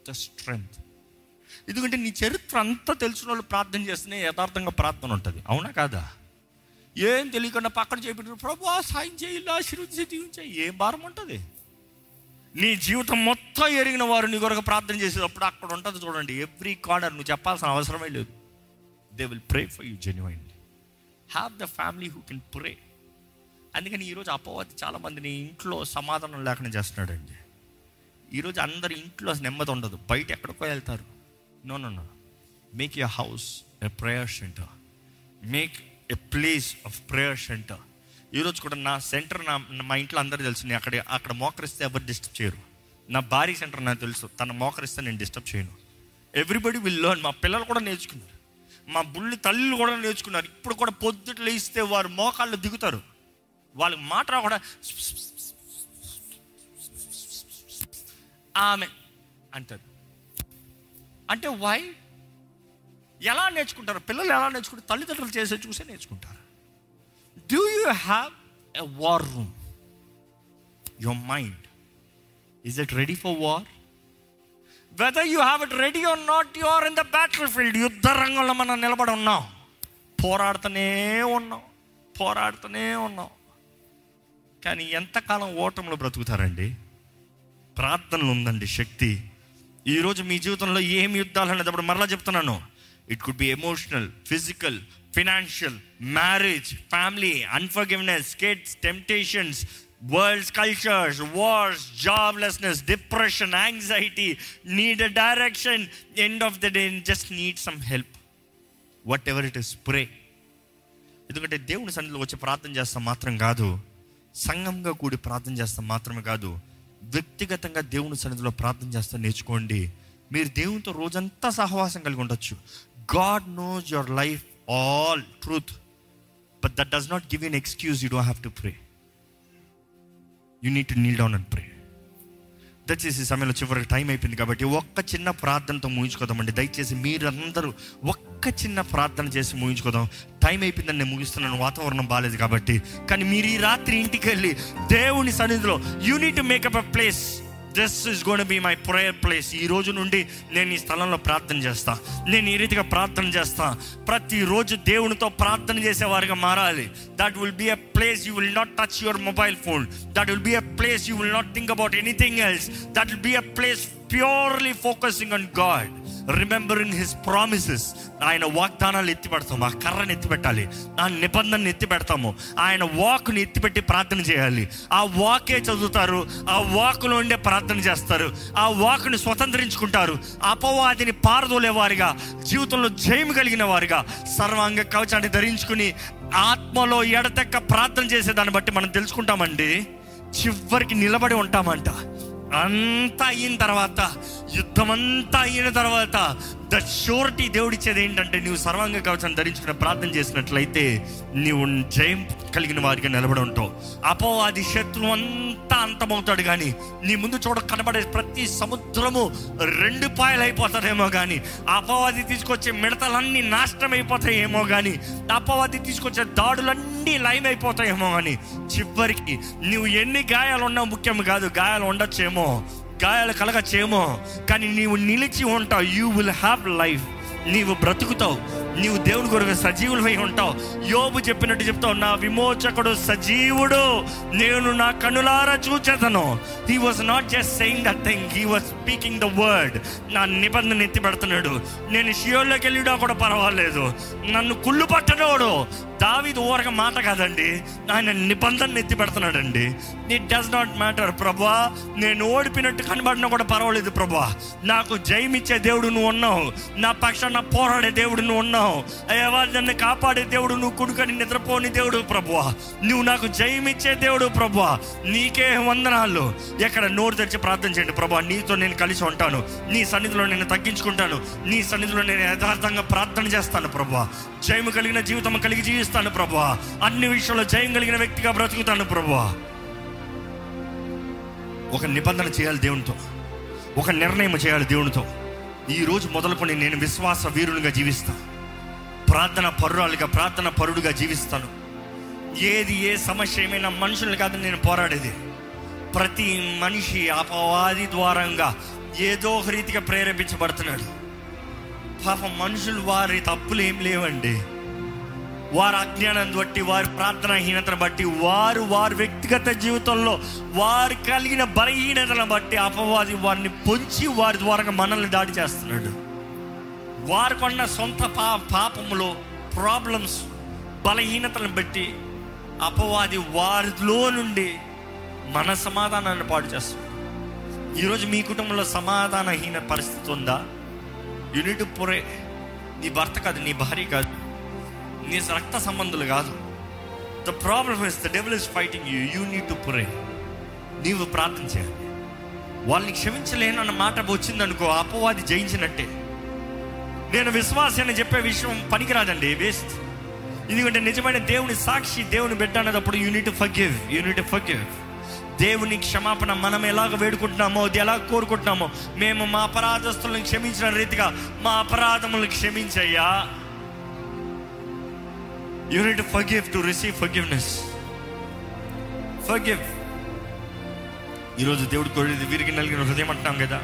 the strength ఎందుకంటే నీ చరిత్ర అంతా తెలిసిన వాళ్ళు ప్రార్థన చేస్తేనే యథార్థంగా ప్రార్థన ఉంటుంది. అవునా కాదా? ఏం తెలియకుండా పక్కన చేపెట్టారు ప్రభు సాయం చేయాలి ఆశీర్వదించి దీవించాయి ఏం భారం ఉంటుంది? నీ జీవితం మొత్తం ఎరిగిన వారు నీ కొరకు ప్రార్థన చేసేటప్పుడు అక్కడ ఉంటుంది చూడండి ఎవ్రీ కార్నర్ నువ్వు చెప్పాల్సిన అవసరమే లేదు. They will pray for you genuinely have the family who can pray అందుకని ఈరోజు అపవాది చాలా మందిని ఇంట్లో సమాధానం లేకుండా చేస్తున్నాడండి. ఈరోజు అందరి ఇంట్లో నెమ్మది ఉండదు. బయట ఎక్కడికో వెళ్తారు. No no no make a house a prayer centre make a place of prayer centre ఈరోజు కూడా నా సెంటర్ నా మా ఇంట్లో అందరూ తెలుసు నేను అక్కడ అక్కడ మోకరిస్తే ఎవరు డిస్టర్బ్ చేయరు. నా భారీ సెంటర్ నాకు తెలుసు తన మోకరిస్తే నేను డిస్టర్బ్ చేయను. ఎవ్రీబడి విల్ లర్న్ మా పిల్లలు కూడా నేర్చుకున్నారు. మా బుల్లి తల్లిలు కూడా నేర్చుకున్నారు. ఇప్పుడు కూడా పొద్దుట్లు లేస్తే వారు మోకాళ్ళు దిగుతారు. వాళ్ళకి మాట కూడా ఆమె అంటారు అంటే వై ఎలా నేర్చుకుంటారు? పిల్లలు ఎలా నేర్చుకుంటారు? తల్లిదండ్రులు చేసే చూసే నేర్చుకుంటారు. Do you have a war room your mind is it ready for war whether you have it ready or not you are in the battlefield యుద్ధ రంగంలో మనం నిలబడి ఉన్నాం. పోరాడుతూనే ఉన్నాం. పోరాడుతూనే ఉన్నాం. కానీ ఎంతకాలం ఓటంలో బ్రతుకుతారండి? ప్రార్థనలు ఉందండి శక్తి. ఈరోజు మీ జీవితంలో ఏం యుద్ధాలు అనేటప్పుడు మరలా చెప్తున్నాను. It could be emotional physical financial marriage family unforgiveness kids temptations worlds cultures wars joblessness depression anxiety need a direction end of the day just need some help whatever it is pray ఎందుకంటే దేవుని సన్నిధిలో వచ్చి ప్రార్థన చేస్తాం మాత్రం కాదు సంఘంగా కూడి ప్రార్థన చేస్తాం మాత్రమే కాదు వ్యక్తిగతంగా దేవుని సన్నిధిలో ప్రార్థన చేస్తా నేర్చుకోండి. మీరు దేవునితో రోజంతా సహవాసం కలిగి ఉండొచ్చు. God knows your life all truth but that does not give an excuse you don't have to pray you need to kneel down and pray దయచేసి సమయంలో చివరికి టైం అయిపోయింది కాబట్టి ఒక్క చిన్న ప్రార్థనతో ముగించుకోదామండి. దయచేసి మీరందరూ ఒక్క చిన్న ప్రార్థన చేసి ముగించుకోదాం. టైం అయిపోయిందని నేను ముగిస్తున్నాను. వాతావరణం బాగాలేదు కాబట్టి. కానీ మీరు ఈ రాత్రి ఇంటికి వెళ్ళి దేవుని సన్నిధిలో you need to make up a place this is gonna be my prayer place ఈ రోజు నుండి నేను ఈ స్థలంలో ప్రార్థన చేస్తా. నేను ఈ రీతిగా ప్రార్థన చేస్తా. ప్రతిరోజు దేవునితో ప్రార్థన చేసేవారిగా మారాలి. That will be a place you will not touch your mobile phone that will be a place you will not think about anything else that will be a place purely focusing on God remembering his promises ఆయన వాగ్దానాలు ఎత్తిపెడతాము ఆ కర్రను ఎత్తిపెట్టాలి ఆ నిబంధనని ఎత్తిపెడతాము ఆయన వాక్ని ఎత్తిపెట్టి ప్రార్థన చేయాలి. ఆ వాకే చదువుతారు ఆ వాకులో ఉండే ప్రార్థన చేస్తారు ఆ వాకుని స్వతంత్రించుకుంటారు అపవాదిని పారదోలే వారిగా జీవితంలో జయం కలిగిన వారిగా సర్వాంగ కవచాన్ని ధరించుకుని ఆత్మలో ఎడతెక్క ప్రార్థన చేసే దాన్ని బట్టి మనం తెలుసుకుంటామండి చివరికి నిలబడి ఉంటామంట. అంతా అయిన తర్వాత యుద్ధమంతా అయిన తర్వాత ద షూరిటీ దేవుడిచ్చేది ఏంటంటే నువ్వు సర్వాంగ కవచాన్ని ధరించుకుని ప్రార్థన చేసినట్లయితే నీవు జయం కలిగిన వారిగా నిలబడి ఉంటావు. అపవాది శత్రువు అంతా అంతమవుతాడు కానీ నీ ముందు చూడ కనబడే ప్రతి సముద్రము రెండు పాయలు అయిపోతాడేమో కానీ అపవాది తీసుకొచ్చే మిడతలన్నీ నాశనం అయిపోతాయేమో కానీ అపవాది తీసుకొచ్చే దాడులన్నీ లైవ్ అయిపోతాయేమో కానీ చివరికి నువ్వు ఎన్ని గాయాలు ఉన్నా ముఖ్యం కాదు గాయాలు ఉండొచ్చేమో. గాయాలు కలగచ్చేమో కానీ నీవు నిలిచి ఉంటావు. యూ విల్ హ్యావ్ లైఫ్ నీవు బ్రతుకుతావు. నీవు దేవుని కొరకు సజీవులమై ఉంటావు. యోబు చెప్పినట్టు చెప్తావు నా విమోచకుడు సజీవుడు. నేను నా కనులారా చూచేతను he was not just saying the thing he was speaking the word నా నిబంధన ఎత్తి పెడుతున్నాడు నేను షియోల్లోకి వెళ్ళినా కూడా పర్వాలేదు. నన్ను కుళ్ళు పట్టనోడు. దావిది ఊరక మాట కాదండి. ఆయన నిబంధన ఎత్తి పెడుతున్నాడండి. ఇట్ డస్ నాట్ మ్యాటర్ ప్రభా. నేను ఓడిపోయినట్టు కనబడినా కూడా పర్వాలేదు ప్రభా. నాకు జయమిచ్చే దేవుడు నువ్వు ఉన్నావు. నా పక్షాన పోరాడే దేవుడు నువ్వు ఉన్నావు. అయ్యా నన్ను కాపాడే దేవుడు నువ్వు కుడుకని నిద్రపోని దేవుడు ప్రభువా నువ్వు నాకు జయమిచ్చే దేవుడు ప్రభువా నీకే వందనాలు. ఎక్కడ నోరు తెరిచి ప్రార్థన చేయండి ప్రభా. నీతో నేను కలిసి ఉంటాను. నీ సన్నిధిలో నేను తగ్గించుకుంటాను. నీ సన్నిధిలో నేను యథార్థంగా ప్రార్థన చేస్తాను ప్రభా. జయము కలిగిన జీవితం కలిగి జీవిస్తాను. ప్రభా అన్ని విషయంలో జయం కలిగిన వ్యక్తిగా బ్రతుకుతాను ప్రభా ఒక నిబంధన చేయాలి దేవునితో. ఒక నిర్ణయం చేయాలి దేవునితో. ఈ రోజు మొదలుకొని నేను విశ్వాస వీరునిగా జీవిస్తాను. ప్రార్థన పరురాలుగా ప్రార్థన పరుడుగా జీవిస్తాను. ఏది ఏ సమస్య ఏమైనా మనుషులు కాదు నేను పోరాడేది. ప్రతి మనిషి అపవాది ద్వారంగా ఏదో ఒక రీతిగా ప్రేరేపించబడుతున్నాడు. పాప మనుషులు వారి తప్పులు ఏం లేవండి. వారి అజ్ఞానాన్ని బట్టి వారి ప్రార్థనాహీనతను బట్టి వారు వారి వ్యక్తిగత జీవితంలో వారు కలిగిన బలహీనతను బట్టి అపవాది వారిని పొంచి వారి ద్వారా మనల్ని దాడి చేస్తున్నాడు. వారికొన్న సొంత పా పాపములో ప్రాబ్లమ్స్ బలహీనతలను బట్టి అపవాది వారిలో నుండి మన సమాధానాన్ని పాడు చేస్తుంది ఈరోజు మీ కుటుంబంలో సమాధానహీన పరిస్థితి ఉందా? యూనిట్ పురే నీ భర్త కాదు నీ భార్య కాదు. నీ రక్త సంబంధులు కాదు. The problem is the devil is fighting you you need to pure నీవు ప్రార్థన చేయాలి. వాళ్ళని క్షమించలేనన్న మాట వచ్చిందనుకో అపవాది జయించినట్టే. నేను విశ్వాసాన్ని చెప్పే విషయం పనికిరాదండి. వేస్ట్ ఎందుకంటే నిజమైన దేవుని సాక్షి దేవుని బిడ్డ అన్నప్పుడు యూనిట్ ఫర్గివ్ యూనిట్ ఫర్గివ్ దేవుని క్షమాపణ మనం ఎలాగ వేడుకుంటున్నామో అది ఎలా కోరుకుంటున్నామో మేము మా అపరాధస్తులను క్షమించిన రీతిగా మా అపరాధములను క్షమించయ్యా. You need forgive to receive forgiveness forgive ఈరోజు దేవుడు కోరేది విరిగి నలిగిన హృదయం అంటున్నాం కదా.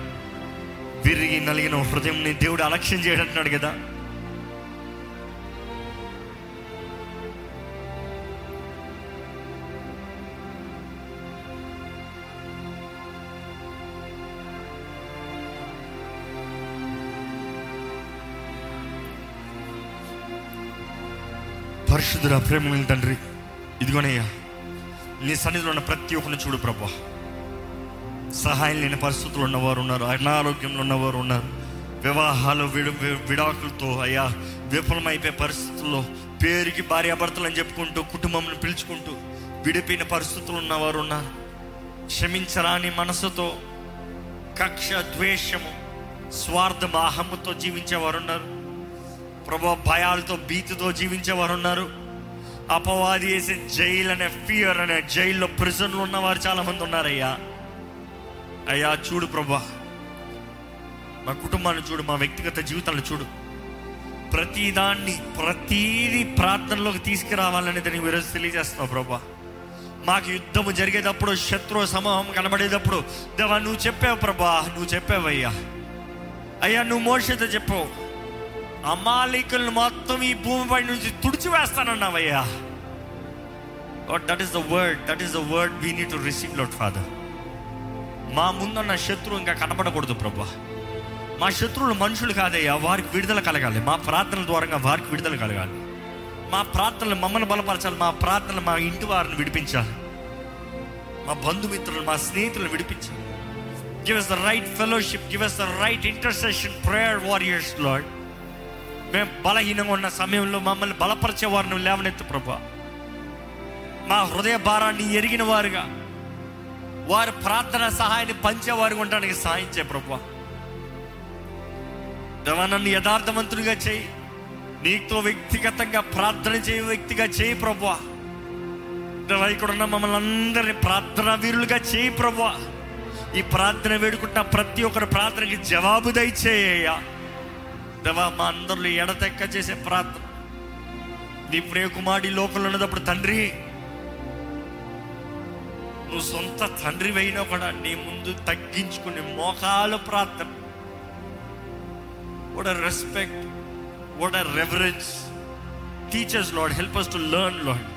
విరిగి నలిగిన హృదయంని దేవుడు అలక్ష్యం చేయడంటున్నాడు కదా. పరిశుద్ధుల ప్రేమ తండ్రి ఇదిగోనయ్యా నీ సన్నిధిలో ఉన్న ప్రతి ఒక్కరిని చూడు ప్రభా. సహాయం లేని పరిస్థితులు ఉన్నవారు ఉన్నారు అనారోగ్యంలో ఉన్నవారు ఉన్నారు. వివాహాలు విడు విడాకులతో అయ్యా విఫలమైపోయే పరిస్థితుల్లో పేరుకి భార్యాభర్తలు అని చెప్పుకుంటూ కుటుంబంను పిలుచుకుంటూ విడిపోయిన పరిస్థితులు ఉన్నవారు ఉన్నారు. క్షమించరాని మనసుతో కక్ష ద్వేషము స్వార్థ అహమ్ముతో జీవించేవారు ఉన్నారు. ప్రభా భయాలతో భీతితో జీవించేవారు ఉన్నారు అపవాది వేసే జైలు అనే ఫియర్ అనే జైల్లో ప్రిజన్లు ఉన్నవారు చాలామంది ఉన్నారయ్యా. అయ్యా చూడు ప్రభా మా కుటుంబాన్ని చూడు మా వ్యక్తిగత జీవితాలను చూడు. ప్రతిదాన్ని ప్రతీది ప్రార్థనలోకి తీసుకురావాలనేది నీవు ఈరోజు తెలియజేస్తున్నావు ప్రభా మాకు యుద్ధము జరిగేటప్పుడు శత్రు సమూహం కనబడేటప్పుడు దేవా నువ్వు చెప్పావు ప్రభా నువ్వు చెప్పావయ్యా. అయ్యా నువ్వు మోషతో చెప్పావు. అమాలికులను మొత్తం ఈ భూమిపై నుంచి తుడిచివేస్తానన్నావయ్యా God, that is the word that is the word we need to receive, Lord Father. మా ముందున్న శత్రువు ఇంకా కనపడకూడదు ప్రభా. మా శత్రువులు మనుషులు కాదయ్యా వారికి విడుదల కలగాలి. మా ప్రార్థనల ద్వారా వారికి విడుదల కలగాలి. మా ప్రార్థనలు మమ్మల్ని బలపరచాలి మా ప్రార్థనలు మా ఇంటి వారిని విడిపించాలి. మా బంధుమిత్రులు మా స్నేహితులను విడిపించాలి. Give us the right fellowship give us the right intercession prayer warriors Lord మేము బలహీనంగా ఉన్న సమయంలో మమ్మల్ని బలపరిచే వారిని లేవనెత్తు ప్రభా. మా హృదయ భారాన్ని ఎరిగిన వారుగా వారి ప్రార్థన సహాయాన్ని పంచేవారు ఉండడానికి సహాయం చేయ ప్రభు. దేవా నన్ను చేయి. నీతో వ్యక్తిగతంగా ప్రార్థన చేయ వ్యక్తిగా చేయి ప్రభు. దేవా ఇక్కడ ఉన్న మమ్మల్ని అందరినీ ప్రార్థన వీరులుగా చేయి ప్రభు. ఈ ప్రార్థన వేడుకుంటున్న ప్రతి ఒక్కరి ప్రార్థనకి జవాబు దయచేయ్యా దేవా మా అందరిలో ఎడతెక్క చేసే ప్రార్థన. నీ ప్రియకుమారి లోకంలో ఉన్నప్పుడు తండ్రి నువ్వు సొంత తండ్రి అయినా కూడా నీ ముందు తగ్గించుకునే మోకాలు ప్రార్థన. What respect what are teachers Lord help us to learn Lord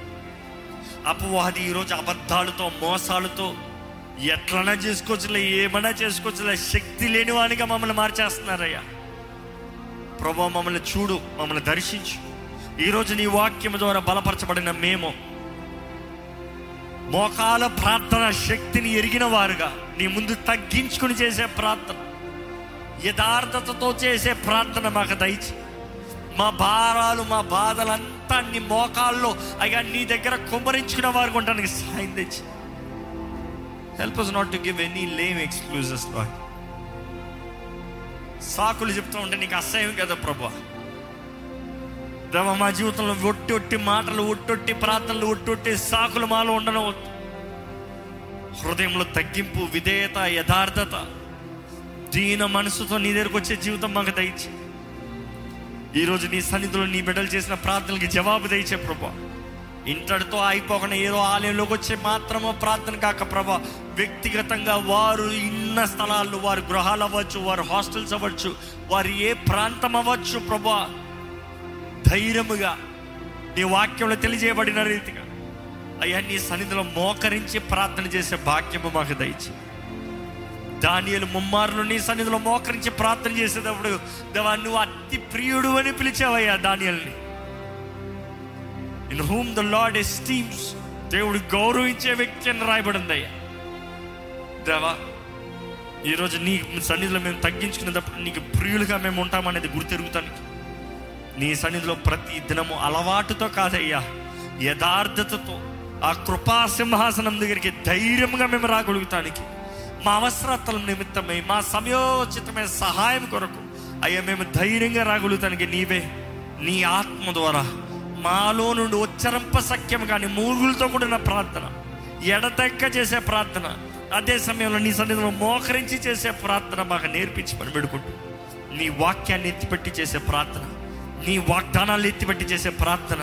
అపవాది ఈరోజు అబద్ధాలతో మోసాలతో ఎట్లనా చేసుకోవచ్చులే ఏమైనా చేసుకోవచ్చులే శక్తి లేని వానిగా మమ్మల్ని మార్చేస్తున్నారయ్యా. ప్రభా మమ్మల్ని చూడు మమ్మల్ని దర్శించు. ఈరోజు నీ వాక్యం ద్వారా బలపరచబడిన మేము మోకాల ప్రార్థన శక్తిని ఎరిగిన వారుగా నీ ముందు తగ్గించుకుని చేసే ప్రార్థన యథార్థతతో చేసే ప్రార్థన మాకు దయచి. మా భారాలు మా బాధలంతా నీ మోకాల్లో అయ్యా నీ దగ్గర కుమ్మరించుకున్న వారు ఉండడానికి సాయం తెచ్చి help us not to give any lame excuses lot సాకులు చెప్తూ ఉంటే నీకు అసహ్యం కదా ప్రభా. దేవ మా జీవితంలో ఒట్టి ఒట్టి మాటలు ఒట్టొట్టి ప్రార్థనలు ఒట్టొట్టి సాకులు మాలో ఉండడం హృదయంలో తగ్గింపు విధేయత యథార్థత దీన మనసుతో నీ దగ్గరకు వచ్చే జీవితం మాకు దయచి ఈరోజు నీ సన్నిధిలో నీ బిడ్డలు చేసిన ప్రార్థనలకి జవాబు దయచే ప్రభా. ఇంతటితో అయిపోకుండా ఏదో ఆలయంలోకి వచ్చి మాత్రమే ప్రార్థన కాక ప్రభా వ్యక్తిగతంగా వారు ఇన్న స్థలాల్లో వారి గృహాలు అవ్వచ్చు వారి హాస్టల్స్ అవ్వచ్చు వారు ఏ ప్రాంతం అవ్వచ్చు ప్రభా ధైర్యముగా నీ వాక్యంలో తెలియజేయబడిన రీతిగా అయ్యా నీ సన్నిధిలో మోకరించి ప్రార్థన చేసే భాగ్యము మాకు దయచి దానియలు ముమ్మారులు నీ సన్నిధిలో మోకరించి ప్రార్థన చేసేటప్పుడు దేవా నువ్వు అతి ప్రియుడు అని పిలిచావయ్యా దానియల్ని. In whom the Lord esteems దేవుడు గౌరవించే వ్యక్తి అని రాయబడింది. అయ్యా దేవా ఈరోజు నీ సన్నిధిలో మేము తగ్గించుకునేటప్పుడు నీకు ప్రియులుగా మేము ఉంటామనేది గుర్తెరుగుతానికి. నీ సన్నిధిలో ప్రతి దినము అలవాటుతో కాదయ్యా యథార్థతతో ఆ కృపా సింహాసనం దగ్గరికి ధైర్యంగా మేము రాగలుగుతానికి. మా అవసరతల నిమిత్తమై మా సమయోచితమైన సహాయం కొరకు అయ్యా మేము ధైర్యంగా రాగలుగుతానికి నీవే నీ ఆత్మ ద్వారా. మాలో నుండి ఉచ్చరింప సఖ్యం కానీ మూగులతో కూడిన ప్రార్థన. ఎడతెక్క చేసే ప్రార్థన. అదే సమయంలో నీ సన్నిధిలో మోకరించి చేసే ప్రార్థన మాకు నేర్పించి పని పెడుకుంటూ నీ వాక్యాన్ని ఎత్తిపెట్టి చేసే ప్రార్థన. నీ వాగ్దానాలు ఎత్తిపెట్టి చేసే ప్రార్థన.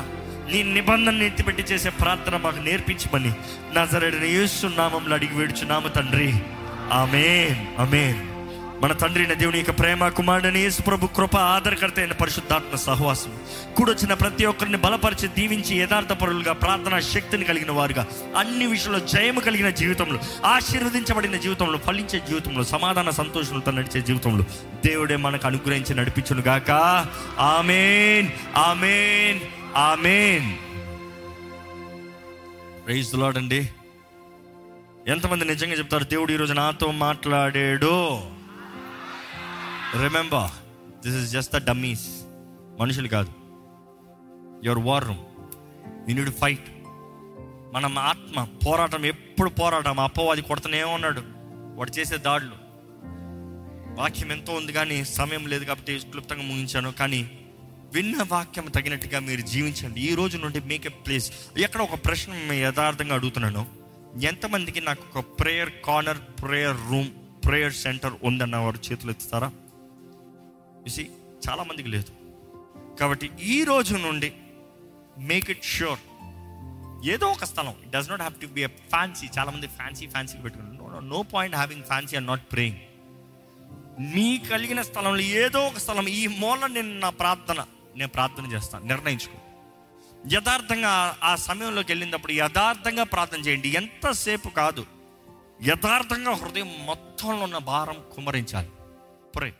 నీ నిబంధనలు ఎత్తిపెట్టి చేసే ప్రార్థన మాకు నేర్పించమని. నా సరైన యేసు నామంలో అడిగి వేడుచు నామ తండ్రి. ఆమేన్. ఆమేన్. మన తండ్రి అయిన దేవుని యొక్క ప్రేమ కుమారుడని ప్రభు కృప ఆధారకర్త అయిన పరిశుద్ధాత్మ సహవాసం. కూడొచ్చిన ప్రతి ఒక్కరిని బలపరిచి దీవించి యథార్థ పరులుగా ప్రార్థన శక్తిని కలిగిన వారుగా అన్ని విషయంలో జయము కలిగిన జీవితంలో ఆశీర్వదించబడిన జీవితంలో ఫలించే జీవితంలో సమాధాన సంతోషంతో నడిచే జీవితంలో దేవుడే మనకు అనుగ్రహించి నడిపించును గాక. Amen. Amen. Amen. Praise Lord అండి. ఎంతమంది నిజంగా చెప్తారు? దేవుడు ఈరోజు నాతో మాట్లాడాడు. Remember this is just the dummies మనుషులు కాదు. Your war room you need fight మనం ఆత్మ పోరాటం ఎప్పుడు పోరాటం అప్పవాది కొడుతూనే ఉన్నాడు. వాడు చేసే దాడులు. వాక్యం ఎంతో ఉంది కానీ సమయం లేదు కాబట్టి క్లుప్తంగా ముగించాను. కానీ విన్న వాక్యం తగినట్టుగా మీరు జీవించండి. ఈ రోజు నుండి మేక్ ఎ ప్లేస్ ఎక్కడ ఒక ప్రశ్న యథార్థంగా అడుగుతున్నాను. ఎంతమందికి నాకు ఒక prayer corner prayer room prayer centre ఉందన్న వారు చేతులు ఎత్తుతారా? చూసి చాలా మందికి లేదు. కాబట్టి ఈ రోజు నుండి మేక్ ఇట్ ష్యూర్ ఏదో ఒక స్థలం. It does not have to be fancy చాలామంది ఫ్యాన్సీ ఫ్యాన్సీ పెట్టుకుంటారు. No point having fancy and not praying మీ కలిగిన స్థలంలో ఏదో ఒక స్థలం ఈ మూల నేను నా ప్రార్థన నేను ప్రార్థన చేస్తాను. నిర్ణయించుకో. యథార్థంగా ఆ సమయంలోకి వెళ్ళినప్పుడు యథార్థంగా ప్రార్థన చేయండి. ఎంతసేపు కాదు. యథార్థంగా హృదయం మొత్తంలో ఉన్న భారం కుమరించాలి. ప్రే